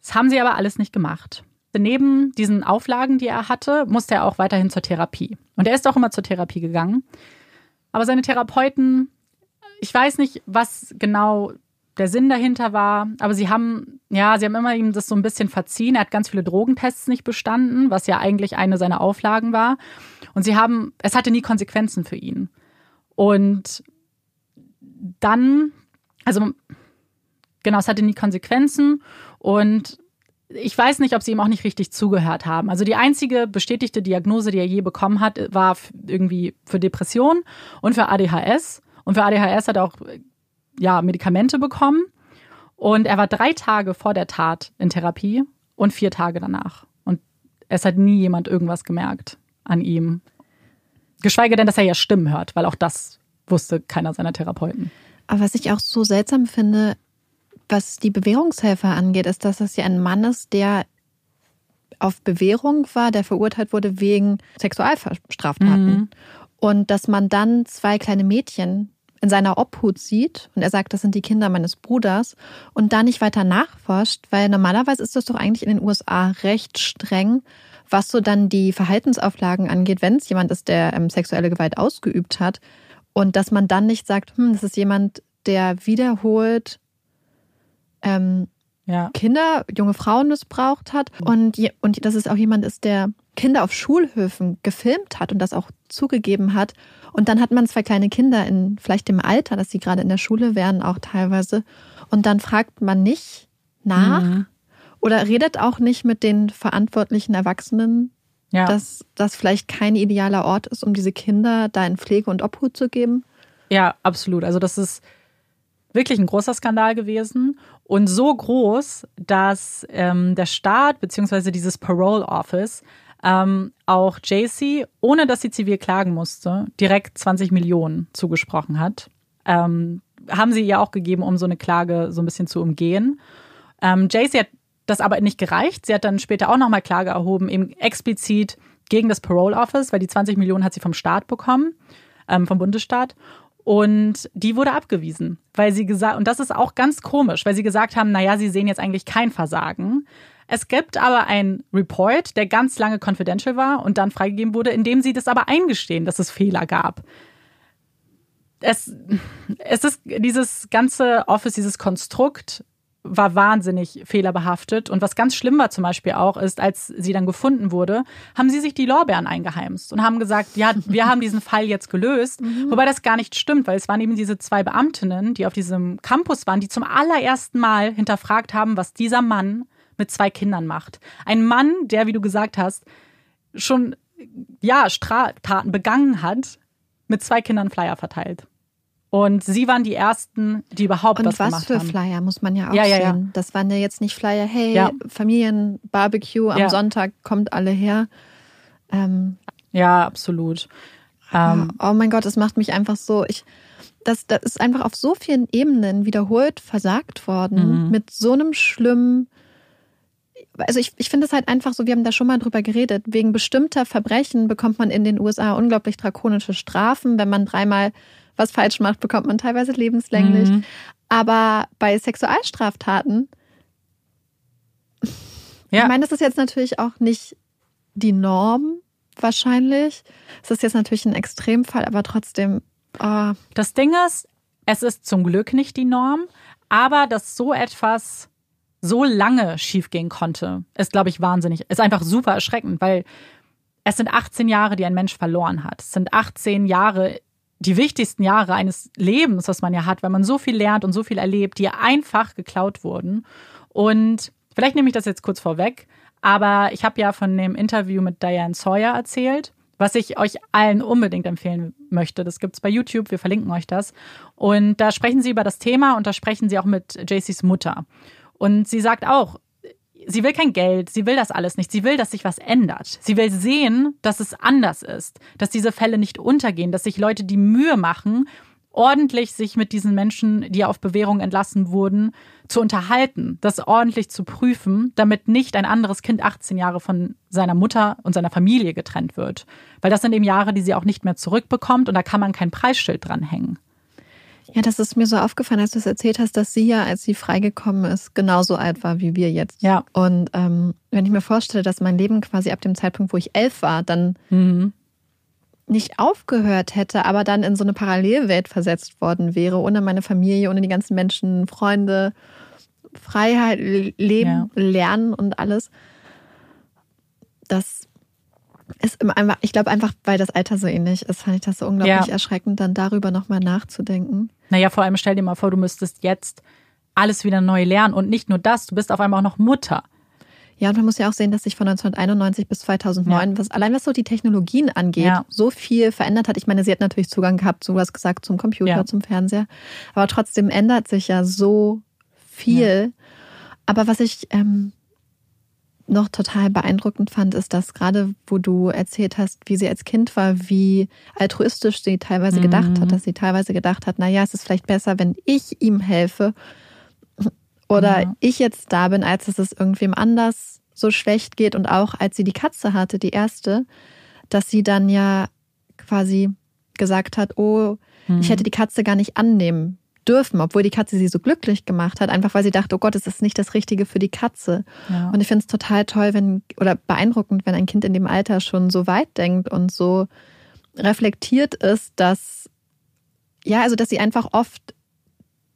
Das haben sie aber alles nicht gemacht neben diesen Auflagen, die er hatte, musste er auch weiterhin zur Therapie. Und er ist auch immer zur Therapie gegangen. Aber seine Therapeuten, ich weiß nicht, was genau der Sinn dahinter war, aber sie haben, ja, sie haben immer ihm das so ein bisschen verziehen. Er hat ganz viele Drogentests nicht bestanden, was ja eigentlich eine seiner Auflagen war. Und sie haben, es hatte nie Konsequenzen für ihn. Und dann, also genau, es hatte nie Konsequenzen und ich weiß nicht, ob sie ihm auch nicht richtig zugehört haben. Also die einzige bestätigte Diagnose, die er je bekommen hat, war irgendwie für Depression und für ADHS. Und für ADHS hat er auch ja, Medikamente bekommen. Und er war drei Tage vor der Tat in Therapie und vier Tage danach. Und es hat nie jemand irgendwas gemerkt an ihm. Geschweige denn, dass er ja Stimmen hört, weil auch das wusste keiner seiner Therapeuten. Aber was ich auch so seltsam finde, was die Bewährungshelfer angeht, ist, dass das ja ein Mann ist, der auf Bewährung war, der verurteilt wurde wegen Sexualstraftaten. Mhm. Und dass man dann zwei kleine Mädchen in seiner Obhut sieht und er sagt, das sind die Kinder meines Bruders und da nicht weiter nachforscht, weil normalerweise ist das doch eigentlich in den USA recht streng, was so dann die Verhaltensauflagen angeht, wenn es jemand ist, der ähm, sexuelle Gewalt ausgeübt hat und dass man dann nicht sagt, hm, das ist jemand, der wiederholt ähm, ja. Kinder, junge Frauen missbraucht hat und, und dass es auch jemand ist, der Kinder auf Schulhöfen gefilmt hat und das auch zugegeben hat. Und dann hat man zwei kleine Kinder in vielleicht dem Alter, dass sie gerade in der Schule wären, auch teilweise. Und dann fragt man nicht nach mhm. oder redet auch nicht mit den verantwortlichen Erwachsenen, ja. dass das vielleicht kein idealer Ort ist, um diese Kinder da in Pflege und Obhut zu geben. Ja, absolut. Also das ist wirklich ein großer Skandal gewesen und so groß, dass ähm, der Staat bzw. dieses Parole Office ähm, auch JC, ohne dass sie zivil klagen musste, direkt 20 Millionen zugesprochen hat. Ähm, haben sie ihr auch gegeben, um so eine Klage so ein bisschen zu umgehen. Ähm, JC hat das aber nicht gereicht. Sie hat dann später auch nochmal Klage erhoben, eben explizit gegen das Parole Office, weil die 20 Millionen hat sie vom Staat bekommen, ähm, vom Bundesstaat. Und die wurde abgewiesen, weil sie gesagt, und das ist auch ganz komisch, weil sie gesagt haben, naja, sie sehen jetzt eigentlich kein Versagen. Es gibt aber ein Report, der ganz lange confidential war und dann freigegeben wurde, in dem sie das aber eingestehen, dass es Fehler gab. Es, es ist dieses ganze Office, dieses Konstrukt war wahnsinnig fehlerbehaftet. Und was ganz schlimm war zum Beispiel auch, ist, als sie dann gefunden wurde, haben sie sich die Lorbeeren eingeheimst und haben gesagt, ja, *laughs* wir haben diesen Fall jetzt gelöst. Mhm. Wobei das gar nicht stimmt, weil es waren eben diese zwei Beamtinnen, die auf diesem Campus waren, die zum allerersten Mal hinterfragt haben, was dieser Mann mit zwei Kindern macht. Ein Mann, der, wie du gesagt hast, schon ja, Straftaten begangen hat, mit zwei Kindern Flyer verteilt. Und sie waren die ersten, die überhaupt Und was, was gemacht für haben. Flyer muss man ja auch Ja, ja, ja. sehen. Das waren ja jetzt nicht Flyer, hey, Ja. Familienbarbecue am. Sonntag, kommt alle her. Ähm, Ja, absolut. Ähm, oh mein Gott, es macht mich einfach so, ich, das, das ist einfach auf so vielen Ebenen wiederholt versagt worden, Mhm. mit so einem schlimmen, also ich, ich finde es halt einfach so, wir haben da schon mal drüber geredet, wegen bestimmter Verbrechen bekommt man in den USA unglaublich drakonische Strafen. Wenn man dreimal was falsch macht, bekommt man teilweise lebenslänglich. Mhm. Aber bei Sexualstraftaten, Ja. ich meine, das ist jetzt natürlich auch nicht die Norm, wahrscheinlich. Es ist jetzt natürlich ein Extremfall, aber trotzdem, oh, Das Ding ist, es ist zum Glück nicht die Norm, aber dass so etwas so lange schiefgehen konnte, ist, glaube ich, wahnsinnig. Ist einfach super erschreckend, weil es sind 18 Jahre, die ein Mensch verloren hat. Es sind 18 Jahre, die wichtigsten Jahre eines Lebens, was man ja hat, weil man so viel lernt und so viel erlebt, die einfach geklaut wurden. Und vielleicht nehme ich das jetzt kurz vorweg, aber ich habe ja von dem Interview mit Diane Sawyer erzählt, was ich euch allen unbedingt empfehlen möchte. Das gibt's bei YouTube, wir verlinken euch das. Und da sprechen sie über das Thema und da sprechen sie auch mit JCs Mutter. Und sie sagt auch, sie will kein Geld, sie will das alles nicht, sie will, dass sich was ändert. Sie will sehen, dass es anders ist, dass diese Fälle nicht untergehen, dass sich Leute die Mühe machen, ordentlich sich mit diesen Menschen, die auf Bewährung entlassen wurden, zu unterhalten, das ordentlich zu prüfen, damit nicht ein anderes Kind 18 Jahre von seiner Mutter und seiner Familie getrennt wird. Weil das sind eben Jahre, die sie auch nicht mehr zurückbekommt und da kann man kein Preisschild dranhängen. Ja, das ist mir so aufgefallen, als du es erzählt hast, dass sie ja, als sie freigekommen ist, genauso alt war wie wir jetzt. Ja. Und ähm, wenn ich mir vorstelle, dass mein Leben quasi ab dem Zeitpunkt, wo ich elf war, dann Mhm. nicht aufgehört hätte, aber dann in so eine Parallelwelt versetzt worden wäre, ohne meine Familie, ohne die ganzen Menschen, Freunde, Freiheit, Leben, Ja. Lernen und alles. Das ist immer einfach, ich glaube einfach, weil das Alter so ähnlich ist, fand ich das so unglaublich Ja. erschreckend, dann darüber nochmal nachzudenken. Naja, vor allem stell dir mal vor, du müsstest jetzt alles wieder neu lernen und nicht nur das, du bist auf einmal auch noch Mutter. Ja, und man muss ja auch sehen, dass sich von 1991 bis 2009, was allein was so die Technologien angeht, Ja. so viel verändert hat. Ich meine, sie hat natürlich Zugang gehabt, so was gesagt, zum Computer, Ja. zum Fernseher. Aber trotzdem ändert sich ja so viel. Aber was ich ähm, noch total beeindruckend fand, ist, dass gerade, wo du erzählt hast, wie sie als Kind war, wie altruistisch sie teilweise gedacht Mhm. hat, dass sie teilweise gedacht hat, na ja, es ist vielleicht besser, wenn ich ihm helfe oder Ja. ich jetzt da bin, als dass es irgendwem anders so schlecht geht und auch als sie die Katze hatte, die erste, dass sie dann ja quasi gesagt hat, oh, Mhm. ich hätte die Katze gar nicht annehmen dürfen, obwohl die Katze sie so glücklich gemacht hat, einfach weil sie dachte, oh Gott, es ist nicht das Richtige für die Katze. Ja. Und ich finde es total toll, wenn oder beeindruckend, wenn ein Kind in dem Alter schon so weit denkt und so reflektiert ist, dass ja, also dass sie einfach oft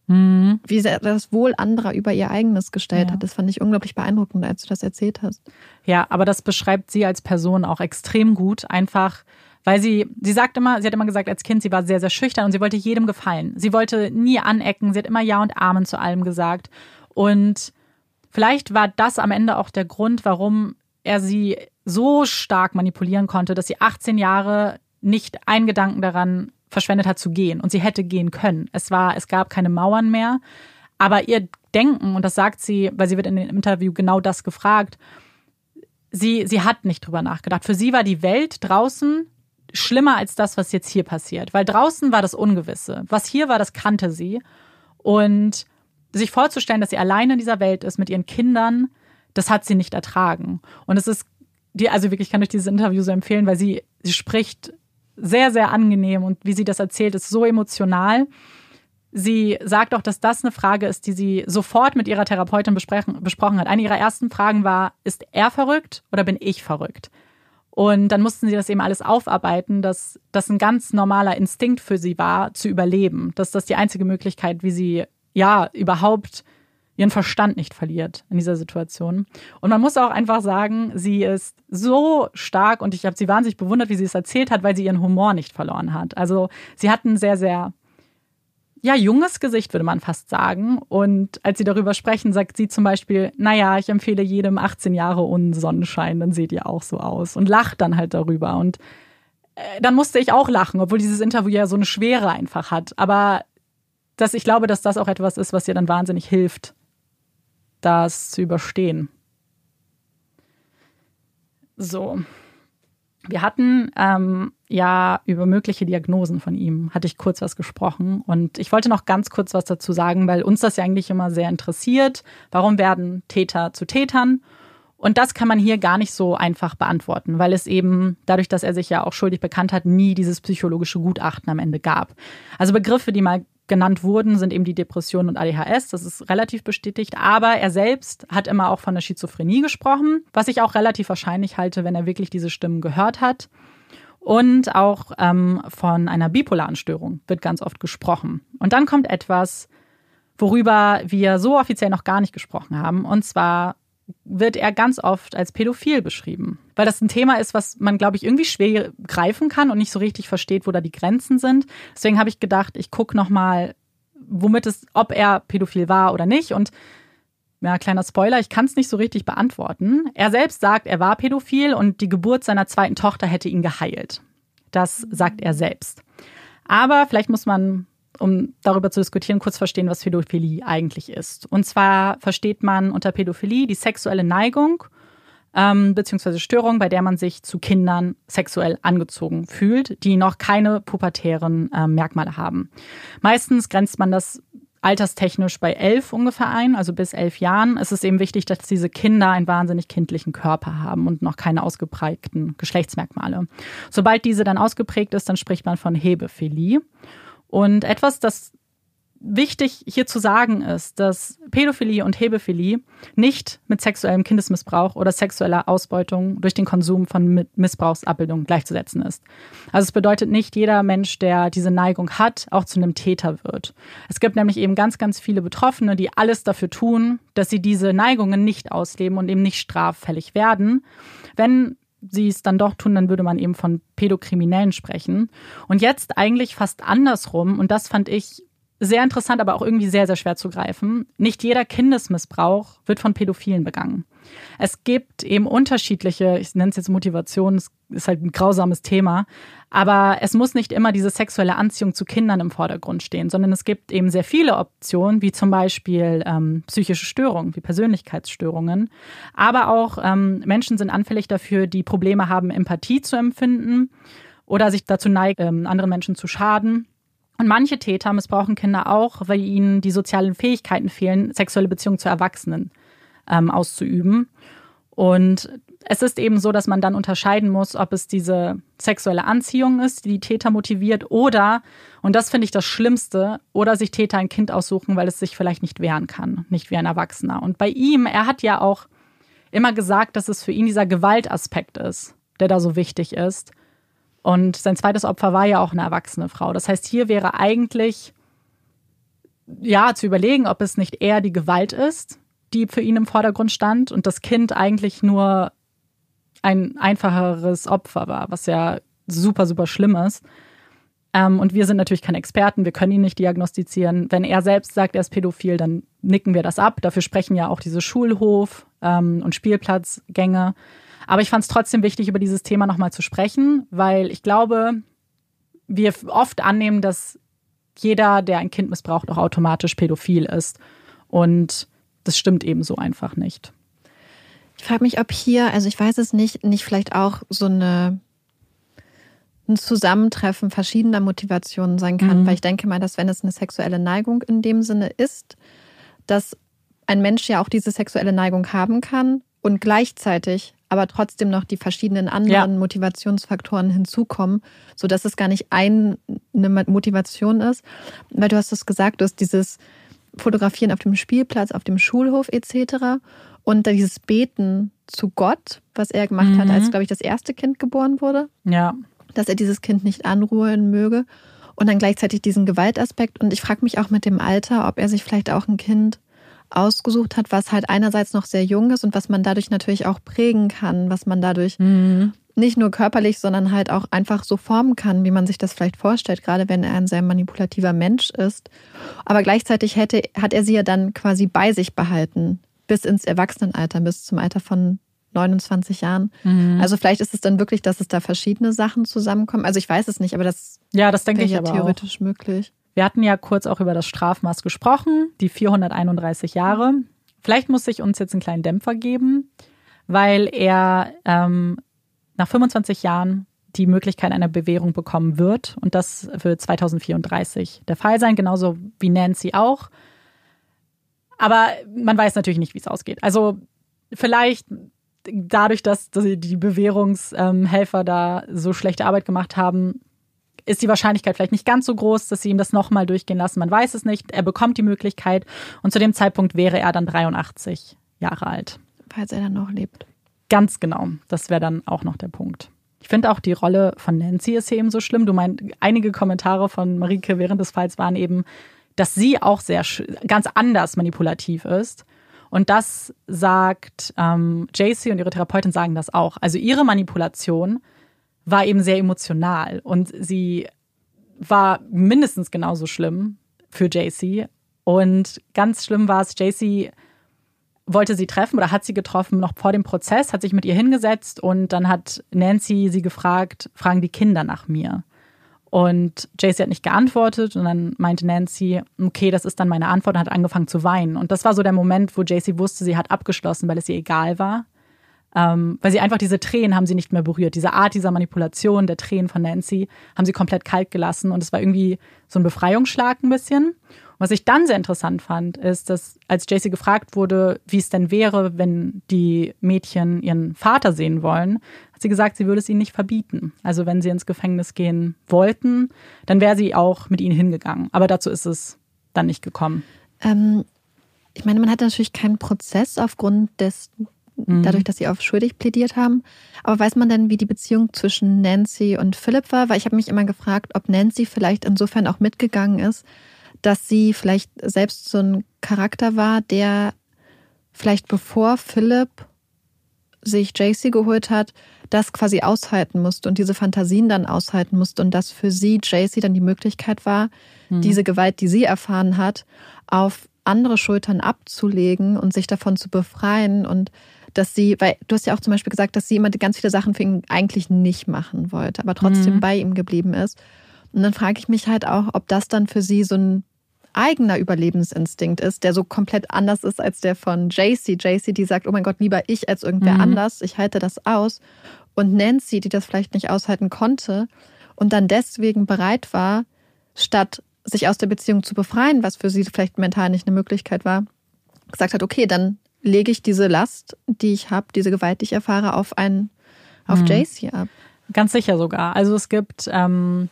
Mhm. wie sehr das Wohl anderer über ihr eigenes gestellt Ja. hat. Das fand ich unglaublich beeindruckend, als du das erzählt hast. Ja, aber das beschreibt sie als Person auch extrem gut, einfach weil sie, sie sagt immer, sie hat immer gesagt, als Kind, sie war sehr, sehr schüchtern und sie wollte jedem gefallen. Sie wollte nie anecken, sie hat immer Ja und Amen zu allem gesagt. Und vielleicht war das am Ende auch der Grund, warum er sie so stark manipulieren konnte, dass sie 18 Jahre nicht einen Gedanken daran verschwendet hat zu gehen. Und sie hätte gehen können. Es war, es gab keine Mauern mehr. Aber ihr Denken, und das sagt sie, weil sie wird in dem Interview genau das gefragt, sie, sie hat nicht drüber nachgedacht. Für sie war die Welt draußen schlimmer als das, was jetzt hier passiert. Weil draußen war das Ungewisse. Was hier war, das kannte sie. Und sich vorzustellen, dass sie alleine in dieser Welt ist mit ihren Kindern, das hat sie nicht ertragen. Und es ist, die, also wirklich kann ich dieses Interview so empfehlen, weil sie, sie spricht sehr, sehr angenehm und wie sie das erzählt, ist so emotional. Sie sagt auch, dass das eine Frage ist, die sie sofort mit ihrer Therapeutin besprochen hat. Eine ihrer ersten Fragen war, ist er verrückt oder bin ich verrückt? Und dann mussten sie das eben alles aufarbeiten, dass das ein ganz normaler Instinkt für sie war, zu überleben. Dass das die einzige Möglichkeit, wie sie ja überhaupt ihren Verstand nicht verliert in dieser Situation. Und man muss auch einfach sagen, sie ist so stark und ich habe sie wahnsinnig bewundert, wie sie es erzählt hat, weil sie ihren Humor nicht verloren hat. Also sie hat einen sehr, sehr ja, junges Gesicht, würde man fast sagen. Und als sie darüber sprechen, sagt sie zum Beispiel, naja, ich empfehle jedem 18 Jahre ohne Sonnenschein, dann seht ihr auch so aus. Und lacht dann halt darüber. Und äh, dann musste ich auch lachen, obwohl dieses Interview ja so eine Schwere einfach hat. Aber dass ich glaube, dass das auch etwas ist, was ihr dann wahnsinnig hilft, das zu überstehen. So. Wir hatten ähm, ja über mögliche Diagnosen von ihm, hatte ich kurz was gesprochen. Und ich wollte noch ganz kurz was dazu sagen, weil uns das ja eigentlich immer sehr interessiert. Warum werden Täter zu Tätern? Und das kann man hier gar nicht so einfach beantworten, weil es eben, dadurch, dass er sich ja auch schuldig bekannt hat, nie dieses psychologische Gutachten am Ende gab. Also Begriffe, die mal genannt wurden, sind eben die Depression und ADHS. Das ist relativ bestätigt. Aber er selbst hat immer auch von der Schizophrenie gesprochen, was ich auch relativ wahrscheinlich halte, wenn er wirklich diese Stimmen gehört hat. Und auch ähm, von einer bipolaren Störung wird ganz oft gesprochen. Und dann kommt etwas, worüber wir so offiziell noch gar nicht gesprochen haben. Und zwar wird er ganz oft als pädophil beschrieben. Weil das ein Thema ist, was man, glaube ich, irgendwie schwer greifen kann und nicht so richtig versteht, wo da die Grenzen sind. Deswegen habe ich gedacht, ich gucke nochmal, womit es, ob er pädophil war oder nicht. Und ja, kleiner Spoiler, ich kann es nicht so richtig beantworten. Er selbst sagt, er war pädophil und die Geburt seiner zweiten Tochter hätte ihn geheilt. Das sagt er selbst. Aber vielleicht muss man um darüber zu diskutieren, kurz verstehen, was Pädophilie eigentlich ist. Und zwar versteht man unter Pädophilie die sexuelle Neigung ähm, bzw. Störung, bei der man sich zu Kindern sexuell angezogen fühlt, die noch keine pubertären äh, Merkmale haben. Meistens grenzt man das alterstechnisch bei elf ungefähr ein, also bis elf Jahren. Es ist eben wichtig, dass diese Kinder einen wahnsinnig kindlichen Körper haben und noch keine ausgeprägten Geschlechtsmerkmale. Sobald diese dann ausgeprägt ist, dann spricht man von Hebephilie. Und etwas, das wichtig hier zu sagen ist, dass Pädophilie und Hebephilie nicht mit sexuellem Kindesmissbrauch oder sexueller Ausbeutung durch den Konsum von Missbrauchsabbildungen gleichzusetzen ist. Also es bedeutet nicht, jeder Mensch, der diese Neigung hat, auch zu einem Täter wird. Es gibt nämlich eben ganz, ganz viele Betroffene, die alles dafür tun, dass sie diese Neigungen nicht ausleben und eben nicht straffällig werden. Wenn sie es dann doch tun, dann würde man eben von Pädokriminellen sprechen. Und jetzt eigentlich fast andersrum, und das fand ich sehr interessant, aber auch irgendwie sehr, sehr schwer zu greifen. Nicht jeder Kindesmissbrauch wird von Pädophilen begangen. Es gibt eben unterschiedliche, ich nenne es jetzt Motivation, es ist halt ein grausames Thema, aber es muss nicht immer diese sexuelle Anziehung zu Kindern im Vordergrund stehen, sondern es gibt eben sehr viele Optionen, wie zum Beispiel ähm, psychische Störungen, wie Persönlichkeitsstörungen. Aber auch ähm, Menschen sind anfällig dafür, die Probleme haben, Empathie zu empfinden oder sich dazu neigen, ähm, anderen Menschen zu schaden und manche Täter missbrauchen Kinder auch, weil ihnen die sozialen Fähigkeiten fehlen, sexuelle Beziehungen zu Erwachsenen ähm, auszuüben. Und es ist eben so, dass man dann unterscheiden muss, ob es diese sexuelle Anziehung ist, die die Täter motiviert, oder, und das finde ich das Schlimmste, oder sich Täter ein Kind aussuchen, weil es sich vielleicht nicht wehren kann, nicht wie ein Erwachsener. Und bei ihm, er hat ja auch immer gesagt, dass es für ihn dieser Gewaltaspekt ist, der da so wichtig ist. Und sein zweites Opfer war ja auch eine erwachsene Frau. Das heißt, hier wäre eigentlich ja zu überlegen, ob es nicht eher die Gewalt ist, die für ihn im Vordergrund stand und das Kind eigentlich nur ein einfacheres Opfer war, was ja super, super schlimm ist. Ähm, und wir sind natürlich keine Experten, wir können ihn nicht diagnostizieren. Wenn er selbst sagt, er ist pädophil, dann nicken wir das ab. Dafür sprechen ja auch diese Schulhof- ähm, und Spielplatzgänge. Aber ich fand es trotzdem wichtig, über dieses Thema nochmal zu sprechen, weil ich glaube, wir oft annehmen, dass jeder, der ein Kind missbraucht, auch automatisch pädophil ist. Und das stimmt eben so einfach nicht. Ich frage mich, ob hier, also ich weiß es nicht, nicht vielleicht auch so eine ein Zusammentreffen verschiedener Motivationen sein kann, mhm. weil ich denke mal, dass wenn es eine sexuelle Neigung in dem Sinne ist, dass ein Mensch ja auch diese sexuelle Neigung haben kann und gleichzeitig aber trotzdem noch die verschiedenen anderen ja. Motivationsfaktoren hinzukommen, so dass es gar nicht eine Motivation ist. Weil du hast es gesagt, du hast dieses Fotografieren auf dem Spielplatz, auf dem Schulhof etc. Und dieses Beten zu Gott, was er gemacht mhm. hat, als, glaube ich, das erste Kind geboren wurde. Ja. Dass er dieses Kind nicht anruhen möge. Und dann gleichzeitig diesen Gewaltaspekt. Und ich frage mich auch mit dem Alter, ob er sich vielleicht auch ein Kind ausgesucht hat, was halt einerseits noch sehr jung ist und was man dadurch natürlich auch prägen kann, was man dadurch mhm. nicht nur körperlich, sondern halt auch einfach so formen kann, wie man sich das vielleicht vorstellt, gerade wenn er ein sehr manipulativer Mensch ist. Aber gleichzeitig hätte, hat er sie ja dann quasi bei sich behalten, bis ins Erwachsenenalter, bis zum Alter von 29 Jahren. Mhm. Also vielleicht ist es dann wirklich, dass es da verschiedene Sachen zusammenkommen. Also ich weiß es nicht, aber das, ja, das denke ich ja aber theoretisch auch. möglich. Wir hatten ja kurz auch über das Strafmaß gesprochen, die 431 Jahre. Vielleicht muss ich uns jetzt einen kleinen Dämpfer geben, weil er ähm, nach 25 Jahren die Möglichkeit einer Bewährung bekommen wird. Und das wird 2034 der Fall sein, genauso wie Nancy auch. Aber man weiß natürlich nicht, wie es ausgeht. Also vielleicht dadurch, dass die Bewährungshelfer da so schlechte Arbeit gemacht haben, ist die Wahrscheinlichkeit vielleicht nicht ganz so groß, dass sie ihm das nochmal durchgehen lassen. Man weiß es nicht. Er bekommt die Möglichkeit und zu dem Zeitpunkt wäre er dann 83 Jahre alt. Falls er dann noch lebt. Ganz genau. Das wäre dann auch noch der Punkt. Ich finde auch die Rolle von Nancy ist hier eben so schlimm. Du meinst, einige Kommentare von Marike während des Falls waren eben, dass sie auch sehr ganz anders manipulativ ist. Und das sagt ähm, JC und ihre Therapeutin sagen das auch. Also ihre Manipulation war eben sehr emotional und sie war mindestens genauso schlimm für JC. Und ganz schlimm war es, JC wollte sie treffen oder hat sie getroffen noch vor dem Prozess, hat sich mit ihr hingesetzt und dann hat Nancy sie gefragt, fragen die Kinder nach mir. Und JC hat nicht geantwortet und dann meinte Nancy, okay, das ist dann meine Antwort und hat angefangen zu weinen. Und das war so der Moment, wo JC wusste, sie hat abgeschlossen, weil es ihr egal war. Ähm, weil sie einfach diese Tränen haben sie nicht mehr berührt. Diese Art dieser Manipulation der Tränen von Nancy haben sie komplett kalt gelassen und es war irgendwie so ein Befreiungsschlag ein bisschen. Was ich dann sehr interessant fand, ist, dass als JC gefragt wurde, wie es denn wäre, wenn die Mädchen ihren Vater sehen wollen, hat sie gesagt, sie würde es ihnen nicht verbieten. Also wenn sie ins Gefängnis gehen wollten, dann wäre sie auch mit ihnen hingegangen. Aber dazu ist es dann nicht gekommen. Ähm, ich meine, man hat natürlich keinen Prozess aufgrund des, mhm. dadurch, dass sie auf schuldig plädiert haben. Aber weiß man denn, wie die Beziehung zwischen Nancy und Philipp war? Weil ich habe mich immer gefragt, ob Nancy vielleicht insofern auch mitgegangen ist, dass sie vielleicht selbst so ein Charakter war, der vielleicht bevor Philipp sich JC geholt hat, das quasi aushalten musste und diese Fantasien dann aushalten musste und dass für sie JC dann die Möglichkeit war, mhm. diese Gewalt, die sie erfahren hat, auf andere Schultern abzulegen und sich davon zu befreien und dass sie, weil du hast ja auch zum Beispiel gesagt, dass sie immer ganz viele Sachen für ihn eigentlich nicht machen wollte, aber trotzdem mhm. bei ihm geblieben ist. Und dann frage ich mich halt auch, ob das dann für sie so ein eigener Überlebensinstinkt ist, der so komplett anders ist als der von JC. JC, die sagt, oh mein Gott, lieber ich als irgendwer mhm. anders, ich halte das aus. Und Nancy, die das vielleicht nicht aushalten konnte und dann deswegen bereit war, statt sich aus der Beziehung zu befreien, was für sie vielleicht mental nicht eine Möglichkeit war, gesagt hat, okay, dann lege ich diese Last, die ich habe, diese Gewalt, die ich erfahre, auf einen, auf mhm. JC ab. Ganz sicher sogar. Also es gibt ähm,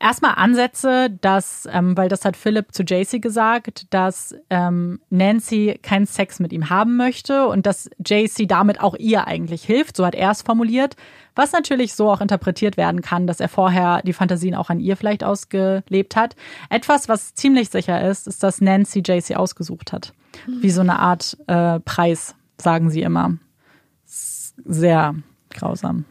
erstmal Ansätze, dass, ähm, weil das hat Philipp zu JC gesagt, dass ähm, Nancy keinen Sex mit ihm haben möchte und dass JC damit auch ihr eigentlich hilft. So hat er es formuliert. Was natürlich so auch interpretiert werden kann, dass er vorher die Fantasien auch an ihr vielleicht ausgelebt hat. Etwas, was ziemlich sicher ist, ist, dass Nancy JC ausgesucht hat. Wie so eine Art äh, Preis, sagen sie immer. Sehr grausam.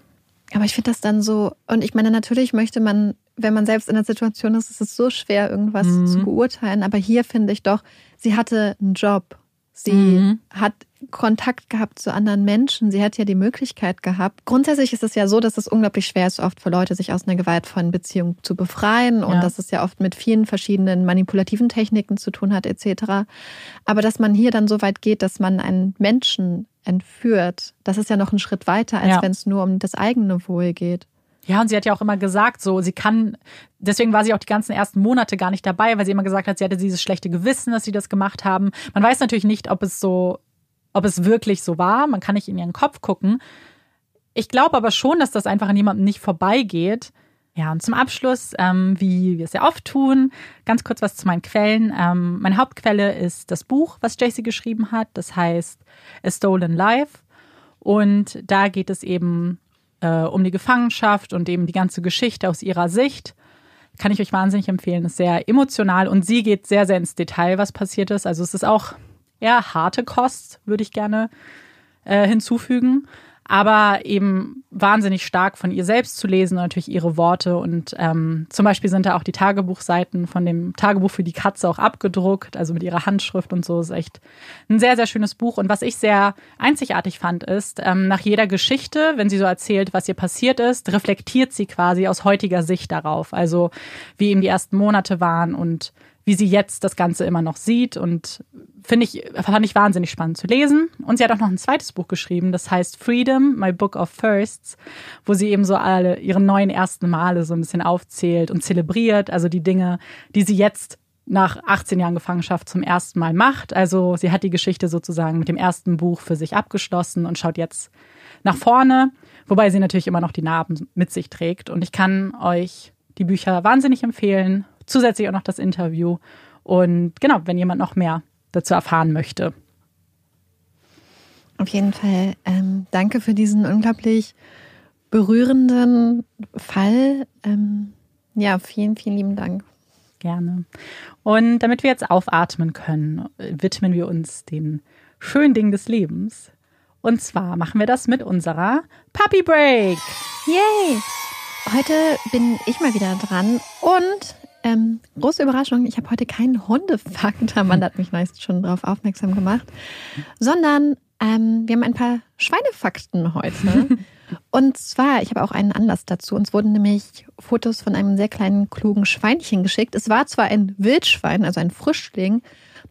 Aber ich finde das dann so, und ich meine, natürlich möchte man wenn man selbst in der Situation ist, ist es so schwer, irgendwas mhm. zu beurteilen. Aber hier finde ich doch, sie hatte einen Job. Sie mhm. hat Kontakt gehabt zu anderen Menschen. Sie hat ja die Möglichkeit gehabt. Grundsätzlich ist es ja so, dass es unglaublich schwer ist, oft für Leute, sich aus einer gewaltvollen Beziehung zu befreien und ja. dass es ja oft mit vielen verschiedenen manipulativen Techniken zu tun hat, etc. Aber dass man hier dann so weit geht, dass man einen Menschen entführt, das ist ja noch ein Schritt weiter, als ja. wenn es nur um das eigene Wohl geht. Ja, und sie hat ja auch immer gesagt, so, sie kann, deswegen war sie auch die ganzen ersten Monate gar nicht dabei, weil sie immer gesagt hat, sie hatte dieses schlechte Gewissen, dass sie das gemacht haben. Man weiß natürlich nicht, ob es so, ob es wirklich so war. Man kann nicht in ihren Kopf gucken. Ich glaube aber schon, dass das einfach an jemandem nicht vorbeigeht. Ja, und zum Abschluss, ähm, wie wir es ja oft tun, ganz kurz was zu meinen Quellen. Ähm, meine Hauptquelle ist das Buch, was JC geschrieben hat. Das heißt A Stolen Life. Und da geht es eben äh, um die Gefangenschaft und eben die ganze Geschichte aus ihrer Sicht. Kann ich euch wahnsinnig empfehlen. Ist sehr emotional und sie geht sehr, sehr ins Detail, was passiert ist. Also es ist auch eher harte Kost, würde ich gerne äh, hinzufügen. Aber eben wahnsinnig stark von ihr selbst zu lesen natürlich ihre Worte. Und ähm, zum Beispiel sind da auch die Tagebuchseiten von dem Tagebuch für die Katze auch abgedruckt, also mit ihrer Handschrift und so. Ist echt ein sehr, sehr schönes Buch. Und was ich sehr einzigartig fand, ist, ähm, nach jeder Geschichte, wenn sie so erzählt, was ihr passiert ist, reflektiert sie quasi aus heutiger Sicht darauf. Also wie eben die ersten Monate waren und wie sie jetzt das Ganze immer noch sieht und finde ich, fand ich wahnsinnig spannend zu lesen. Und sie hat auch noch ein zweites Buch geschrieben, das heißt Freedom, My Book of Firsts, wo sie eben so alle ihre neuen ersten Male so ein bisschen aufzählt und zelebriert, also die Dinge, die sie jetzt nach 18 Jahren Gefangenschaft zum ersten Mal macht. Also sie hat die Geschichte sozusagen mit dem ersten Buch für sich abgeschlossen und schaut jetzt nach vorne, wobei sie natürlich immer noch die Narben mit sich trägt. Und ich kann euch die Bücher wahnsinnig empfehlen, zusätzlich auch noch das Interview. Und genau, wenn jemand noch mehr dazu erfahren möchte. Auf jeden Fall ähm, danke für diesen unglaublich berührenden Fall. Ähm, ja, vielen, vielen lieben Dank. Gerne. Und damit wir jetzt aufatmen können, widmen wir uns den schönen Dingen des Lebens. Und zwar machen wir das mit unserer Puppy Break. Yay! Heute bin ich mal wieder dran und ähm, große Überraschung, ich habe heute keinen Hundefakt, Amanda hat mich meist schon darauf aufmerksam gemacht, sondern ähm, wir haben ein paar Schweinefakten heute. *laughs* Und zwar, ich habe auch einen Anlass dazu. Uns wurden nämlich Fotos von einem sehr kleinen, klugen Schweinchen geschickt. Es war zwar ein Wildschwein, also ein Frischling,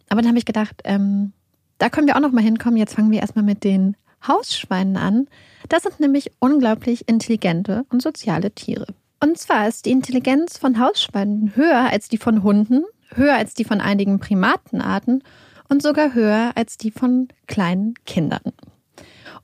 aber dann habe ich gedacht, ähm, da können wir auch noch mal hinkommen. Jetzt fangen wir erstmal mit den Hausschweinen an. Das sind nämlich unglaublich intelligente und soziale Tiere. Und zwar ist die Intelligenz von Hausschweinen höher als die von Hunden, höher als die von einigen Primatenarten und sogar höher als die von kleinen Kindern.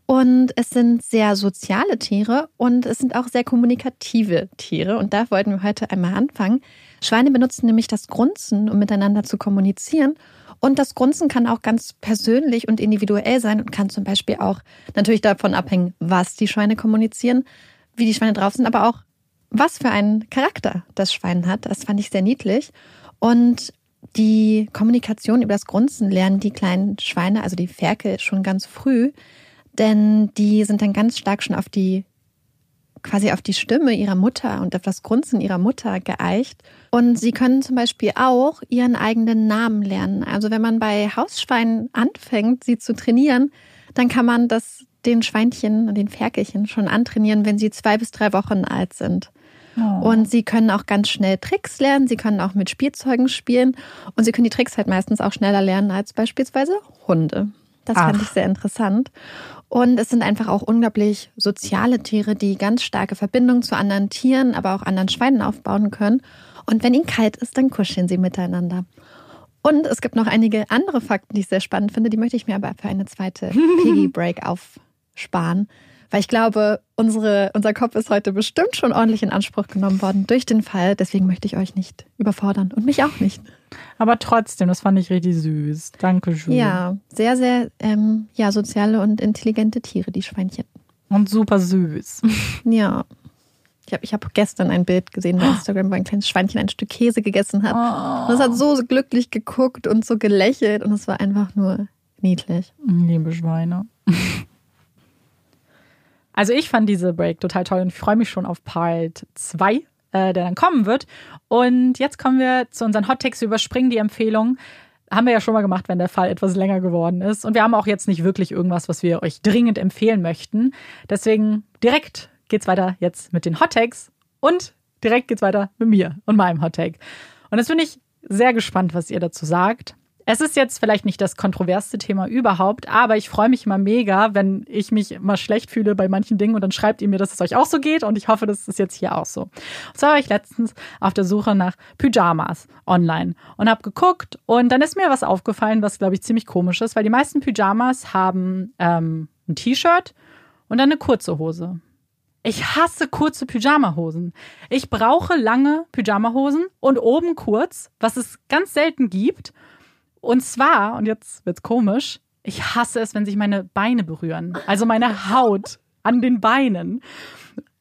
Und es sind sehr soziale Tiere und es sind auch sehr kommunikative Tiere. Und da wollten wir heute einmal anfangen. Schweine benutzen nämlich das Grunzen, um miteinander zu kommunizieren. Und das Grunzen kann auch ganz persönlich und individuell sein und kann zum Beispiel auch natürlich davon abhängen, was die Schweine kommunizieren, wie die Schweine drauf sind, aber auch was für einen Charakter das Schwein hat. Das fand ich sehr niedlich. Und die Kommunikation über das Grunzen lernen die kleinen Schweine, also die Ferkel, schon ganz früh, denn die sind dann ganz stark schon auf die quasi auf die Stimme ihrer Mutter und auf das Grunzen ihrer Mutter geeicht. Und sie können zum Beispiel auch ihren eigenen Namen lernen. Also wenn man bei Hausschweinen anfängt, sie zu trainieren, dann kann man das den Schweinchen und den Ferkelchen schon antrainieren, wenn sie zwei bis drei Wochen alt sind. Oh. Und sie können auch ganz schnell Tricks lernen, sie können auch mit Spielzeugen spielen und sie können die Tricks halt meistens auch schneller lernen als beispielsweise Hunde. Das Ach. fand ich sehr interessant. Und es sind einfach auch unglaublich soziale Tiere, die ganz starke Verbindungen zu anderen Tieren, aber auch anderen Schweinen aufbauen können. Und wenn ihnen kalt ist, dann kuscheln sie miteinander. Und es gibt noch einige andere Fakten, die ich sehr spannend finde. Die möchte ich mir aber für eine zweite *laughs* Piggy Break aufsparen. Weil ich glaube, unsere, unser Kopf ist heute bestimmt schon ordentlich in Anspruch genommen worden durch den Fall. Deswegen möchte ich euch nicht überfordern und mich auch nicht. Aber trotzdem, das fand ich richtig süß. Dankeschön. Ja, sehr, sehr ähm, ja, soziale und intelligente Tiere, die Schweinchen. Und super süß. *laughs* Ja. Ich habe ich hab gestern ein Bild gesehen bei *gasps* Instagram, wo ein kleines Schweinchen ein Stück Käse gegessen hat. Oh. Und es hat so glücklich geguckt und so gelächelt und es war einfach nur niedlich. Liebe Schweine. *laughs* Also ich fand diese Break total toll und ich freue mich schon auf Part 2, äh, der dann kommen wird. Und jetzt kommen wir zu unseren Hot Takes. Wir überspringen die Empfehlung. Haben wir ja schon mal gemacht, wenn der Fall etwas länger geworden ist. Und wir haben auch jetzt nicht wirklich irgendwas, was wir euch dringend empfehlen möchten. Deswegen direkt geht's weiter jetzt mit den Hot Takes und direkt geht's weiter mit mir und meinem Hot Take. Und jetzt bin ich sehr gespannt, was ihr dazu sagt. Es ist jetzt vielleicht nicht das kontroverseste Thema überhaupt, aber ich freue mich immer mega, wenn ich mich immer schlecht fühle bei manchen Dingen und dann schreibt ihr mir, dass es euch auch so geht und ich hoffe, das ist jetzt hier auch so. Und zwar war ich letztens auf der Suche nach Pyjamas online und habe geguckt und dann ist mir was aufgefallen, was glaube ich ziemlich komisch ist, weil die meisten Pyjamas haben ähm, ein T-Shirt und dann eine kurze Hose. Ich hasse kurze Pyjamahosen. Ich brauche lange Pyjamahosen und oben kurz, was es ganz selten gibt. Und zwar, und jetzt wird's komisch, ich hasse es, wenn sich meine Beine berühren. Also meine Haut an den Beinen.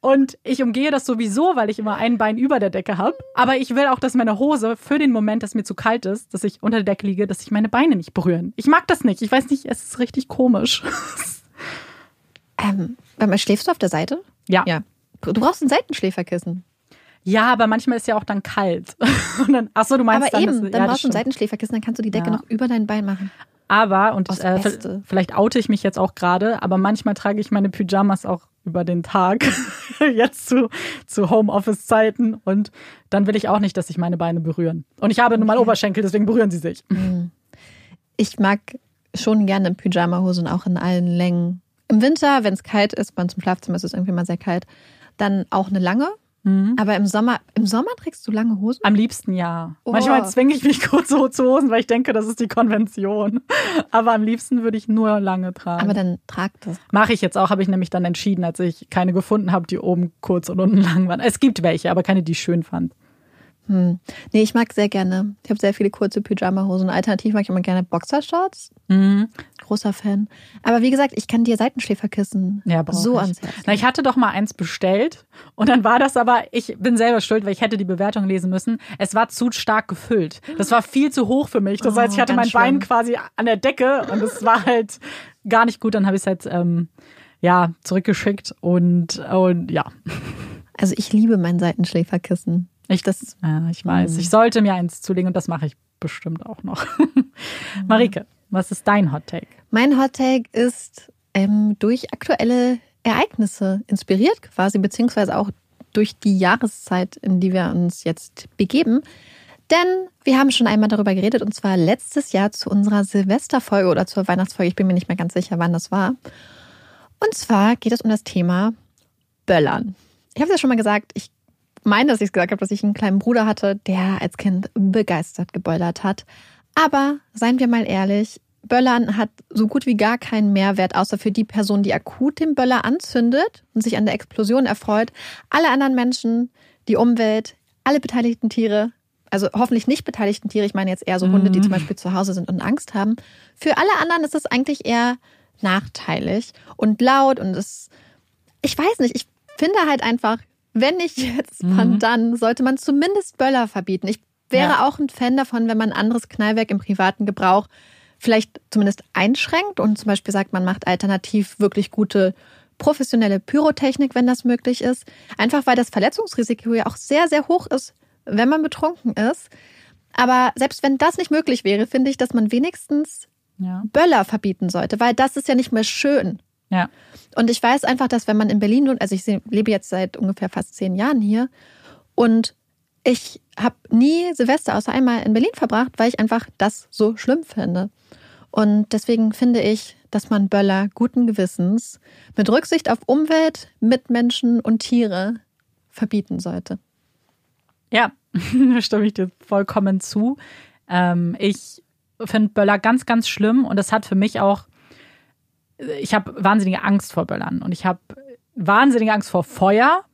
Und ich umgehe das sowieso, weil ich immer ein Bein über der Decke habe. Aber ich will auch, dass meine Hose für den Moment, dass mir zu kalt ist, dass ich unter der Decke liege, dass sich meine Beine nicht berühren. Ich mag das nicht. Ich weiß nicht, es ist richtig komisch. Ähm, schläfst du auf der Seite? Ja. Ja. Du brauchst ein Seitenschläferkissen. Ja, aber manchmal ist ja auch dann kalt. *laughs* Und dann, ach so, du meinst Aber dann, eben, das, dann ja, brauchst du ein. Seitenschläferkissen, dann kannst du die Decke Ja. noch über dein Bein machen. Aber, und Aus äh, vielleicht oute ich mich jetzt auch gerade, aber manchmal trage ich meine Pyjamas auch über den Tag, *laughs* jetzt zu, zu Homeoffice-Zeiten. Und dann will ich auch nicht, dass sich meine Beine berühren. Und ich habe nun mal Oberschenkel, deswegen berühren sie sich. Ich mag schon gerne Pyjamahosen, auch in allen Längen. Im Winter, wenn es kalt ist, bei uns im Schlafzimmer ist es irgendwie mal sehr kalt, dann auch eine lange. Aber im Sommer, im Sommer trägst du lange Hosen? Am liebsten ja. Oh. Manchmal zwinge ich mich *laughs* kurz so zu Hosen, weil ich denke, das ist die Konvention. Aber am liebsten würde ich nur lange tragen. Aber dann trag das. Mache ich jetzt auch, habe ich nämlich dann entschieden, als ich keine gefunden habe, die oben kurz und unten *laughs* lang waren. Es gibt welche, aber keine, die ich schön fand. Hm. Nee, ich mag sehr gerne. Ich habe sehr viele kurze Pyjamahosen. Alternativ mag ich immer gerne Boxershorts. Mhm. Großer Fan. Aber wie gesagt, ich kann dir Seitenschläferkissen Ja, so ich. ans Herz. Na, ich hatte doch mal eins bestellt und dann war das aber, ich bin selber schuld, weil ich hätte die Bewertung lesen müssen. Es war zu stark gefüllt. Das war viel zu hoch für mich. Das Oh, heißt, ich hatte mein ganz Bein schlimm. quasi an der Decke und es war halt gar nicht gut. Dann habe ich es halt, ähm, ja, zurückgeschickt und, und ja. Also ich liebe mein Seitenschläferkissen. Ich, Das ja, ich weiß. Mhm. Ich sollte mir eins zulegen und das mache ich bestimmt auch noch. *laughs* Marike, was ist dein Hot Take? Mein Hot Take ist ähm, durch aktuelle Ereignisse inspiriert quasi, beziehungsweise auch durch die Jahreszeit, in die wir uns jetzt begeben. Denn wir haben schon einmal darüber geredet, und zwar letztes Jahr zu unserer Silvesterfolge oder zur Weihnachtsfolge. Ich bin mir nicht mehr ganz sicher, wann das war. Und zwar geht es um das Thema Böllern. Ich habe es ja schon mal gesagt, ich meine, dass ich es gesagt habe, dass ich einen kleinen Bruder hatte, der als Kind begeistert geböllert hat. Aber seien wir mal ehrlich, Böllern hat so gut wie gar keinen Mehrwert, außer für die Person, die akut den Böller anzündet und sich an der Explosion erfreut. Alle anderen Menschen, die Umwelt, alle beteiligten Tiere, also hoffentlich nicht beteiligten Tiere, ich meine jetzt eher so Hunde, die zum Beispiel zu Hause sind und Angst haben. Für alle anderen ist es eigentlich eher nachteilig und laut und es, ich weiß nicht, ich finde halt einfach, wenn nicht jetzt, wann dann, sollte man zumindest Böller verbieten. Ich wäre Ja. auch ein Fan davon, wenn man anderes Knallwerk im privaten Gebrauch vielleicht zumindest einschränkt und zum Beispiel sagt, man macht alternativ wirklich gute professionelle Pyrotechnik, wenn das möglich ist. Einfach weil das Verletzungsrisiko ja auch sehr, sehr hoch ist, wenn man betrunken ist. Aber selbst wenn das nicht möglich wäre, finde ich, dass man wenigstens Ja. Böller verbieten sollte, weil das ist ja nicht mehr schön. Ja. Und ich weiß einfach, dass wenn man in Berlin wohnt, also ich lebe jetzt seit ungefähr fast zehn Jahren hier und ich habe nie Silvester außer einmal in Berlin verbracht, weil ich einfach das so schlimm finde. Und deswegen finde ich, dass man Böller guten Gewissens mit Rücksicht auf Umwelt, Mitmenschen und Tiere verbieten sollte. Ja, *laughs* da stimme ich dir vollkommen zu. Ähm, ich finde Böller ganz, ganz schlimm und das hat für mich auch, ich habe wahnsinnige Angst vor Böllern und ich habe wahnsinnige Angst vor Feuer.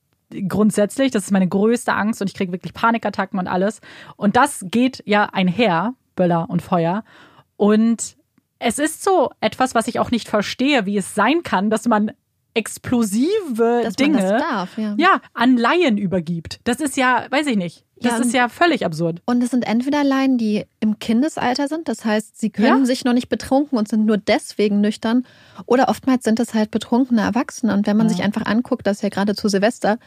Grundsätzlich, das ist meine größte Angst und ich kriege wirklich Panikattacken und alles. Und das geht ja einher, Böller und Feuer. Und es ist so etwas, was ich auch nicht verstehe, wie es sein kann, dass man explosive Dass Dinge man darf, ja. ja, an Laien übergibt. Das ist ja, weiß ich nicht. Das Ja, ist ja völlig absurd. Und es sind entweder Laien, die im Kindesalter sind, das heißt, sie können Ja. sich noch nicht betrunken und sind nur deswegen nüchtern, oder oftmals sind es halt betrunkene Erwachsene. Und wenn man Ja. sich einfach anguckt, dass ja gerade zu Silvester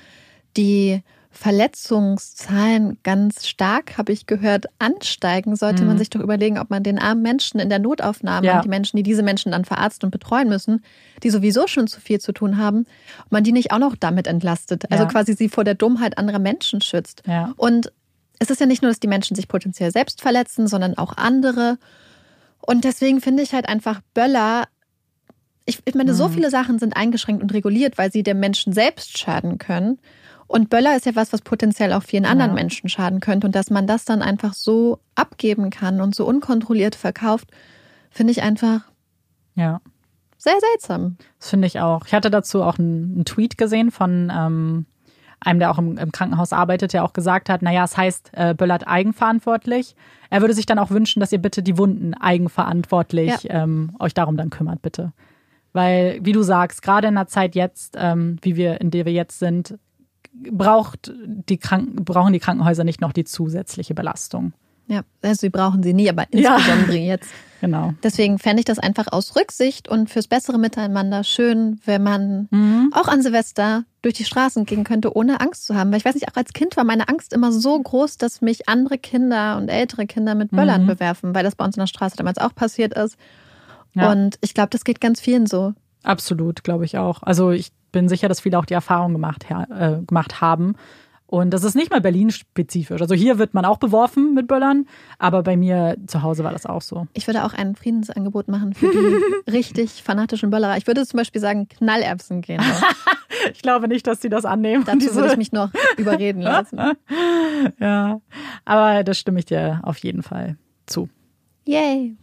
die Verletzungszahlen ganz stark, habe ich gehört, ansteigen, sollte man sich doch überlegen, ob man den armen Menschen in der Notaufnahme Ja. und die Menschen, die diese Menschen dann verarzten und betreuen müssen, die sowieso schon zu viel zu tun haben, ob man die nicht auch noch damit entlastet. Also Ja. quasi sie vor der Dummheit anderer Menschen schützt. Ja. Und es ist ja nicht nur, dass die Menschen sich potenziell selbst verletzen, sondern auch andere. Und deswegen finde ich halt einfach Böller. Ich, ich meine, so viele Sachen sind eingeschränkt und reguliert, weil sie dem Menschen selbst schaden können. Und Böller ist ja was, was potenziell auch vielen anderen Ja. Menschen schaden könnte. Und dass man das dann einfach so abgeben kann und so unkontrolliert verkauft, finde ich einfach Ja. sehr seltsam. Das finde ich auch. Ich hatte dazu auch einen, einen Tweet gesehen von ähm, einem, der auch im, im Krankenhaus arbeitet, der auch gesagt hat, naja, es heißt, äh, Böllert eigenverantwortlich. Er würde sich dann auch wünschen, dass ihr bitte die Wunden eigenverantwortlich ähm, euch darum dann kümmert, bitte. Weil, wie du sagst, gerade in der Zeit jetzt, ähm, wie wir, in der wir jetzt sind, braucht die Kranken, brauchen die Krankenhäuser nicht noch die zusätzliche Belastung. Ja, also sie brauchen sie nie, aber insbesondere ja. jetzt. *laughs* Genau. Deswegen fände ich das einfach aus Rücksicht und fürs bessere Miteinander schön, wenn man mhm. auch an Silvester durch die Straßen gehen könnte, ohne Angst zu haben. Weil ich weiß nicht, auch als Kind war meine Angst immer so groß, dass mich andere Kinder und ältere Kinder mit Böllern mhm. bewerfen, weil das bei uns in der Straße damals auch passiert ist. Ja. Und ich glaube, das geht ganz vielen so. Absolut, glaube ich auch. Also ich bin sicher, dass viele auch die Erfahrung gemacht, äh, gemacht haben. Und das ist nicht mal Berlin-spezifisch. Also hier wird man auch beworfen mit Böllern, aber bei mir zu Hause war das auch so. Ich würde auch ein Friedensangebot machen für die *laughs* richtig fanatischen Böllerer. Ich würde zum Beispiel sagen, Knallerbsen gehen. *laughs* ich glaube nicht, dass sie das annehmen. Dazu würde ich mich noch überreden lassen. *laughs* ja, aber das stimme ich dir auf jeden Fall zu. Yay!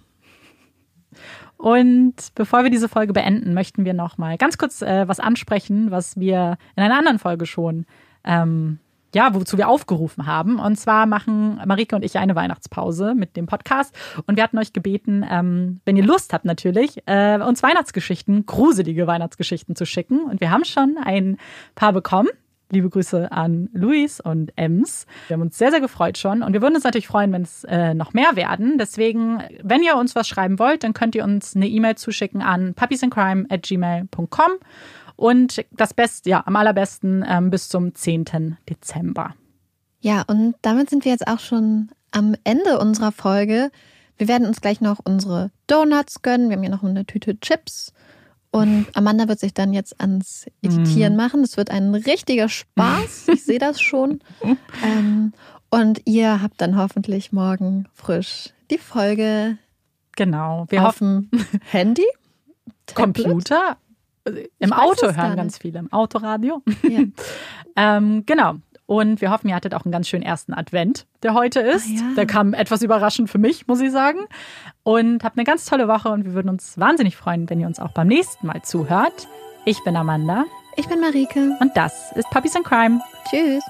Und bevor wir diese Folge beenden, möchten wir noch mal ganz kurz äh, was ansprechen, was wir in einer anderen Folge schon ähm, ja, wozu wir aufgerufen haben. Und zwar machen Marike und ich eine Weihnachtspause mit dem Podcast. Und wir hatten euch gebeten, ähm, wenn ihr Lust habt natürlich, äh, uns Weihnachtsgeschichten, gruselige Weihnachtsgeschichten zu schicken. Und wir haben schon ein paar bekommen. Liebe Grüße an Luis und Ems. Wir haben uns sehr, sehr gefreut schon. Und wir würden uns natürlich freuen, wenn es äh, noch mehr werden. Deswegen, wenn ihr uns was schreiben wollt, dann könnt ihr uns eine E-Mail zuschicken an puppiesandcrime at gmail.com. Und das Beste, ja, am allerbesten ähm, bis zum 10. Dezember. Ja, und damit sind wir jetzt auch schon am Ende unserer Folge. Wir werden uns gleich noch unsere Donuts gönnen. Wir haben hier noch eine Tüte Chips. Und Amanda wird sich dann jetzt ans Editieren mm. machen. Es wird ein richtiger Spaß. Ich sehe das schon. *laughs* Ähm, und ihr habt dann hoffentlich morgen frisch die Folge. Genau. Wir hoffen. *laughs* Handy? Computer? Im Auto hören ganz viele, im Autoradio. Ja. *laughs* ähm, genau. Und wir hoffen, ihr hattet auch einen ganz schönen ersten Advent, der heute ist. Ah, ja. Der kam etwas überraschend für mich, muss ich sagen. Und habt eine ganz tolle Woche und wir würden uns wahnsinnig freuen, wenn ihr uns auch beim nächsten Mal zuhört. Ich bin Amanda. Ich bin Marike. Und das ist Puppies and Crime. Tschüss.